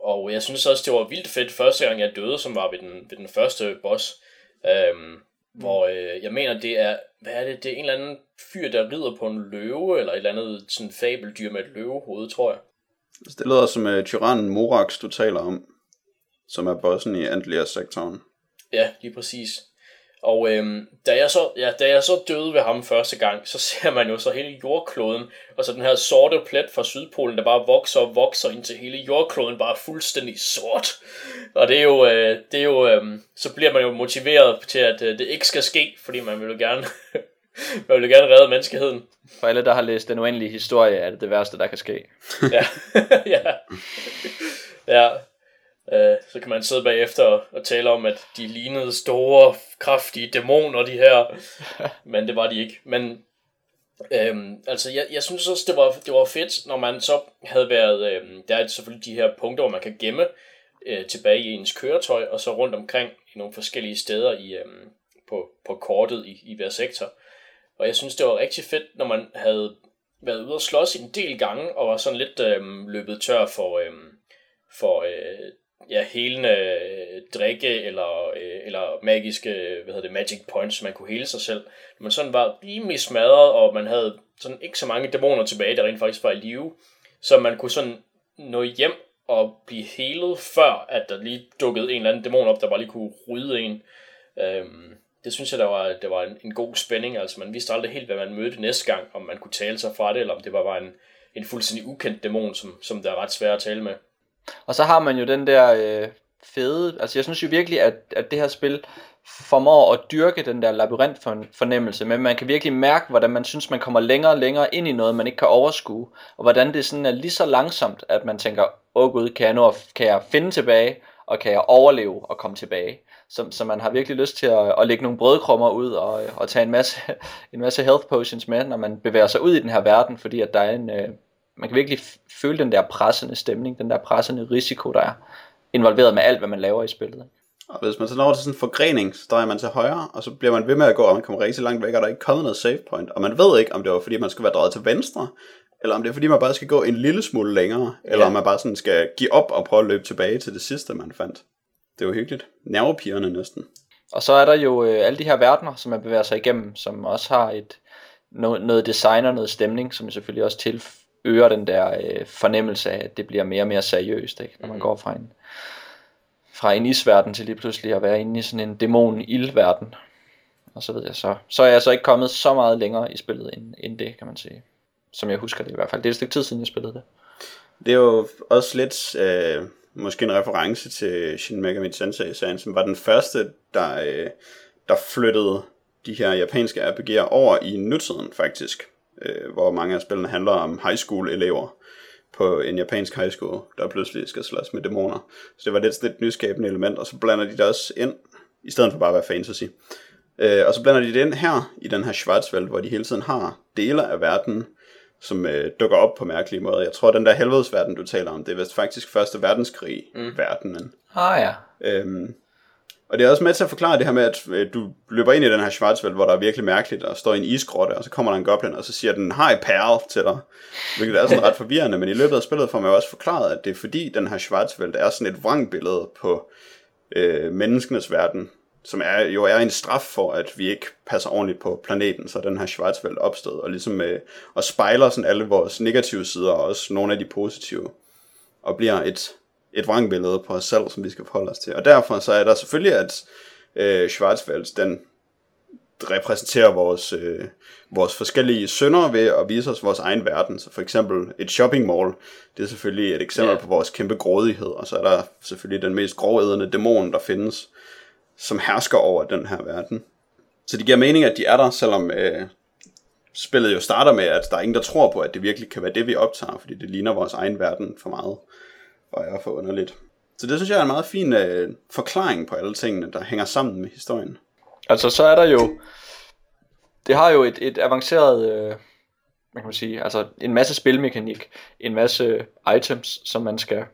Og jeg synes også, det var vildt fedt første gang, jeg døde, som var ved den, ved den første boss. Øhm, hvor øh, jeg mener, det er, hvad er det, det er en eller anden fyr, der rider på en løve, eller et eller andet sådan fabeldyr med et løvehoved, tror jeg. Det lyder som uh, tyrannen Morax, du taler om, som er bossen i Antlia-sektoren. Ja, lige præcis. Og øhm, da, jeg så, ja, da jeg så døde ved ham første gang, så ser man jo så hele jordkloden, og så den her sorte plet fra Sydpolen, der bare vokser og vokser, indtil hele jordkloden bare er fuldstændig sort. Og det er jo, øh, det er jo øh, så bliver man jo motiveret til, at øh, det ikke skal ske, fordi man vil jo gerne, man vil jo gerne redde menneskeheden. For alle, der har læst den uendelige historie, er det det værste, der kan ske. ja, ja. ja. Øh, så kan man sidde bagefter og, og tale om, at de lignede store, kraftige dæmoner, de her. Men det var de ikke. Men øhm, altså, jeg, jeg synes også, det var, det var fedt, når man så havde været... Øhm, der er selvfølgelig de her punkter, hvor man kan gemme øh, tilbage i ens køretøj, og så rundt omkring i nogle forskellige steder i, øhm, på, på kortet i, i hver sektor. Og jeg synes, det var rigtig fedt, når man havde været ude og slås en del gange, og var sådan lidt øhm, løbet tør for, øhm, for øh, ja, helende øh, drikke eller, øh, eller magiske hvad hedder det, magic points, man kunne hele sig selv. Man sådan var rimelig smadret, og man havde sådan ikke så mange dæmoner tilbage, der rent faktisk var i live. Så man kunne sådan nå hjem og blive helet, før at der lige dukkede en eller anden dæmon op, der bare lige kunne rydde en. Øhm, det synes jeg, der var, der var en, en god spænding. Altså man vidste aldrig helt, hvad man mødte næste gang, om man kunne tale sig fra det, eller om det bare var en, en fuldstændig ukendt dæmon, som, som der er ret svært at tale med. Og så har man jo den der øh, fede, altså jeg synes jo virkelig, at, at det her spil formår at dyrke den der labyrint fornemmelse, men man kan virkelig mærke, hvordan man synes, man kommer længere og længere ind i noget, man ikke kan overskue, og hvordan det sådan er lige så langsomt, at man tænker, åh oh gud, kan jeg, nå, kan jeg finde tilbage, og kan jeg overleve og komme tilbage. så, så man har virkelig lyst til at, at lægge nogle brødkrummer ud og, og tage en masse, en masse health potions med, når man bevæger sig ud i den her verden, fordi at der er en, øh, man kan virkelig føle den der pressende stemning, den der pressende risiko, der er involveret med alt, hvad man laver i spillet. Og hvis man så når til sådan en forgrening, så drejer man til højre, og så bliver man ved med at gå, og man kommer rigtig langt væk, og der er ikke kommet noget save point. Og man ved ikke, om det var fordi, man skulle være drejet til venstre, eller om det er fordi, man bare skal gå en lille smule længere, eller ja. om man bare sådan skal give op og prøve at løbe tilbage til det sidste, man fandt. Det var hyggeligt. Nervepigerne næsten. Og så er der jo øh, alle de her verdener, som man bevæger sig igennem, som også har et noget, noget design og noget stemning, som selvfølgelig også tiløger den der øh, fornemmelse af, at det bliver mere og mere seriøst, ikke? når man mm. går fra en, fra en isverden til lige pludselig at være inde i sådan en dæmon-ildverden. Og så ved jeg så. Så er jeg så ikke kommet så meget længere i spillet end, end det, kan man sige. Som jeg husker det i hvert fald. Det er et stykke tid siden, jeg spillede det. Det er jo også lidt... Øh måske en reference til Shin Megami Tensei-serien, som var den første, der, øh, der flyttede de her japanske RPG'er over i nutiden faktisk, øh, hvor mange af spillene handler om high school elever på en japansk high school, der pludselig skal slås med dæmoner. Så det var lidt et nyskabende element, og så blander de det også ind, i stedet for bare at være fantasy. Øh, og så blander de det ind her, i den her Schwarzwald, hvor de hele tiden har dele af verden, som øh, dukker op på mærkelige måder. Jeg tror, den der helvedesverden, du taler om, det er vist faktisk Første Verdenskrig-verdenen. Mm. Ah ja. Øhm, og det er også med til at forklare det her med, at øh, du løber ind i den her Schwarzwald, hvor der er virkelig mærkeligt, og står i en isgrotte, og så kommer der en goblin, og så siger den, hej perl til dig. Hvilket er sådan ret forvirrende, men i løbet af spillet får man jo også forklaret, at det er fordi den her Schwarzwald er sådan et vrangbillede på øh, menneskenes verden, som er, jo er en straf for, at vi ikke passer ordentligt på planeten, så den her Schwarzwald opstod, og ligesom øh, og spejler sådan alle vores negative sider, og også nogle af de positive, og bliver et, et vrangbillede på os selv, som vi skal forholde os til. Og derfor så er der selvfølgelig, at øh, Schwarzwald, den repræsenterer vores, øh, vores forskellige synder ved at vise os vores egen verden. Så for eksempel et shopping mall, det er selvfølgelig et eksempel yeah. på vores kæmpe grådighed, og så er der selvfølgelig den mest gråædende dæmon, der findes, som hersker over den her verden. Så det giver mening, at de er der, selvom øh, spillet jo starter med, at der er ingen, der tror på, at det virkelig kan være det, vi optager, fordi det ligner vores egen verden for meget, og er for underligt. Så det synes jeg er en meget fin øh, forklaring på alle tingene, der hænger sammen med historien. Altså så er der jo, det har jo et, et avanceret, øh, hvad kan man sige, altså en masse spilmekanik, en masse items, som man skal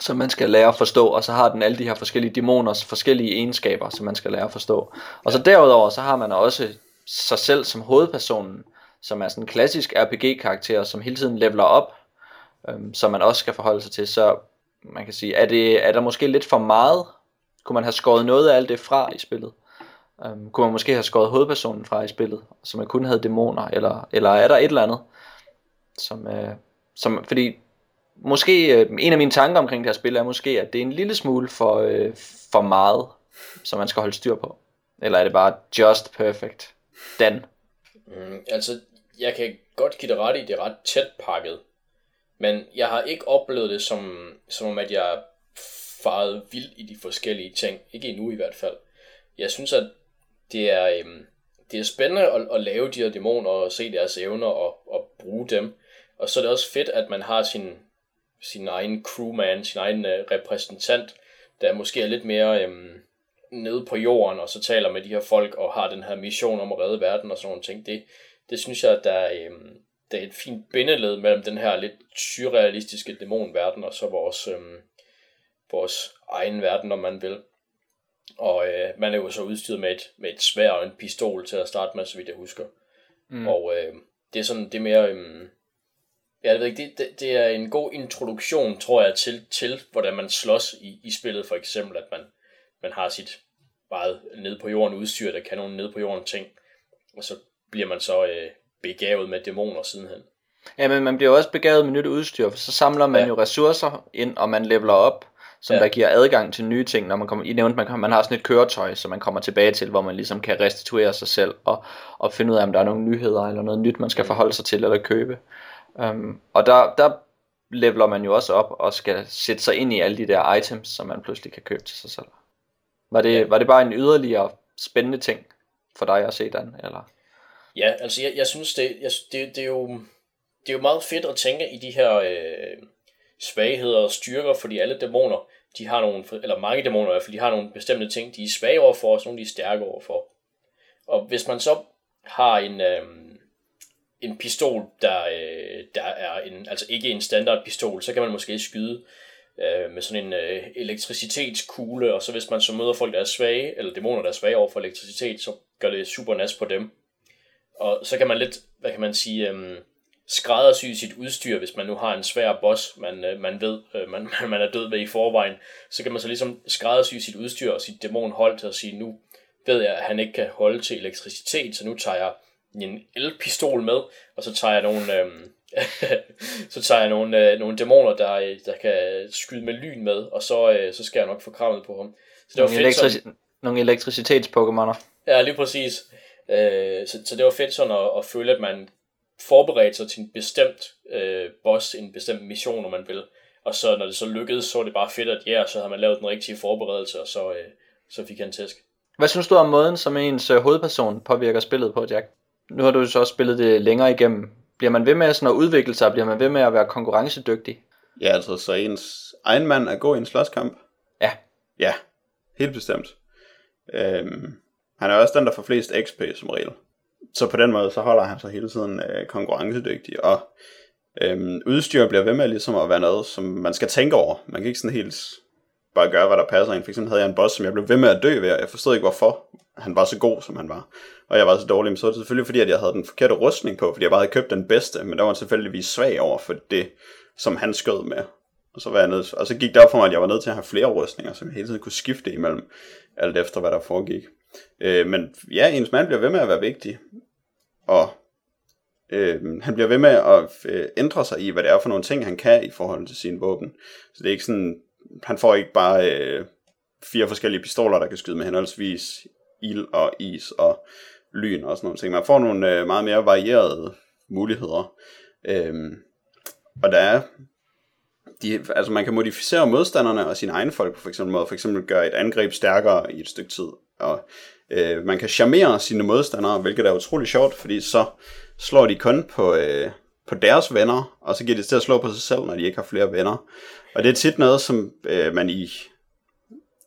som man skal lære at forstå, og så har den alle de her forskellige dæmoners forskellige egenskaber, som man skal lære at forstå. Og så derudover, så har man også sig selv som hovedpersonen, som er sådan en klassisk RPG-karakter, som hele tiden leveler op, øhm, som man også skal forholde sig til. Så man kan sige, er, det, er der måske lidt for meget? Kunne man have skåret noget af alt det fra i spillet? Um, kunne man måske have skåret hovedpersonen fra i spillet, så man kun havde dæmoner, eller, eller er der et eller andet? Som, uh, som, fordi måske uh, en af mine tanker omkring det her spil er måske, at det er en lille smule for, uh, for meget, som man skal holde styr på. Eller er det bare just perfect? Den. Mm, altså, jeg kan godt give det ret i, det er ret tæt pakket. Men jeg har ikke oplevet det som, som om, at jeg faret vildt i de forskellige ting. Ikke endnu i hvert fald. Jeg synes, at det er, øhm, det er spændende at, at lave de her dæmoner og se deres evner og, og bruge dem. Og så er det også fedt, at man har sin, sin egen crewman, sin egen øh, repræsentant, der måske er lidt mere øhm, nede på jorden, og så taler med de her folk, og har den her mission om at redde verden og sådan nogle ting. Det, det synes jeg, at der er, øhm, der er et fint bindeled mellem den her lidt surrealistiske dæmonverden, og så vores, øh, vores egen verden, om man vil. Og øh, man er jo så udstyret med et, med et svær og en pistol til at starte med, så vidt jeg husker. Mm. Og øh, det er sådan, det er mere... Øh, Ja, jeg ved ikke, det, det, det er en god introduktion, tror jeg, til, til hvordan man slås i, i spillet, for eksempel, at man, man har sit meget ned på jorden udstyr, der kan nogle ned på jorden ting, og så bliver man så øh, begavet med dæmoner sidenhen. Ja, men man bliver også begavet med nyt udstyr, for så samler man ja. jo ressourcer ind, og man leveler op, som ja. der giver adgang til nye ting, når man kommer, I nævnte, man, man har sådan et køretøj, som man kommer tilbage til, hvor man ligesom kan restituere sig selv, og, og finde ud af, om der er nogle nyheder, eller noget nyt, man skal mm. forholde sig til, eller købe. Um, og der, der leveler man jo også op og skal sætte sig ind i alle de der items, som man pludselig kan købe til sig selv. Var det, ja. var det bare en yderligere spændende ting for dig at se den? Eller? Ja, altså jeg, jeg synes, det, jeg, det, det, er jo, det er jo meget fedt at tænke i de her øh, svagheder og styrker, fordi alle dæmoner, de har nogle, eller mange dæmoner i hvert fald, de har nogle bestemte ting, de er svage overfor, og nogle de er stærke overfor. Og hvis man så har en, øh, en pistol, der, øh, der er en, altså ikke en standard pistol, så kan man måske skyde øh, med sådan en øh, elektricitetskugle, og så hvis man så møder folk, der er svage, eller dæmoner, der er svage over for elektricitet, så gør det super nas på dem. Og så kan man lidt, hvad kan man sige, øh, skræddersy sit udstyr, hvis man nu har en svær boss, man, øh, man ved, øh, man, man er død ved i forvejen, så kan man så ligesom skræddersy sit udstyr og sit dæmonhold til at sige, nu ved jeg, at han ikke kan holde til elektricitet, så nu tager jeg en elpistol med, og så tager jeg nogle, øh, så tager jeg nogle, øh, nogle dæmoner, der, øh, der kan skyde med lyn med, og så, øh, så skal jeg nok få krammet på ham. Så det var nogle, fedt, elektrici- sådan, nogle elektricitets-pokémoner. Ja, lige præcis. Øh, så, så det var fedt sådan at, at føle, at man forberedte sig til en bestemt øh, boss, en bestemt mission, om man vil. Og så når det så lykkedes, så var det bare fedt, at ja, så havde man lavet den rigtige forberedelse, og så, øh, så fik han tæsk. Hvad synes du om måden, som ens øh, hovedperson påvirker spillet på, Jack? Nu har du så også spillet det længere igennem. Bliver man ved med sådan at udvikle sig? Bliver man ved med at være konkurrencedygtig? Ja, altså så ens egen mand er god i en slåskamp? Ja. Ja, helt bestemt. Øhm, han er også den, der får flest XP som regel. Så på den måde, så holder han sig hele tiden øh, konkurrencedygtig, og øhm, udstyr bliver ved med ligesom at være noget, som man skal tænke over. Man kan ikke sådan helt bare gøre, hvad der passer ind. For eksempel havde jeg en boss, som jeg blev ved med at dø ved, og jeg forstod ikke, hvorfor han var så god, som han var. Og jeg var så dårlig, men så var det selvfølgelig fordi, at jeg havde den forkerte rustning på, fordi jeg bare havde købt den bedste, men der var selvfølgelig svag over for det, som han skød med. Og så, var jeg nødt, og så gik det op for mig, at jeg var nødt til at have flere rustninger, som jeg hele tiden kunne skifte imellem, alt efter hvad der foregik. Øh, men ja, ens mand bliver ved med at være vigtig, og øh, han bliver ved med at øh, ændre sig i, hvad det er for nogle ting, han kan i forhold til sine våben. Så det er ikke sådan, han får ikke bare øh, fire forskellige pistoler, der kan skyde med henholdsvis ild og is og lyn og sådan nogle ting. Man får nogle øh, meget mere varierede muligheder. Øh, og der er de, altså man kan modificere modstanderne og sine egne folk på for eksempel måde, for eksempel gøre et angreb stærkere i et stykke tid, og øh, man kan charmere sine modstandere, hvilket er utrolig sjovt, fordi så slår de kun på, øh, på deres venner, og så giver de til at slå på sig selv, når de ikke har flere venner. Og det er tit noget, som øh, man i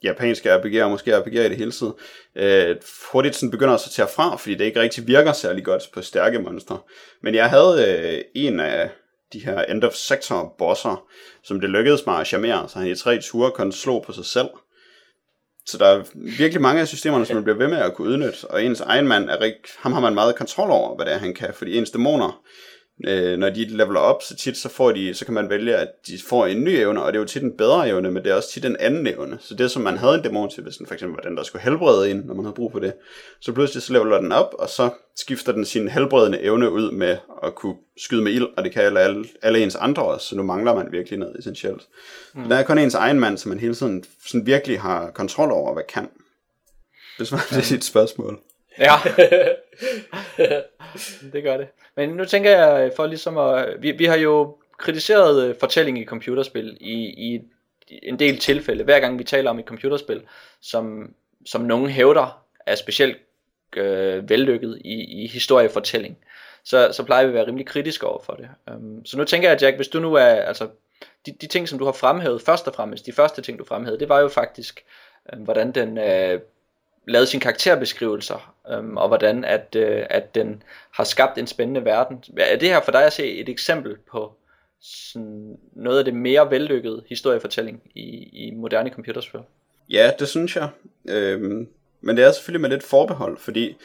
japanske RPG'er, og måske RPG'er i det hele tiden, øh, hurtigt sådan begynder at sortere fra, fordi det ikke rigtig virker særlig godt på stærke monstre. Men jeg havde øh, en af de her end of sector bosser, som det lykkedes mig at charmere, så han i tre ture kun slå på sig selv. Så der er virkelig mange af systemerne, som man bliver ved med at kunne udnytte, og ens egen mand, er rig- ham har man meget kontrol over, hvad det er, han kan, fordi ens dæmoner, øh, når de leveler op, så tit så, får de, så kan man vælge, at de får en ny evne, og det er jo tit en bedre evne, men det er også tit en anden evne. Så det, som man havde en dæmon til, hvis den for eksempel var den, der skulle helbrede ind, når man havde brug for det, så pludselig så leveler den op, og så skifter den sin helbredende evne ud med at kunne skyde med ild, og det kan alle, alle, alle ens andre også, så nu mangler man virkelig noget essentielt. Mm. Der er kun ens egen mand, som man hele tiden sådan virkelig har kontrol over, hvad kan. Det var det sit spørgsmål. Ja, det gør det. Men nu tænker jeg, øh, for ligesom at, øh, vi, vi har jo kritiseret øh, fortælling i computerspil i, i en del tilfælde, hver gang vi taler om et computerspil, som, som nogen hævder er specielt øh, vellykket i, i historiefortælling, så, så plejer vi at være rimelig kritiske over for det. Um, så nu tænker jeg, Jack, hvis du nu er, altså, de, de ting, som du har fremhævet, først og fremmest, de første ting, du fremhævede, det var jo faktisk, øh, hvordan den øh, lavet sine karakterbeskrivelser, øhm, og hvordan at, øh, at den har skabt en spændende verden. Er det her for dig at se et eksempel på sådan noget af det mere vellykkede historiefortælling i, i moderne computerspil? Ja, det synes jeg. Øhm, men det er selvfølgelig med lidt forbehold, fordi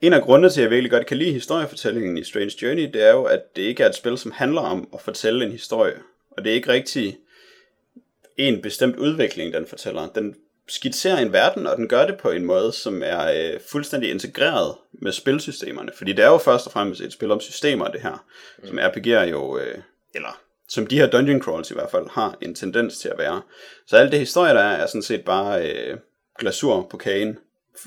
en af grundene til, at jeg virkelig godt kan lide historiefortællingen i Strange Journey, det er jo, at det ikke er et spil, som handler om at fortælle en historie. Og det er ikke rigtig en bestemt udvikling, den fortæller. Den skitserer en verden, og den gør det på en måde, som er øh, fuldstændig integreret med spilsystemerne. Fordi det er jo først og fremmest et spil om systemer, det her. Mm. Som RPG'er jo, øh, eller som de her dungeon crawls i hvert fald, har en tendens til at være. Så alt det historie, der er, er sådan set bare øh, glasur på kagen.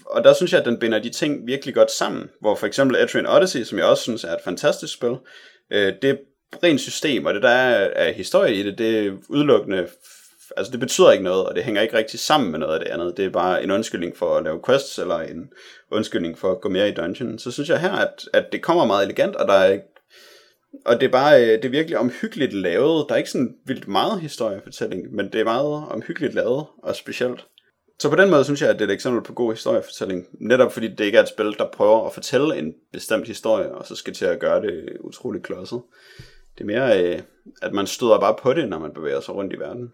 Og der synes jeg, at den binder de ting virkelig godt sammen. Hvor for eksempel Etrian Odyssey, som jeg også synes er et fantastisk spil, øh, det er rent system, og det der er af historie i det, det er udelukkende altså det betyder ikke noget, og det hænger ikke rigtig sammen med noget af det andet. Det er bare en undskyldning for at lave quests, eller en undskyldning for at gå mere i dungeon. Så synes jeg her, at, at det kommer meget elegant, og der er Og det er bare, øh, det er virkelig omhyggeligt lavet. Der er ikke sådan vildt meget historiefortælling, men det er meget omhyggeligt lavet og specielt. Så på den måde synes jeg, at det er et eksempel på god historiefortælling. Netop fordi det ikke er et spil, der prøver at fortælle en bestemt historie, og så skal til at gøre det utroligt klodset. Det er mere, øh, at man støder bare på det, når man bevæger sig rundt i verden.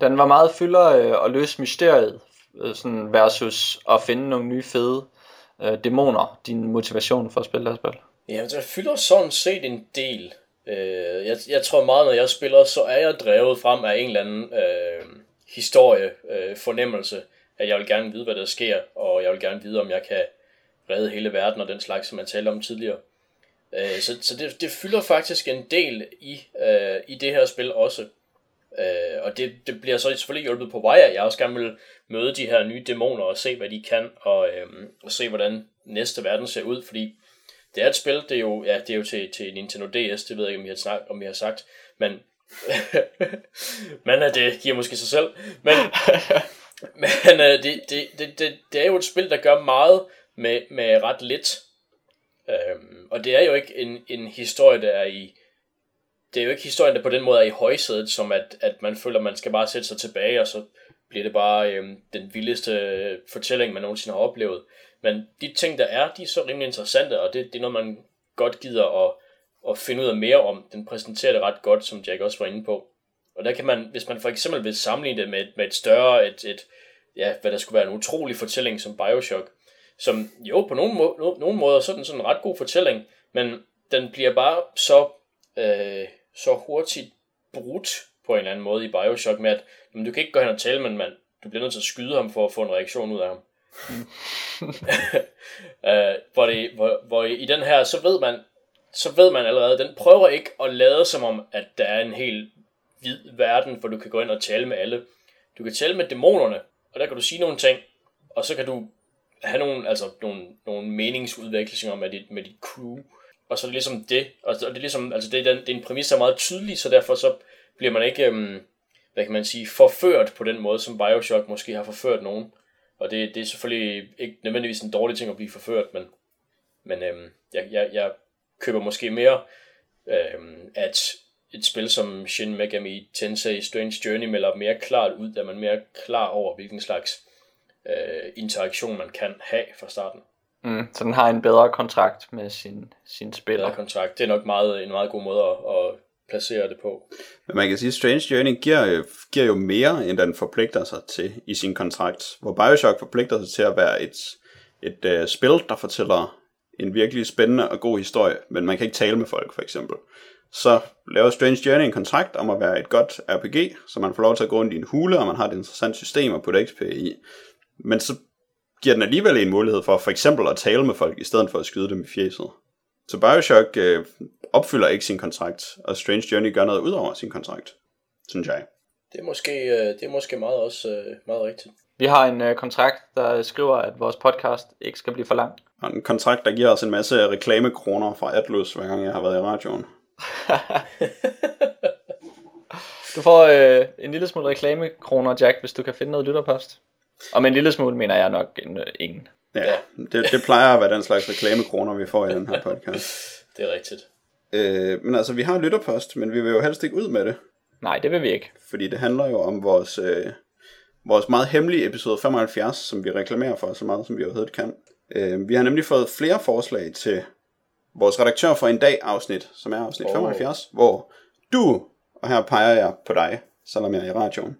Den var meget fylder øh, at løse mysteriet, øh, sådan versus at finde nogle nye fede øh, dæmoner, din motivation for at spille det spil. Ja, det fylder sådan set en del. Øh, jeg, jeg tror meget, når jeg spiller, så er jeg drevet frem af en eller anden øh, historie, øh, fornemmelse, at jeg vil gerne vide, hvad der sker, og jeg vil gerne vide, om jeg kan redde hele verden og den slags, som man talte om tidligere. Øh, så så det, det fylder faktisk en del i, øh, i det her spil også. Øh, og det, det bliver så selvfølgelig hjulpet på vej at jeg også gerne vil møde de her nye dæmoner og se, hvad de kan, og, øh, og se, hvordan næste verden ser ud, fordi det er et spil, det er jo, ja, det er jo til, til Nintendo DS, det ved jeg ikke, om I har, snak, om I har sagt, men, men øh, det giver måske sig selv, men, men øh, det, det, det, det, det er jo et spil, der gør meget med, med ret lidt, øhm, og det er jo ikke en, en historie, der er i, det er jo ikke historien, der på den måde er i højsædet, som at, at man føler, at man skal bare sætte sig tilbage, og så bliver det bare øh, den vildeste øh, fortælling, man nogensinde har oplevet. Men de ting, der er, de er så rimelig interessante, og det, det er noget, man godt gider at, at finde ud af mere om. Den præsenterer det ret godt, som Jack også var inde på. Og der kan man, hvis man for eksempel vil sammenligne det med, med et større, et, et, ja, hvad der skulle være en utrolig fortælling som Bioshock, som jo på nogle, må, no, nogle måder så er den sådan en ret god fortælling, men den bliver bare så, øh, så hurtigt brudt på en eller anden måde i Bioshock med, at jamen, du kan ikke gå hen og tale med en mand. Du bliver nødt til at skyde ham for at få en reaktion ud af ham. uh, hvor, det, hvor, hvor i den her, så ved man, så ved man allerede, den prøver ikke at lade som om, at der er en helt hvid verden, hvor du kan gå ind og tale med alle. Du kan tale med dæmonerne, og der kan du sige nogle ting, og så kan du have nogle, altså nogle, nogle meningsudvekslinger med dit, med dit crew, og så er det ligesom det, og det er ligesom, altså det er, den, det er en præmis, der er meget tydelig, så derfor så bliver man ikke, øhm, hvad kan man sige, forført på den måde, som Bioshock måske har forført nogen. Og det, det er selvfølgelig ikke nødvendigvis en dårlig ting at blive forført, men, men øhm, jeg, jeg, jeg køber måske mere, øhm, at et spil som Shin Megami Tensei Strange Journey melder mere klart ud, at man er mere klar over, hvilken slags øh, interaktion man kan have fra starten. Mm, så den har en bedre kontrakt med sin, sin spiller. Bedre kontrakt. Det er nok meget, en meget god måde at, at placere det på. Men man kan sige, at Strange Journey giver, giver jo mere, end den forpligter sig til i sin kontrakt. Hvor Bioshock forpligter sig til at være et, et uh, spil, der fortæller en virkelig spændende og god historie, men man kan ikke tale med folk, for eksempel. Så laver Strange Journey en kontrakt om at være et godt RPG, så man får lov til at gå rundt i en hule, og man har et interessant system at putte XP i. Men så giver den alligevel en mulighed for for eksempel at tale med folk, i stedet for at skyde dem i fjeset. Så Bioshock øh, opfylder ikke sin kontrakt, og Strange Journey gør noget ud over sin kontrakt, synes jeg. Det er måske, øh, det er måske meget også øh, meget rigtigt. Vi har en øh, kontrakt, der skriver, at vores podcast ikke skal blive for lang. Og en kontrakt, der giver os en masse reklamekroner fra Atlus, hver gang jeg har været i radioen. du får øh, en lille smule reklamekroner, Jack, hvis du kan finde noget lytterpost. Og med en lille smule mener jeg nok en, øh, ingen. Ja, det, det plejer at være den slags reklamekroner, vi får i den her podcast. det er rigtigt. Øh, men altså, vi har lytterpost, men vi vil jo helst ikke ud med det. Nej, det vil vi ikke. Fordi det handler jo om vores, øh, vores meget hemmelige episode 75, som vi reklamerer for så meget, som vi overhovedet kan. Øh, vi har nemlig fået flere forslag til vores redaktør for en dag afsnit, som er afsnit oh. 75, hvor du, og her peger jeg på dig, selvom jeg er i radioen,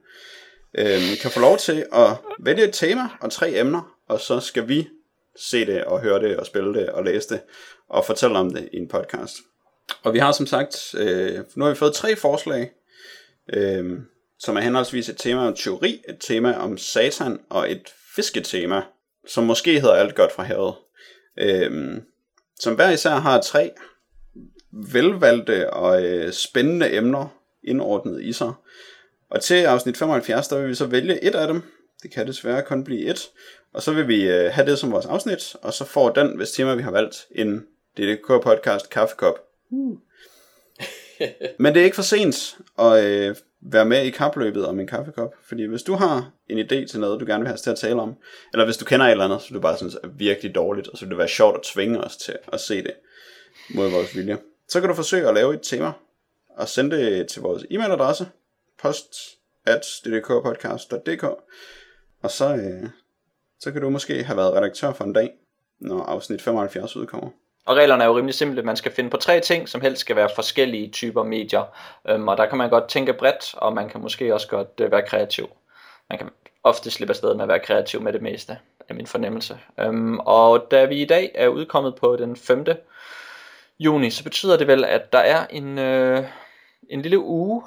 øh, kan få lov til at vælge et tema og tre emner, og så skal vi se det og høre det og spille det og læse det og fortælle om det i en podcast. Og vi har som sagt, øh, nu har vi fået tre forslag, øh, som er henholdsvis et tema om teori, et tema om satan og et fisketema, som måske hedder alt godt fra havet. Øh, som hver især har tre velvalgte og øh, spændende emner indordnet i sig. Og til afsnit 75, der vil vi så vælge et af dem. Det kan desværre kun blive et. Og så vil vi øh, have det som vores afsnit, og så får den, hvis tema vi har valgt, en DDK podcast kaffekop. Uh. Men det er ikke for sent at øh, være med i kapløbet om en kaffekop. Fordi hvis du har en idé til noget, du gerne vil have os til at tale om, eller hvis du kender et eller andet, så du bare synes er virkelig dårligt, og så vil det være sjovt at tvinge os til at se det mod vores vilje, så kan du forsøge at lave et tema og sende det til vores e-mailadresse post at ddkpodcast.dk og så, øh, så kan du måske have været redaktør for en dag, når afsnit 75 udkommer. Og reglerne er jo rimelig simple. Man skal finde på tre ting, som helst skal være forskellige typer medier. Øhm, og der kan man godt tænke bredt, og man kan måske også godt øh, være kreativ. Man kan ofte slippe afsted med at være kreativ med det meste, af min fornemmelse. Øhm, og da vi i dag er udkommet på den 5. juni, så betyder det vel, at der er en, øh, en lille uge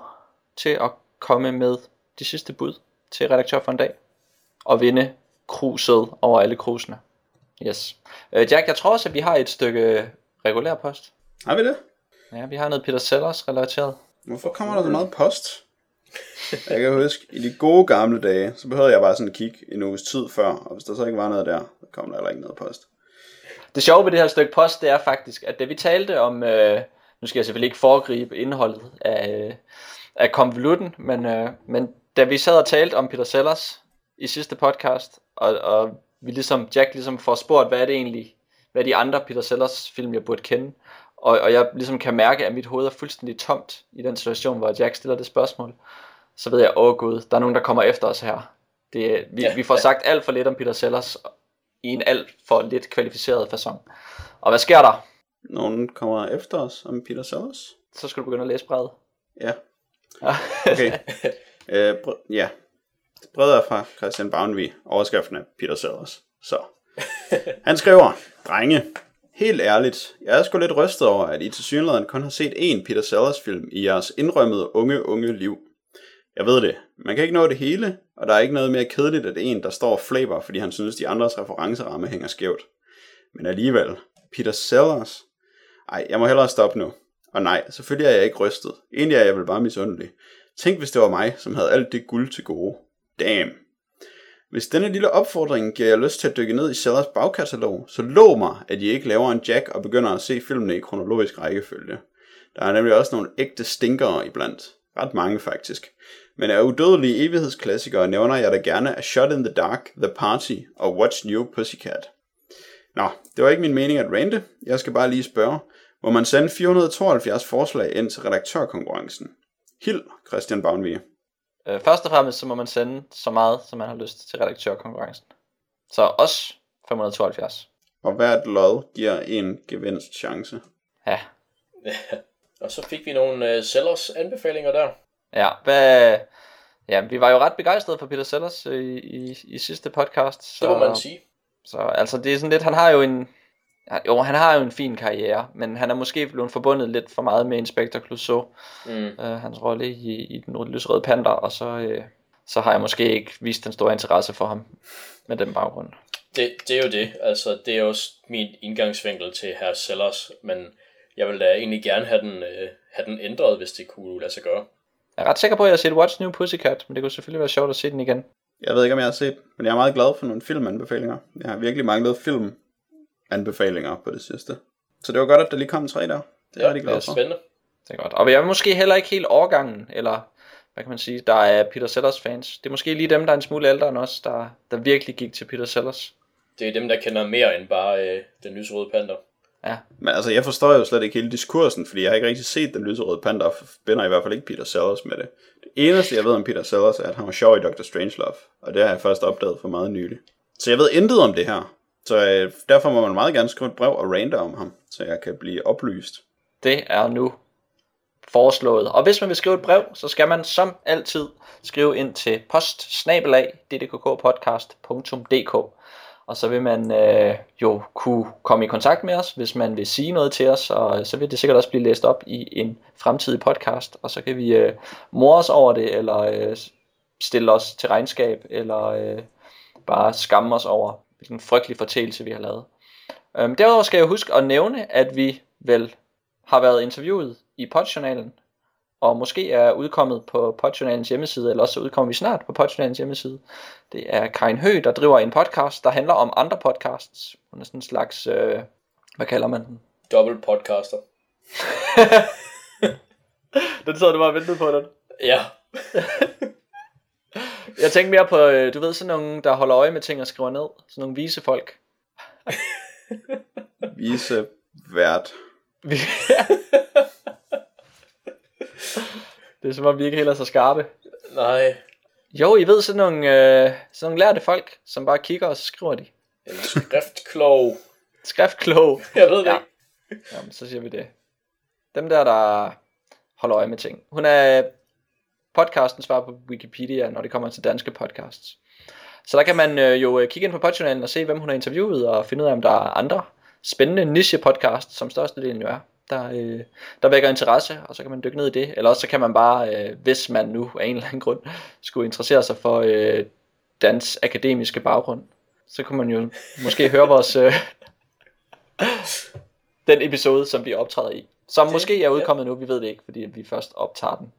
til at komme med de sidste bud til redaktør for en dag. Og vinde kruset over alle krusene. Yes. Øh, Jack, jeg tror også, at vi har et stykke regulær post. Har vi det? Ja, vi har noget Peter Sellers relateret. Hvorfor kommer der så meget post? Jeg kan huske, i de gode gamle dage, så behøvede jeg bare sådan kigge en uges tid før, og hvis der så ikke var noget der, så kom der heller ikke noget post. Det sjove ved det her stykke post, det er faktisk, at da vi talte om, øh, nu skal jeg selvfølgelig ikke foregribe indholdet af, øh, af konvolutten, men, øh, men da vi sad og talte om Peter Sellers i sidste podcast, og, og vi ligesom, Jack ligesom får spurgt, hvad er det egentlig, hvad de andre Peter Sellers film, jeg burde kende, og, og jeg ligesom kan mærke, at mit hoved er fuldstændig tomt i den situation, hvor Jack stiller det spørgsmål, så ved jeg, åh oh, gud, der er nogen, der kommer efter os her. Det, vi, ja, vi får sagt alt for lidt om Peter Sellers i en alt for lidt kvalificeret façon. Og hvad sker der? Nogen kommer efter os om Peter Sellers? Så skal du begynde at læse brevet. Ja. Okay. øh, br- ja. Brevet er fra Christian Bavnvig. Overskriften er Peter Sellers. Så. Han skriver, drenge, helt ærligt, jeg er sgu lidt rystet over, at I til synligheden kun har set én Peter Sellers film i jeres indrømmede unge, unge liv. Jeg ved det. Man kan ikke nå det hele, og der er ikke noget mere kedeligt, at en, der står og flæber, fordi han synes, de andres referenceramme hænger skævt. Men alligevel, Peter Sellers? Ej, jeg må hellere stoppe nu. Og nej, selvfølgelig er jeg ikke rystet. Egentlig er jeg vel bare misundelig. Tænk, hvis det var mig, som havde alt det guld til gode. Damn. Hvis denne lille opfordring giver jer lyst til at dykke ned i Sellers bagkatalog, så lov mig, at I ikke laver en jack og begynder at se filmene i kronologisk rækkefølge. Der er nemlig også nogle ægte stinkere iblandt. Ret mange faktisk. Men af udødelige evighedsklassikere nævner jeg da gerne A Shot in the Dark, The Party og Watch New Pussycat. Nå, det var ikke min mening at rante. Jeg skal bare lige spørge. Må man sende 472 forslag ind til redaktørkonkurrencen? Hild, Christian Bavnvige. Øh, først og fremmest så må man sende så meget, som man har lyst til redaktørkonkurrencen. Så os 572. Og hvert lod giver en gevinst chance. Ja. Og så fik vi nogle uh, Sellers anbefalinger der. Ja, hvad... Ja, vi var jo ret begejstrede for Peter Sellers øh, i, i, i sidste podcast. Så, Det må man sige. Så altså det er sådan lidt, han har jo en, jo han har jo en fin karriere, men han er måske blevet forbundet lidt for meget med Inspector Clouseau, Mm. øh, hans rolle i, i den lysrøde panter, og så, øh, så har jeg måske ikke vist den store interesse for ham med den baggrund. Det, det er jo det. Altså, det er også min indgangsvinkel til herr Sellers, men jeg vil da egentlig gerne have den, øh, have den ændret, hvis det kunne lade sig gøre. Jeg er ret sikker på, at jeg har set Watch New Pussycat, men det kunne selvfølgelig være sjovt at se den igen. Jeg ved ikke, om jeg har set, men jeg er meget glad for nogle filmanbefalinger. Jeg har virkelig manglet filmanbefalinger på det sidste. Så det var godt, at der lige kom tre der. Det er jeg rigtig det glad er for. spændende. Det er godt. Og jeg er måske heller ikke helt overgangen, eller hvad kan man sige, der er Peter Sellers fans. Det er måske lige dem, der er en smule ældre end os, der, der virkelig gik til Peter Sellers. Det er dem, der kender mere end bare øh, den lysrøde panter. Ja, Men altså, jeg forstår jo slet ikke hele diskursen, fordi jeg har ikke rigtig set den lyserøde panda, og forbinder i hvert fald ikke Peter Sellers med det. Det eneste, jeg ved om Peter Sellers, er, at han var sjov i Dr. Strangelove, og det har jeg først opdaget for meget nylig. Så jeg ved intet om det her. Så øh, derfor må man meget gerne skrive et brev og rante om ham, så jeg kan blive oplyst. det er nu foreslået. Og hvis man vil skrive et brev, så skal man som altid skrive ind til post og så vil man øh, jo kunne komme i kontakt med os, hvis man vil sige noget til os, og så vil det sikkert også blive læst op i en fremtidig podcast, og så kan vi øh, more os over det, eller øh, stille os til regnskab, eller øh, bare skamme os over, hvilken frygtelig fortælelse vi har lavet. Øhm, derudover skal jeg huske at nævne, at vi vel har været interviewet i Podjournalen, og måske er udkommet på Podjournalens hjemmeside, eller også udkommer vi snart på Podjournalens hjemmeside. Det er Karin Hø, der driver en podcast, der handler om andre podcasts. Hun er sådan en slags, øh, hvad kalder man den? Double podcaster. Den sad du bare og ventede på den. Ja. Jeg tænkte mere på, øh, du ved, sådan nogle, der holder øje med ting og skriver ned. Sådan nogle vise folk. Vise vært. Det er som om, vi ikke helt er så skarpe. Nej, Jo, I ved sådan nogle, øh, sådan nogle lærte folk, som bare kigger, og så skriver de. en skriftklog. Skriftklog. Jeg ved det Ja. ikke. Jamen, så siger vi det. Dem der, der holder øje med ting. Hun er podcasten svar på Wikipedia, når det kommer til danske podcasts. Så der kan man øh, jo øh, kigge ind på podjournalen og se, hvem hun har interviewet, og finde ud af, om der er andre spændende niche-podcast, som størstedelen jo er, der, øh, der vækker interesse, og så kan man dykke ned i det. Eller også så kan man bare, øh, hvis man nu af en eller anden grund skulle interessere sig for øh, dans akademiske baggrund, så kunne man jo måske høre vores... Øh, den episode, som vi optræder i. Som Det- måske er udkommet nu, vi ved det ikke, fordi vi først optager den.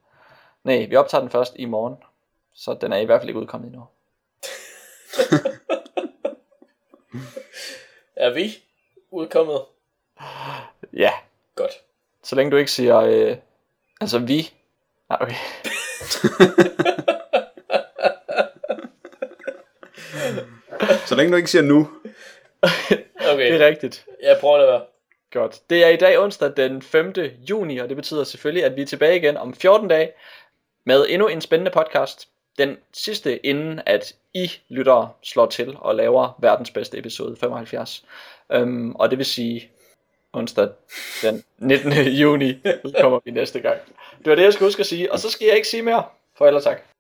Nej, vi optager den først i morgen, så den er i hvert fald ikke udkommet endnu. Er vi udkommet? Ja, Godt. så længe du ikke siger, øh, altså vi. Nej, okay. Så længe du ikke siger nu. Okay, Det er rigtigt. jeg prøver det at være. Godt. Det er i dag onsdag den 5. juni, og det betyder selvfølgelig, at vi er tilbage igen om 14 dage med endnu en spændende podcast. Den sidste, inden at I lyttere slår til og laver verdens bedste episode 75. Øhm, og det vil sige onsdag den 19. juni kommer vi næste gang. Det var det, jeg skulle huske at sige, og så skal jeg ikke sige mere. For ellers tak.